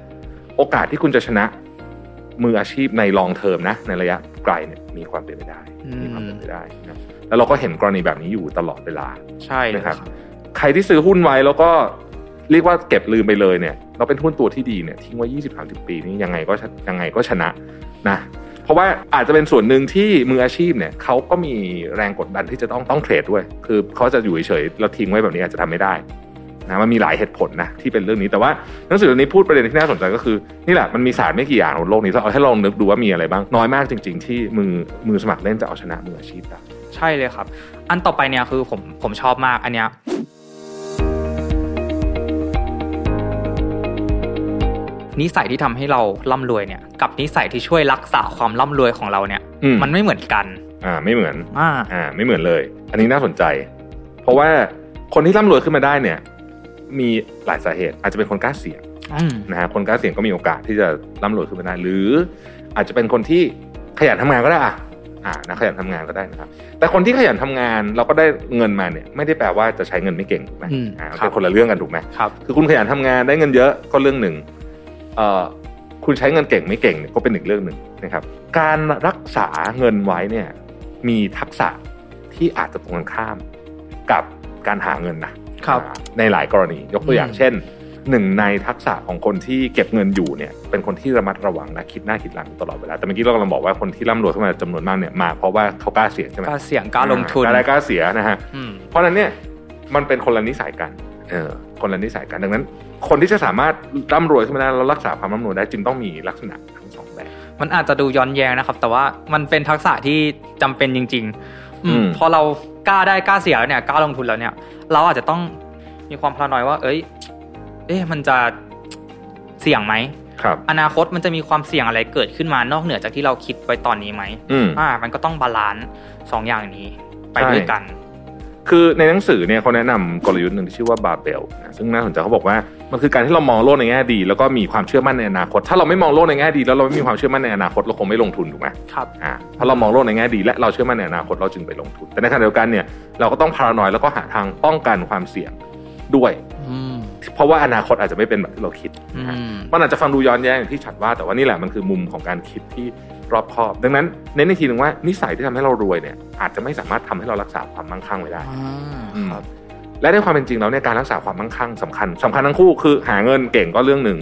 โอกาสที่คุณจะชนะมืออาชีพในลองเทอมนะ ในระยะไกลเนี่ยมีความเป็นไปได้อืมมีความเป็นไปได้นะแล้วเราก็เห็นกรณีแบบนี้อยู่ตลอดเวลาใช่เลยนะคครัรับบใครที่ซื้อหุ้นไว้แล้วก็เรียกว่าเก็บลืมไปเลยเนี่ย เราเป็นหุ้นตัวที่ดีเนี่ยทิ้งไว้20-30ปีนี้ยังไงก็ชยังไงก็ชนะนะเพราะว่าอาจจะเป็นส่วนหนึ่งที่มืออาชีพเนี่ยเขาก็มีแรงกดดันที่จะต้องต้องเทรดด้วย คือเขาจะอยู่เฉยๆแล้วทิ้งไว้แบบนี้อาจจะทำไม่ได้ะมันมีหลายเหตุผลนะที่เป็นเรื่องนี้แต่ว่าหนังสือเล่มนี้พูดประเด็นที่น่าสนใจก็คือนี่แหละมันมีศาสตร์ไม่กี่อย่างบนโลกนี้เอาให้ลองนึกดูว่ามีอะไรบ้างน้อยมากจริง ๆ ที่มือมือสมัครเล่นจะเอาชนะมืออาชีพได้ใช่เลยครับ อันต่อไปเนี่ยคือผมผมชอบมากอันเนี้ยนิสัยที่ทำให้เราร่ำรวยเนี่ยกับนิสัยที่ช่วยรักษาความร่ำรวยของเราเนี่ยมันไม่เหมือนกัน อ่าไม่เหมือนอ่าอ่าไม่เหมือนเลย อันนี้น่าสนใจ เพราะว่าคนที่ร่ำรวยขึ้นมาได้เนี่ย มีหลายสาเหตุ อาจจะเป็นคนกล้าเสี่ยงอืมนะฮะคนกล้าเสี่ยงก็มีโอกาสที่จะร่ำรวยขึ้นมาได้หรือ อาจจะเป็นคนที่ขยันทำงานก็ได้อะอ่านะขยันทำงานก็ได้นะครับ แต่คนที่ขยันทำงานเราก็ได้เงินมาเนี่ย ไม่ได้แปลว่าจะใช้เงินไม่เก่งถูกไหมอืมอ่าครับเป็นคนละเรื่องกันถูกไหมครับคือคุณขยันทำงานได้เงินเยอะก็เรื่องหนึ่งเอ่อคุณใช้เงินเก่งไม่เก่งเนี่ยก็เป็นอีกเรื่องหนึ่งนะครับ การรักษาเงินไว้เนี่ย มีทักษะที่อาจจะตรงกันข้ามกับการหาเงินนะครับอ่า ในหลายกรณี ยกตัวอย่างอืมเช่นหนึ่งในทักษะของคนที่เก็บเงินอยู่เนี่ยเป็นคนที่ระมัดระวังและคิดหน้าคิดหลังตลอดเวลาแต่เมื่อกี้เรากำลังบอกว่าคนที่ร่ำรวยขึ้นมาจำนวนมากเนี่ยมาเพราะว่าเขากล้าเสี่ยงใช่ไหมกล้าเสี่ยงกล้าลงทุนกล้าได้กล้าเสียนะฮะอืมเพราะฉะนั้นเนี่ยมันเป็นคนละนิสัยกันเออคนละนิสัยกันดังนั้น คนที่จะสามารถร่ำรวยขึ้นมาได้แล้วรักษาความร่ำรวยได้จึงต้องมีลักษณะทั้งสองแบบมันอาจจะดูย้อนแย้งนะครับ แต่ว่ามันเป็นทักษะที่จำเป็นจริง ๆ อืมอืมพอเรากล้าได้กล้าเสียแล้วเนี่ยกล้าลงทุนแล้วเนี่ย เราอาจจะต้องมีความ paranoid ว่า เอ้ย เอ๊ะมันจะเสี่ยงไหมครับ อนาคตมันจะมีความเสี่ยงอะไรเกิดขึ้นมานอกเหนือจากที่เราคิดไว้ตอนนี้ไหมอืมอ่า มันก็ต้อง balance สองอย่างนี้ไปด้วยกัน คือในหนังสือเนี่ยเขาแนะนำกลยุทธ์หนึ่งที่ชื่อว่าบาเบลนะซึ่งน่าสนใจเขาบอกว่ามันคือการที่เรามองโลกในแง่ดี แล้วก็มีความเชื่อมั่นในอนาคต ถ้าเราไม่มองโลกในแง่ดี แล้วเราไม่มีความเชื่อมั่นในอนาคตเราคงไม่ลงทุนถูกไหมครับอ่าเพราะเรามองโลกในแง่ดี และเราเชื่อมั่นในอนาคตเราจึงไปลงทุน แต่ในขณะเดียวกันเนี่ยเราก็ต้องพารานอยแล้วก็หาทางป้องกันความเสี่ยงด้วยอืมเพราะว่าอนาคตอาจจะไม่เป็นแบบที่เราคิดอืนะฮะมมันอาจจะฟังดูย้อนแย้งอย่างที่ฉัดว่าแต่ว่านี่แหละมันคือมุมของการคิดที่ รอบคอบ ดังนั้นเน้นอีกทีหนึ่งว่านิสัยที่ทำให้เรารวยเนี่ยอาจจะไม่สามารถทำให้เรารักษาความมั่งคั่งไว้ได้อ่าอืมครับและในความเป็นจริงแล้วเนี่ยการรักษาความมั่งคั่งสำคัญสำคัญทั้งคู่คือหาเงินเก่งก็เรื่องหนึ่ง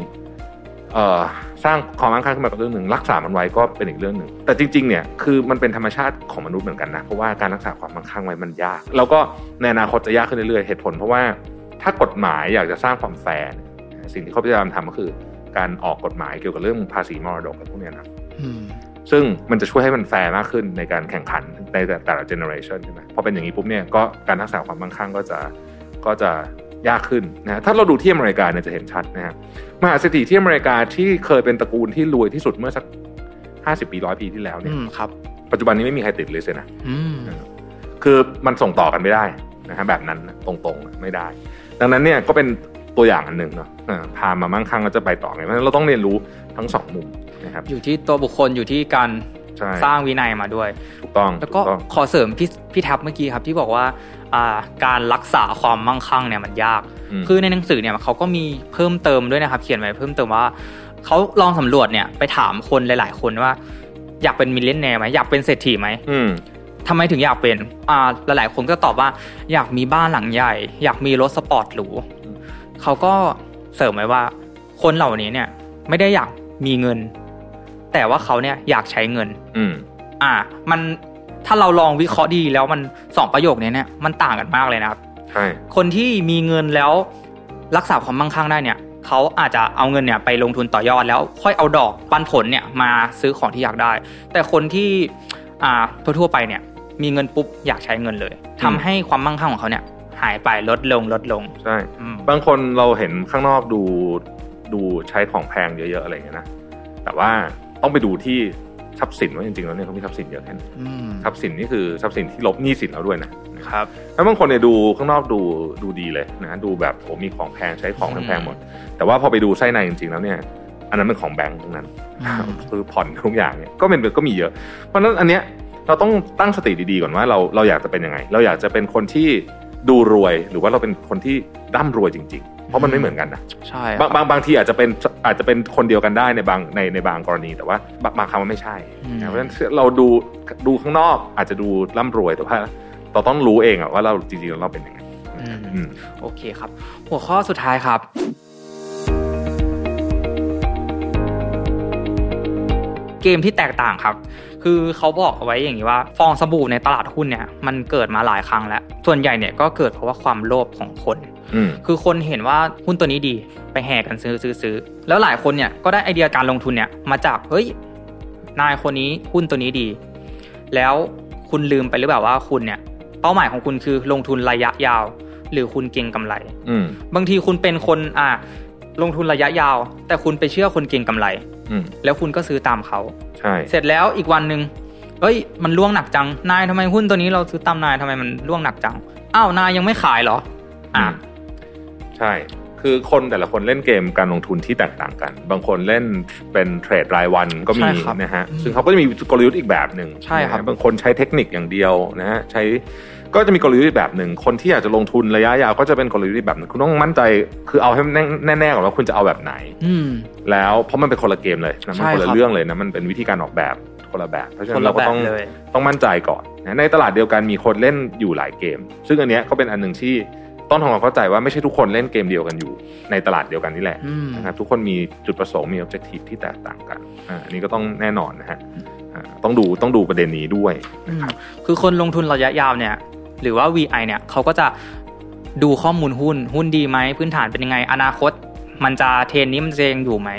เอ่อสร้างความมั่งคั่งขึ้นมาก็เรื่องหนึ่งรักษามันไว้ก็เป็นอีกเรื่องหนึ่งแต่จริงๆเนี่ยคือมันเป็นธรรมชาติของมนุษย์เหมือนกันนะเพราะว่าการรักษาความมั่งคั่งไว้มันยาก แล้วก็ในอนาคตจะยากขึ้นเรื่อยๆเหตุผล เพราะว่าถ้ากฎหมายอยากจะสร้างความแฟร์เนี่ยสิ่งที่เขาพยายามทำก็คือ การออกกฎหมายเกี่ยวกับเรื่องภาษีมรดกอะไรพวกเนี้ยนะอืม ซึ่งมันจะช่วยให้มันแฟร์มากขึ้นในการแข่งขันในแต่แต่ละ generation ใช่ไหมพอเป็นอย่างนี้ปุ๊บเนี่ยก็การรักษาความมั่งคั่งก็จะก็จะยากขึ้นนะถ้าเราดูที่อเมริกาเนี่ยจะเห็นชัดนะฮะมหาเศรษฐีที่อเมริกาที่เคยเป็นตระกูลที่รวยที่สุดเมื่อสักห้าสิบปีร้อยปีที่แล้วเนี่ยอืมครับปัจจุบันนี้ไม่มีใครติดเลยเลยนะอืมคือมันส่งต่อกันไม่ได้นะฮะแบบนั้นนะตรงๆไม่ได้ ดังนั้นเนี่ยก็เป็นตัวอย่างอันหนึ่งเนาะอ่าพามามั่งคั่งก็จะไปต่อไงเพราะฉะนั้นเราต้องเรียนรู้ทั้งสองมุม นะครับ อยู่ที่ตัวบุคคลอยู่ที่การใช่สร้างวินัยมาด้วยถูกต้องแล้วก็ถูต้องขอเสริมพี่พี่ทับเมื่อกี้ครับที่บอกว่าอ่าการรักษาความมั่งคั่งเนี่ยมันยากมคือในหนังสือเนี่ยเขาก็มีเพิ่มเติมด้วยนะครับ เขียนไว้เพิ่มเติมว่าเขาลองสำรวจเนี่ยไปถามคนหลาย ๆ คนว่า อยากเป็น millionaire ไหมอยากเป็นเศรษฐีไหมอืมทำไมถึงอยากเป็นอ่าหลาย ๆ คนก็ตอบว่า อยากมีบ้านหลังใหญ่ อยากมีรถสปอร์ตหรูอืมเขาก็เสริมไว้ว่า คนเหล่านี้เนี่ย ไม่ได้อยากมีเงิน แต่ว่าเขาเนี่ยอยากใช้เงิน อืม อ่า มันถ้าเราลองวิเคราะห์ดีแล้วมันสองประโยคนี้เนี่ยมันต่างกันมากเลยนะครับใช่คนที่มีเงินแล้วรักษาความมั่งคั่งได้เนี่ยเขาอาจจะเอาเงินเนี่ยไปลงทุนต่อยอดแล้วค่อยเอาดอกปันผลเนี่ยมาซื้อของที่อยากได้ แต่คนที่อ่าทั่วๆไปเนี่ย มีเงินปุ๊บอยากใช้เงินเลยทำให้ความมั่งคั่งของเขาเนี่ย หายไปลดลงลดลงใช่อืมบางคนเราเห็นข้างนอกดูดูใช้ของแพงเยอะๆอะไรอย่างเงี้ยนะแต่ว่า ต้องไปดูที่ทรัพย์สินว่าจริงๆแล้วเนี่ยเขามีทรัพย์สินเยอะแค่ไหนอืมทรัพย์สินนี่คือทรัพย์สินที่ลบหนี้สินแล้วด้วยนะครับแล้วบางคนเนี่ยดูข้างนอกดูดูดีเลยนะดูแบบโอ้มีของแพงใช้ของอืมแพงๆหมด แต่ว่าพอไปดูไส้ในจริงๆแล้วเนี่ย อันนั้นเป็นของแบงก์ทั้งนั้นอืมคือผ่อนทุกอย่างเนี่ยก็เป็นก็มีเยอะ เพราะฉะนั้นอันเนี้ยเราต้องตั้งสติดีๆก่อนว่าเราเราอยากจะเป็นยังไง เราอยากจะเป็นคนที่ ดูรวยหรือว่าเราเป็นคนที่ร่ำรวยจริง ๆ เพราะมันไม่เหมือนกันนะใช่บางบางบางทีอาจจะเป็นอาจจะเป็นคนเดียวกันได้ในบางในในบางกรณีแต่ว่าบางบางครั้งมันไม่ใช่อืมนะเพราะฉะนั้นเราดูดูข้างนอกอาจจะดูร่ำรวยแต่ว่าเราต้องรู้เองอะว่าเราจริงๆแล้วเราเป็นยังไงอืมอืมโอเคครับ หัวข้อสุดท้ายครับ เกมที่แตกต่างครับ คือเขาบอกเอาไว้อย่างนี้ว่า ฟองสบู่ในตลาดหุ้นเนี่ยมันเกิดมาหลายครั้งแล้ว ส่วนใหญ่เนี่ยก็เกิดเพราะว่าความโลภของคนอืมคือคนเห็นว่าหุ้นตัวนี้ดีไปแห่กันซื้อซื้อซื้อแล้วหลายคนเนี่ยก็ได้ไอเดียการลงทุนเนี่ยมาจากเฮ้ยนายคนนี้หุ้นตัวนี้ดี แล้วคุณลืมไปหรือเปล่าว่าคุณเนี่ยเป้าหมายของคุณคือลงทุนระยะยาว หรือคุณเก็งกำไรอืมบางทีคุณเป็นคนอ่า ลงทุนระยะยาว แต่คุณไปเชื่อคนเก่งกำไรอืมแล้วคุณก็ซื้อตามเขาใช่เสร็จแล้วอีกวันหนึ่งเอ้ย มันล่วงหนักจังนายทำไมหุ้นตัวนี้เราซื้อตามนายทำไมมันล่วงหนักจังอ้าวนายยังไม่ขายเหรออะใช่ คือคนแต่ละคนเล่นเกมการลงทุนที่แตกต่างกัน บางคนเล่นเป็นเทรดรายวันก็มีใช่ครับนะฮะอืมซึ่งเขาก็จะมีกลยุทธ์อีกแบบหนึ่งใช่ครับนะฮะบางคนใช้เทคนิคอย่างเดียวนะฮะใช้ ก็จะมีกลยุทธ์อีกแบบหนึ่ง คนที่อยากจะลงทุนระยะยาวก็จะเป็นกลยุทธ์อีกแบบหนึ่งคุณต้องมั่นใจ คือเอาให้แน่แน่ๆก่อนว่าคุณจะเอาแบบไหนอืมแล้วเพราะมันเป็นคนละเกมเลยนะมันใช่คนละครับเรื่องเลยนะมันเป็นวิธีการออกแบบคนละแบบ เพราะฉะคนั้นนละเราก็แบบต้องเลยต้องมั่นใจก่อนนะในตลาดเดียวกันมีคนเล่นอยู่หลายเกม ซึ่งอันเนี้ยก็เป็นอันหนึ่งที่ต้องทำความเข้าใจว่าไม่ใช่ทุกคนเล่นเกมเดียวกันอยู่ในตลาดเดียวกันนี่แหละอืมนะครับทุกคนมีจุดประสงค์มี objective ที่แตกต่างกันอ่าอันนี้ก็ต้องแน่นอนนะฮะอ่าต้องดูต้องดูประเด็นนี้ด้วยอืมคือคนลงทุนระยะยาวเนี่ย หรือว่า VI เนี่ยเขาก็จะดูข้อมูลหุ้น หุ้นดีไหม พื้นฐานเป็นยังไง อนาคต มันจะเทรนนี้มันจะยังอยู่ไหม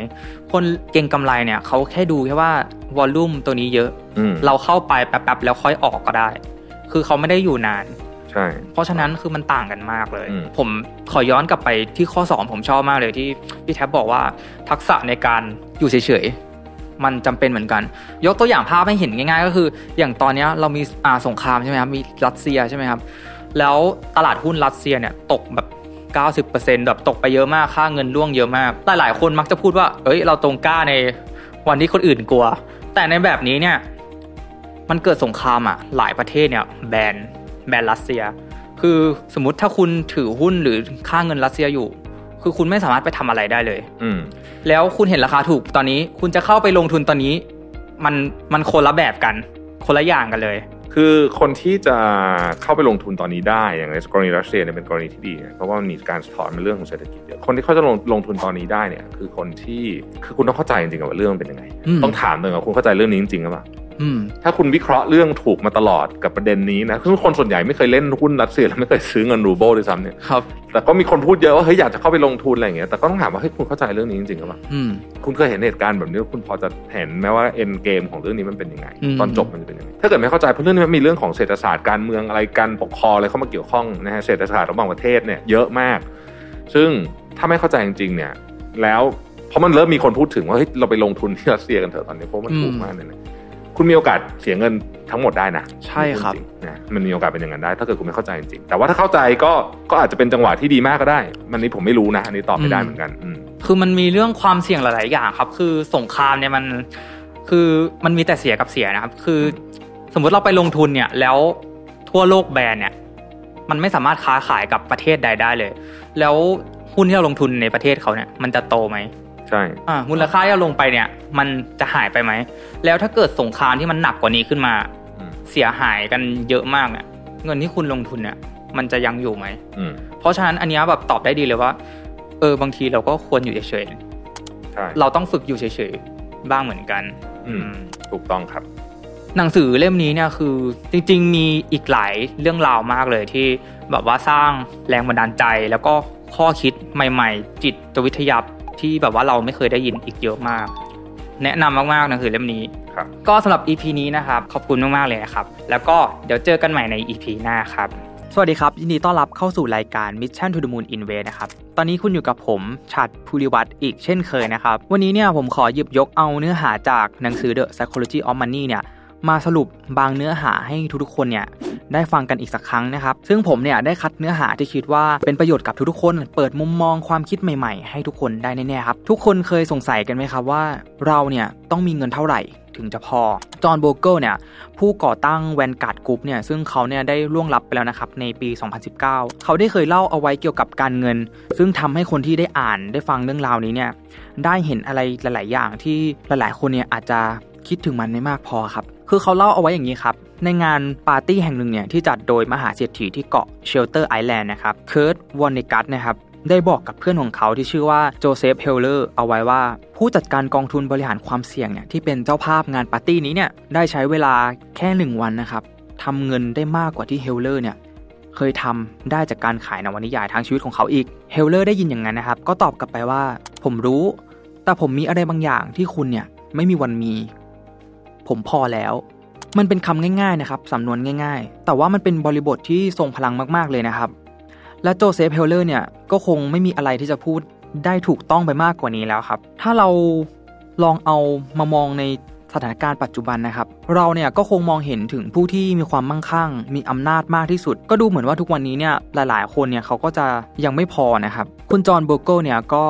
คนเก่งกำไรเนี่ยเขาแค่ดูแค่ว่าวอลลุ่มตัวนี้เยอะอืมเราเข้าไปแป๊บๆแล้วค่อยออกก็ได้ คือเขาไม่ได้อยู่นานใช่ เพราะฉะนั้นคือมันต่างกันมากเลยอืมผมขอย้อนกลับไปที่ข้อสองผมชอบมากเลยที่พี่แท็บบอกว่าทักษะในการอยู่เฉยๆ มันจำเป็นเหมือนกัน ยกตัวอย่างภาพให้เห็นง่าย ๆ ก็คือ อย่างตอนนี้เรามีอ่าสงครามใช่ไหมครับ มีรัสเซียใช่ไหมครับ แล้วตลาดหุ้นรัสเซียเนี่ยตกแบบ90%แบบตกไปเยอะมาก ค่าเงินร่วงเยอะมาก หลายๆ คนมักจะพูดว่า เอ้ย เราตรงกล้าในวันที่คนอื่นกลัว แต่ในแบบนี้เนี่ย มันเกิดสงครามอะ หลายประเทศเนี่ยแบน แบนรัสเซีย คือสมมติถ้าคุณถือหุ้นหรือค่าเงินรัสเซียอยู่ คือคุณไม่สามารถไปทำอะไรได้เลย อืมแล้วคุณเห็นราคาถูกตอนนี้ คุณจะเข้าไปลงทุนตอนนี้ มันมันคนละแบบกัน คนละอย่างกันเลย คือคนที่จะเข้าไปลงทุนตอนนี้ได้อย่างในกรณีรัสเซียเนี่ยเป็นกรณีที่ดีนะเพราะว่ามันมีการสะท้อนในเรื่องของเศรษฐกิจเยอะคนที่เขาจะลงลงทุนตอนนี้ได้เนี่ย คือคนที่คือคุณต้องเข้าใจจริงๆว่าเรื่องมันเป็นยังไงอืมต้องถามเลยว่าคุณเข้าใจเรื่องนี้จริงๆหรือเปล่าอืม ถ้าคุณวิเคราะห์เรื่องถูกมาตลอดกับประเด็นนี้นะซึ่งคนส่วนใหญ่ไม่เคยเล่นหุ้นรัสเซียและไม่เคยซื้อเงินรูเบิลด้วยซ้ำเนี่ยครับแต่ก็มีคนพูดเยอะว่าเฮ้ยอยากจะเข้าไปลงทุนอะไรอย่างเงี้ยแต่ก็ต้องถามว่าเฮ้ยคุณเข้าใจเรื่องนี้จริงๆหรือเปล่าอืมคุณเคยเห็นเหตุการณ์แบบนี้คุณพอจะเห็นไหมว่าเอ็นเกมของเรื่องนี้มันเป็นยังไงอืมตอนจบมันจะเป็นยังไงถ้าเกิดไม่เข้าใจเพราะเรื่องนี้มันมีเรื่องของเศรษฐศาสตร์การเมืองอะไรการปกครองอะไรเข้ามาเกี่ยวข้องนะฮะเศรษฐศาสตร์ระหว่างประเทศเนี่ยเยอะมาก ซึ่งถ้าไม่เข้าใจจริงๆเนี่ยแล้วเพราะมันเริ่มมีคนพูดถึงว่าเฮ้ยเราไปลงทุนที่รัสเซียกันเถอะตอนนี้เพราะมันถูกมากเลยนะ คุณมีโอกาสเสียเงินทั้งหมดได้นะใช่ครับจงๆนะมันมีโอกาสเป็นอย่างนั้นได้ ถ้าเกิดคุณไม่เข้าใจจริงๆแต่ว่าถ้าเข้าใจก็ก็อาจจะเป็นจังหวะที่ดีมากก็ได้ มันนี้ผมไม่รู้นะอันนี้ตอบไม่ได้เหมือนกันอืมคือมันมีเรื่องความเสี่ยงหลาย ๆ อย่างครับ คือสงครามเนี่ยมันคือมันมีแต่เสียกับเสียนะครับ คือสมมุติเราไปลงทุนเนี่ย แล้วทั่วโลกแบนเนี่ย มันไม่สามารถค้าขายกับประเทศใดได้เลย แล้วหุ้นที่เราลงทุนในประเทศเขาเนี่ย มันจะโตไหม ใช่อ่ามูลค่าที่เราลงไปเนี่ย มันจะหายไปไหม แล้วถ้าเกิดสงครามที่มันหนักกว่านี้ขึ้นมาอืมเสียหายกันเยอะมากเนี่ยเงินที่คุณลงทุนเนี่ย มันจะยังอยู่ไหมอืมเพราะฉะนั้นอันเนี้ยแบบตอบได้ดีเลยว่า เออบางทีเราก็ควรอยู่เฉยใช่ๆเราต้องฝึกอยู่เฉยๆบ้างเหมือนกัน อืมถูกต้องครับ หนังสือเล่มนี้เนี่ยคือจริง ๆ มีอีกหลายเรื่องราวมากเลยที่แบบว่าสร้างแรงบันดาลใจแล้วก็ข้อคิดใหม่ ๆ จิตวิทยา ที่แบบว่าเราไม่เคยได้ยินอีกเยอะมาก แนะนำมากๆหนังสือเล่มนี้ ครับ ก็สำหรับ EP นี้นะครับ ขอบคุณมากๆเลยนะครับ แล้วก็เดี๋ยวเจอกันใหม่ใน EP หน้าครับ สวัสดีครับ ยินดีต้อนรับเข้าสู่รายการ Mission to the Moon Invest นะครับ ตอนนี้คุณอยู่กับผมชัดภูริวัตรอีกเช่นเคยนะครับ วันนี้เนี่ยผมขอหยิบยกเอาเนื้อหาจากหนังสือ The Psychology of Money เนี่ย มาสรุปบางเนื้อหาให้ทุกๆคนเนี่ยได้ฟังกันอีกสักครั้งนะครับ ซึ่งผมเนี่ยได้คัดเนื้อหาที่คิดว่าเป็นประโยชน์กับทุกๆคน เปิดมุมมองความคิดใหม่ๆ ให้ทุกคนได้แน่ๆครับ ทุกคนเคยสงสัยกันไหมครับว่า เราเนี่ยต้องมีเงินเท่าไหร่ถึงจะพอ จอห์นโบเกิลเนี่ยผู้ก่อตั้ง Vanguard Group เนี่ยซึ่งเขาเนี่ยได้ล่วงลับไปแล้วนะครับในปี 2019 เขาได้เคยเล่าเอาไว้เกี่ยวกับการเงิน ซึ่งทำให้คนที่ได้อ่านได้ฟังเรื่องราวนี้เนี่ยได้เห็นอะไรหลาย ๆ อย่างที่หลาย ๆ คนเนี่ยอาจจะคิดถึงมันไม่มากพอครับ คือเขาเล่าเอาไว้อย่างนี้ครับ ในงานปาร์ตี้แห่งหนึ่งเนี่ยที่จัดโดยมหาเศรษฐีที่เกาะ Shelter Island นะครับเคิร์ตวอนเนกัสนะครับได้บอกกับเพื่อนของเขาที่ชื่อว่าโจเซฟเฮลเลอร์เอาไว้ว่า ผู้จัดการกองทุนบริหารความเสี่ยงเนี่ยที่เป็นเจ้าภาพงานปาร์ตี้นี้เนี่ยได้ใช้เวลาแค่หนึ่งวันนะครับทำเงินได้มากกว่าที่เฮลเลอร์เนี่ยเคยทำได้จากการขายนวนิยายทั้งชีวิตของเขาอีกเฮลเลอร์ได้ยินอย่างนั้นนะครับ ก็ตอบกลับไปว่า ผมรู้ แต่ผมมีอะไรบางอย่างที่คุณเนี่ยไม่มีวันมี ผมพอแล้ว มันเป็นคำง่ายๆนะครับสำนวนง่าย ๆ แต่ว่ามันเป็นบริบทที่ทรงพลังมากๆเลยนะครับ และโจเซฟเฮลเลอร์เนี่ยก็คงไม่มีอะไรที่จะพูดได้ถูกต้องไปมากกว่านี้แล้วครับ ถ้าเราลองเอามามองในสถานการณ์ปัจจุบันนะครับ เราเนี่ยก็คงมองเห็นถึงผู้ที่มีความมั่งคั่ง มีอำนาจมากที่สุด ก็ดูเหมือนว่าทุกวันนี้เนี่ยหลายๆ คนเนี่ยเขาก็จะยังไม่พอนะครับ คุณจอห์นโบอร์เกิลเนี่ยก็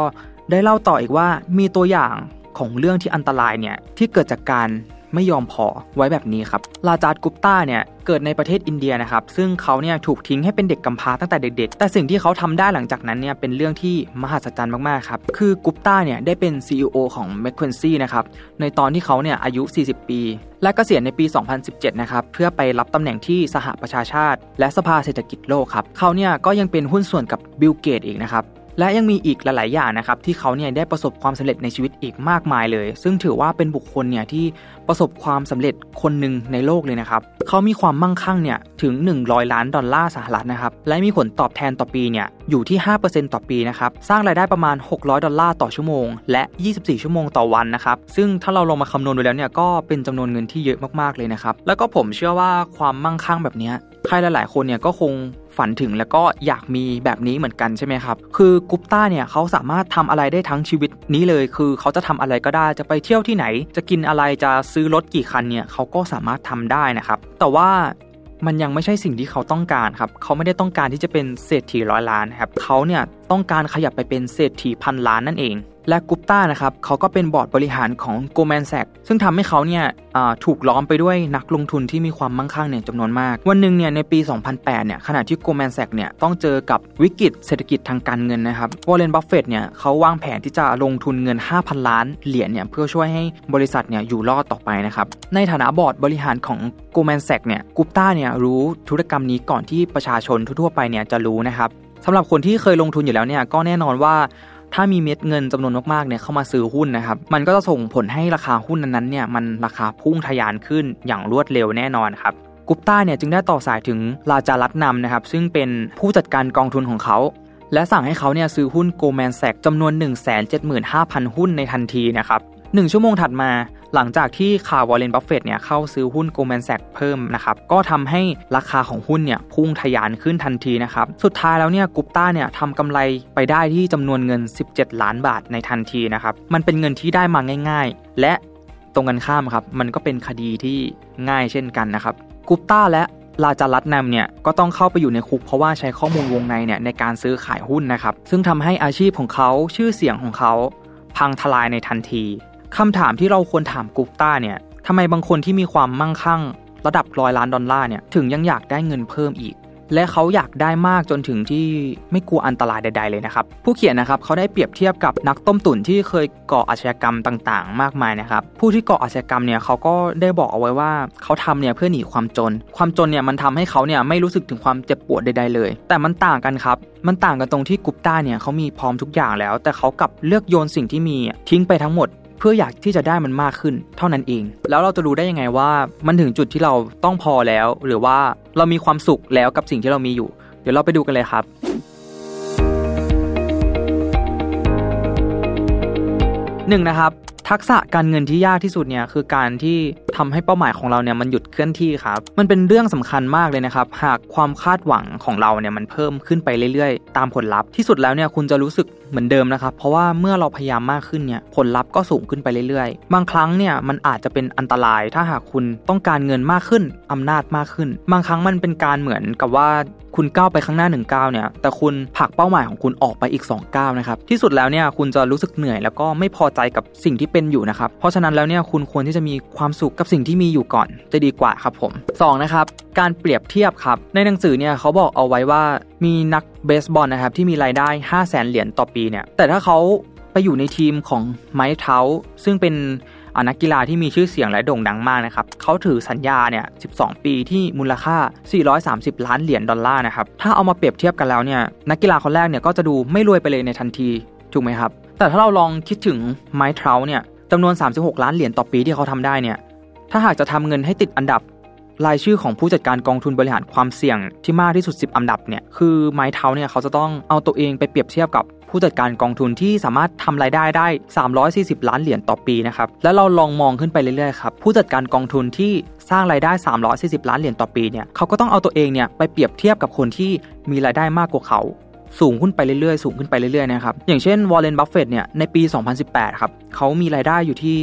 ได้เล่าต่ออีกว่ามีตัวอย่างของเรื่องที่อันตรายเนี่ยที่เกิดจากการ ไม่ยอมพอไว้แบบนี้ครับลาจาร์ดกุปตาเนี่ยเกิดในประเทศอินเดียนะครับ ซึ่งเขาเนี่ยถูกทิ้งให้เป็นเด็กกำพร้าตั้งแต่เด็กๆ แต่สิ่งที่เขาทำได้หลังจากนั้นเนี่ยเป็นเรื่องที่มหัศจรรย์มากๆครับ คือกุปตาเนี่ยได้เป็น CEO ของ m c q u e n c y นะครับ ในตอนที่เขาเนี่ยอายุ 40 ปี และเกษียณในปี 2017 นะครับ เพื่อไปรับตำแหน่งที่สหประชาชาติ และสภาเศรษฐกิจโลกครับ เขาเนี่ยก็ยังเป็นหุ้นส่วนกับบิลเกตอีกนะครับ และยังมีอีกหลาย ๆ อย่างนะครับที่เขาเนี่ยได้ประสบความสำเร็จในชีวิตอีกมากมายเลย ซึ่งถือว่าเป็นบุคคลเนี่ยที่ประสบความสำเร็จคนหนึ่งในโลกเลยนะครับเขามีความมั่งคั่งเนี่ยถึง 100 ล้านดอลลาร์สหรัฐนะครับและมีผลตอบแทนต่อปีเนี่ยอยู่ที่ 5%ต่อปีนะครับสร้างรายได้ประมาณ 600 ดอลลาร์ต่อชั่วโมง และ 24 ชั่วโมงต่อวันนะครับซึ่งถ้าเราลองมาคำนวณดูแล้วเนี่ยก็เป็นจำนวนเงินที่เยอะมาก ๆ เลยนะครับแล้วก็ผมเชื่อว่าความมั่งคั่งแบบเนี้ย ใครหลาย ๆ คนเนี่ยก็คงฝันถึงแล้วก็อยากมีแบบนี้เหมือนกันใช่ไหมครับ คือกุปต้าเนี่ยเขาสามารถทำอะไรได้ทั้งชีวิตนี้เลย คือเขาจะทำอะไรก็ได้ จะไปเที่ยวที่ไหน จะกินอะไร จะซื้อรถกี่คันเนี่ยเขาก็สามารถทำได้นะครับ แต่ว่ามันยังไม่ใช่สิ่งที่เขาต้องการครับ เขาไม่ได้ต้องการที่จะเป็นเศรษฐีร้อยล้านครับ เขาเนี่ยต้องการขยับไปเป็นเศรษฐีพันล้านนั่นเอง และกุปต้านะครับเขาก็เป็นบอร์ดบริหารของ Goldman Sachs ซึ่งทำให้เขาเนี่ยถูกล้อมไปด้วยนักลงทุนที่มีความมั่งคั่งเนี่ยจำนวนมาก วันหนึ่งเนี่ยในปี 2008 เนี่ยขณะที่ Goldman Sachs เนี่ยต้องเจอกับวิกฤตเศรษฐกิจทางการเงินนะครับวอร์เรนบัฟเฟตเนี่ยเขาวางแผนที่จะลงทุนเงิน 5,000 ล้านเหรียญเนี่ยเพื่อช่วยให้บริษัทเนี่ยอยู่รอดต่อไปนะครับในฐานะบอร์ดบริหารของ Goldman Sachs เนี่ยกุปต้าเนี่ยรู้ธุรกรรมนี้ก่อนที่ประชาชนทั่วไปเนี่ยจะรู้นะครับสำหรับคนที่เคยลงทุนอยู่แล้วเนี่ยก็แน่นอนว่า ถ้ามีเม็ดเงินจำนวนมากๆเนี่ยเข้ามาซื้อหุ้นนะครับ มันก็จะส่งผลให้ราคาหุ้นนั้นๆเนี่ยมันราคาพุ่งทะยานขึ้นอย่างรวดเร็วแน่นอนครับกุปต้าเนี่ยจึงได้ต่อสายถึงราจารัตนำนะครับซึ่งเป็นผู้จัดการกองทุนของเขาและสั่งให้เขาเนี่ยซื้อหุ้นโกลแมนแซกจำนวน 175,000 หุ้นในทันทีนะครับหนึ่งชั่วโมงถัดมา หลังจากที่ข่าววอร์เรนบัฟเฟตเนี่ยเข้าซื้อหุ้น Goldman Sachs เพิ่มนะครับก็ทำให้ราคาของหุ้นเนี่ยพุ่งทะยานขึ้นทันทีนะครับสุดท้ายแล้วเนี่ยกุปต้าเนี่ยทำกำไรไปได้ที่จำนวนเงิน 17 ล้านบาทในทันทีนะครับมันเป็นเงินที่ได้มาง่าย ๆ และตรงกันข้ามครับมันก็เป็นคดีที่ง่ายเช่นกันนะครับกุปต้าและราจารัตนัมเนี่ยก็ต้องเข้าไปอยู่ในคุกเพราะว่าใช้ข้อมูลวงในเนี่ยในการซื้อขายหุ้นนะครับซึ่งทำให้อาชีพของเขาชื่อเสียงของเขาพังทลายในทันที คำถามที่เราควรถามกุปต้าเนี่ยทำไมบางคนที่มีความมั่งคั่ง ระดับร้อยล้านดอลลาร์เนี่ยถึงยังอยากได้เงินเพิ่มอีก และเขาอยากได้มากจนถึงที่ไม่กลัวอันตรายใด ๆเลยนะครับ ผู้เขียนนะครับเขาได้เปรียบเทียบกับนักต้มตุ๋นที่เคยก่ออาชญากรรมต่างๆ มากมายนะครับ ผู้ที่ก่ออาชญากรรมเนี่ยเขาก็ได้บอกเอาไว้ว่าเขาทำเนี่ยเพื่อหนีความจน ความจนเนี่ยมันทำให้เขาเนี่ยไม่รู้สึกถึงความเจ็บปวดใดๆเลย แต่มันต่างกันครับมันต่างกันตรงที่กุปต้าเนี่ยเขามีพร้อมทุกอย่างแล้ว แต่เขากลับเลือกโยนสิ่งที่มีทิ้งไปทั้งหมด เพื่ออยากที่จะได้มันมากขึ้น เท่านั้นเอง แล้วเราจะรู้ได้ยังไงว่ามันถึงจุดที่เราต้องพอแล้ว หรือว่าเรามีความสุขแล้วกับสิ่งที่เรามีอยู่ เดี๋ยวเราไปดูกันเลยครับหนึ่งนะครับ ทักษะการเงินที่ยากที่สุดเนี่ยคือการที่ทำให้เป้าหมายของเราเนี่ยมันหยุดเคลื่อนที่ครับ มันเป็นเรื่องสำคัญมากเลยนะครับ หากความคาดหวังของเราเนี่ยมันเพิ่มขึ้นไปเรื่อยๆ ตามผลลัพธ์ที่สุดแล้วเนี่ยคุณจะรู้สึกเหมือนเดิมนะครับ เพราะว่าเมื่อเราพยายามมากขึ้นเนี่ยผลลัพธ์ก็สูงขึ้นไปเรื่อยๆ บางครั้งเนี่ยมันอาจจะเป็นอันตราย ถ้าหากคุณต้องการเงินมากขึ้นอำนาจมากขึ้น บางครั้งมันเป็นการเหมือนกับว่าคุณก้าวไปข้างหน้า1ก้าวเนี่ย แต่คุณผลักเป้าหมายของคุณออกไปอีก2ก้าวนะครับ ที่สุดแล้วเนี่ยคุณจะรู้สึกเหนื่อยแล้วก็ไม่พอใจกับสิ่งที่เป็นอยู่นะครับ เพราะฉะนั้นแล้วเนี่ยคุณควรที่จะมีความสุขกับสิ่งที่มีอยู่ก่อน จะดีกว่าครับผม2นะครับการเปรียบเทียบครับ ในหนังสือเนี่ยเขาบอกเอาไว้ว่ามีนักเบสบอลนะครับที่มีรายได้ 5 0 0แสนเหรียญต่อปีเนี่ยแต่ถ้าเขาไปอยู่ในทีมของไมค์เทาซึ่งเป็นนักกีฬาที่มีชื่อเสียงและโด่งดังมากนะครับ เขาถือสัญญาเนี่ย 12 ปีที่มูลค่า 430 ล้านเหรียญดอลลาร์นะครับ ถ้าเอามาเปรียบเทียบกันแล้วเนี่ย นักกีฬาคนแรกเนี่ยก็จะดูไม่รวยไปเลยในทันที ถูกไหมครับ แต่ถ้าเราลองคิดถึงไมค์เทาเนี่ยจำนวน 36 ล้านเหรียญต่อปีที่เขาทำได้เนี่ย ถ้าหากจะทำเงินให้ติดอันดับ รายชื่อของผู้จัดการกองทุนบริหารความเสี่ยงที่มากที่สุด 10 อันดับเนี่ย คือไมค์เทาเนี่ยเขาจะต้องเอาตัวเองไปเปรียบเทียบกับผู้จัดการกองทุนที่สามารถทำรายได้ได้ 340 ล้านเหรียญต่อปีนะครับ แล้วเราลองมองขึ้นไปเรื่อยๆครับ ผู้จัดการกองทุนที่สร้างรายได้ 340 ล้านเหรียญต่อปีเนี่ย เขาก็ต้องเอาตัวเองเนี่ยไปเปรียบเทียบกับคนที่มีรายได้มากกว่าเขา สูงขึ้นไปเรื่อยๆ สูงขึ้นไปเรื่อยๆนะครับ อย่างเช่นวอร์เรนบัฟเฟตเนี่ย ในปี 2018 ครับ เขามีรายได้อยู่ที่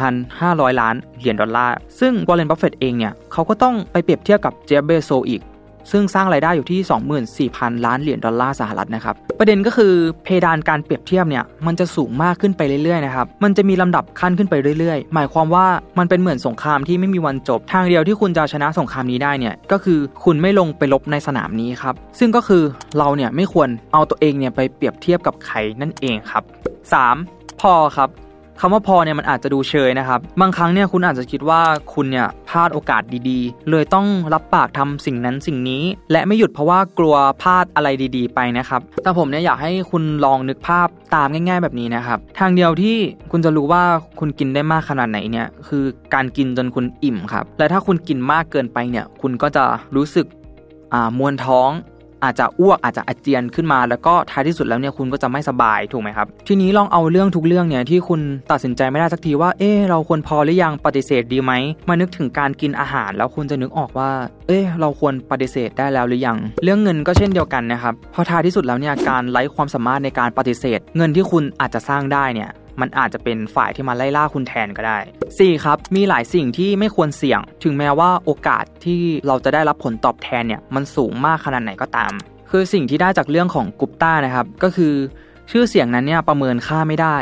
3,500 ล้านเหรียญดอลลาร์ ซึ่งวอร์เรนบัฟเฟตเองเนี่ย เขาก็ต้องไปเปรียบเทียบกับเจฟเบโซอีก ซึ่งสร้างรายได้อยู่ที่ 24,000 ล้านเหรียญดอลลาร์สหรัฐนะครับ ประเด็นก็คือเพดานการเปรียบเทียบเนี่ยมันจะสูงมากขึ้นไปเรื่อยๆนะครับ มันจะมีลำดับขั้นขึ้นไปเรื่อยๆ หมายความว่ามันเป็นเหมือนสงครามที่ไม่มีวันจบ ทางเดียวที่คุณจะชนะสงครามนี้ได้เนี่ยก็คือคุณไม่ลงไปลบในสนามนี้ครับ ซึ่งก็คือเราเนี่ยไม่ควรเอาตัวเองเนี่ยไปเปรียบเทียบกับใครนั่นเองครับ 3. พอครับ คำว่าพอเนี่ยมันอาจจะดูเชยนะครับ บางครั้งเนี่ยคุณอาจจะคิดว่าคุณเนี่ยพลาดโอกาสดีๆ เลยต้องรับปากทำสิ่งนั้นสิ่งนี้ และไม่หยุดเพราะว่ากลัวพลาดอะไรดีๆ ไปนะครับ แต่ผมเนี่ยอยากให้คุณลองนึกภาพตามง่าย ๆ แบบนี้นะครับ ทางเดียวที่คุณจะรู้ว่าคุณกินได้มากขนาดไหนเนี่ยคือการกินจนคุณอิ่มครับ และถ้าคุณกินมากเกินไปเนี่ยคุณก็จะรู้สึกอ่ามวนท้อง อาจจะอ้วกอาจจะอาเจียนขึ้นมา แล้วก็ท้ายที่สุดแล้วเนี่ยคุณก็จะไม่สบายถูกไหมครับทีนี้ลองเอาเรื่องทุกเรื่องเนี่ยที่คุณตัดสินใจไม่ได้สักทีว่าเอ๊เราควรพอหรือยังปฏิเสธดีไหมมานึกถึงการกินอาหาร แล้วคุณจะนึกออกว่า เอ๊เราควรปฏิเสธได้แล้วหรือยัง เรื่องเงินก็เช่นเดียวกันนะครับพราะท้ายที่สุดแล้วเนี่ยการไร้ความสามารถในการปฏิเสธ เงินที่คุณอาจจะสร้างได้เนี่ย มันอาจจะเป็นฝ่ายที่มาไล่ล่าคุณแทนก็ได้ 4. ครับ มีหลายสิ่งที่ไม่ควรเสี่ยง ถึงแม้ว่าโอกาสที่เราจะได้รับผลตอบแทนเนี่ยมันสูงมากขนาดไหนก็ตาม คือสิ่งที่ได้จากเรื่องของกุปต้านะครับก็คือชื่อเสียงนั้นเนี่ยประเมินค่าไม่ได้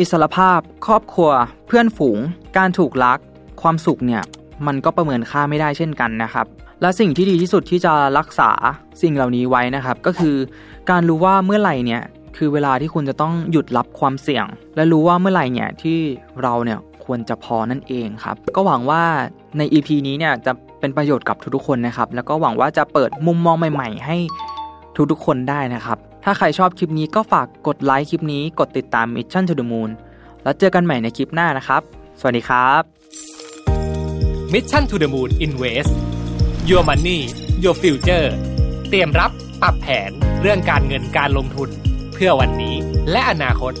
อิสรภาพ ครอบครัว เพื่อนฝูง การถูกลัก ความสุขเนี่ยมันก็ประเมินค่าไม่ได้เช่นกันนะครับและสิ่งที่ดีที่สุดที่จะรักษาสิ่งเหล่านี้ไว้นะครับ ก็คือการรู้ว่าเมื่อไหร่เนี่ย คือเวลาที่คุณจะต้องหยุดรับความเสี่ยง และรู้ว่าเมื่อไหร่เนี่ยที่เราเนี่ยควรจะพอนั่นเองครับ ก็หวังว่าใน EP นี้เนี่ยจะเป็นประโยชน์กับทุกๆคนนะครับ แล้วก็หวังว่าจะเปิดมุมมองใหม่ ๆ ให้ทุกๆคนได้นะครับ ถ้าใครชอบคลิปนี้ก็ฝากกดไลค์คลิปนี้ กดติดตาม Mission to the Moon แล้วเจอกันใหม่ในคลิปหน้านะครับ สวัสดีครับ Mission to the Moon Invest Your Money Your Future เตรียมรับปรับแผนเรื่องการเงินการลงทุน เพื่อวันนี้และอนาคต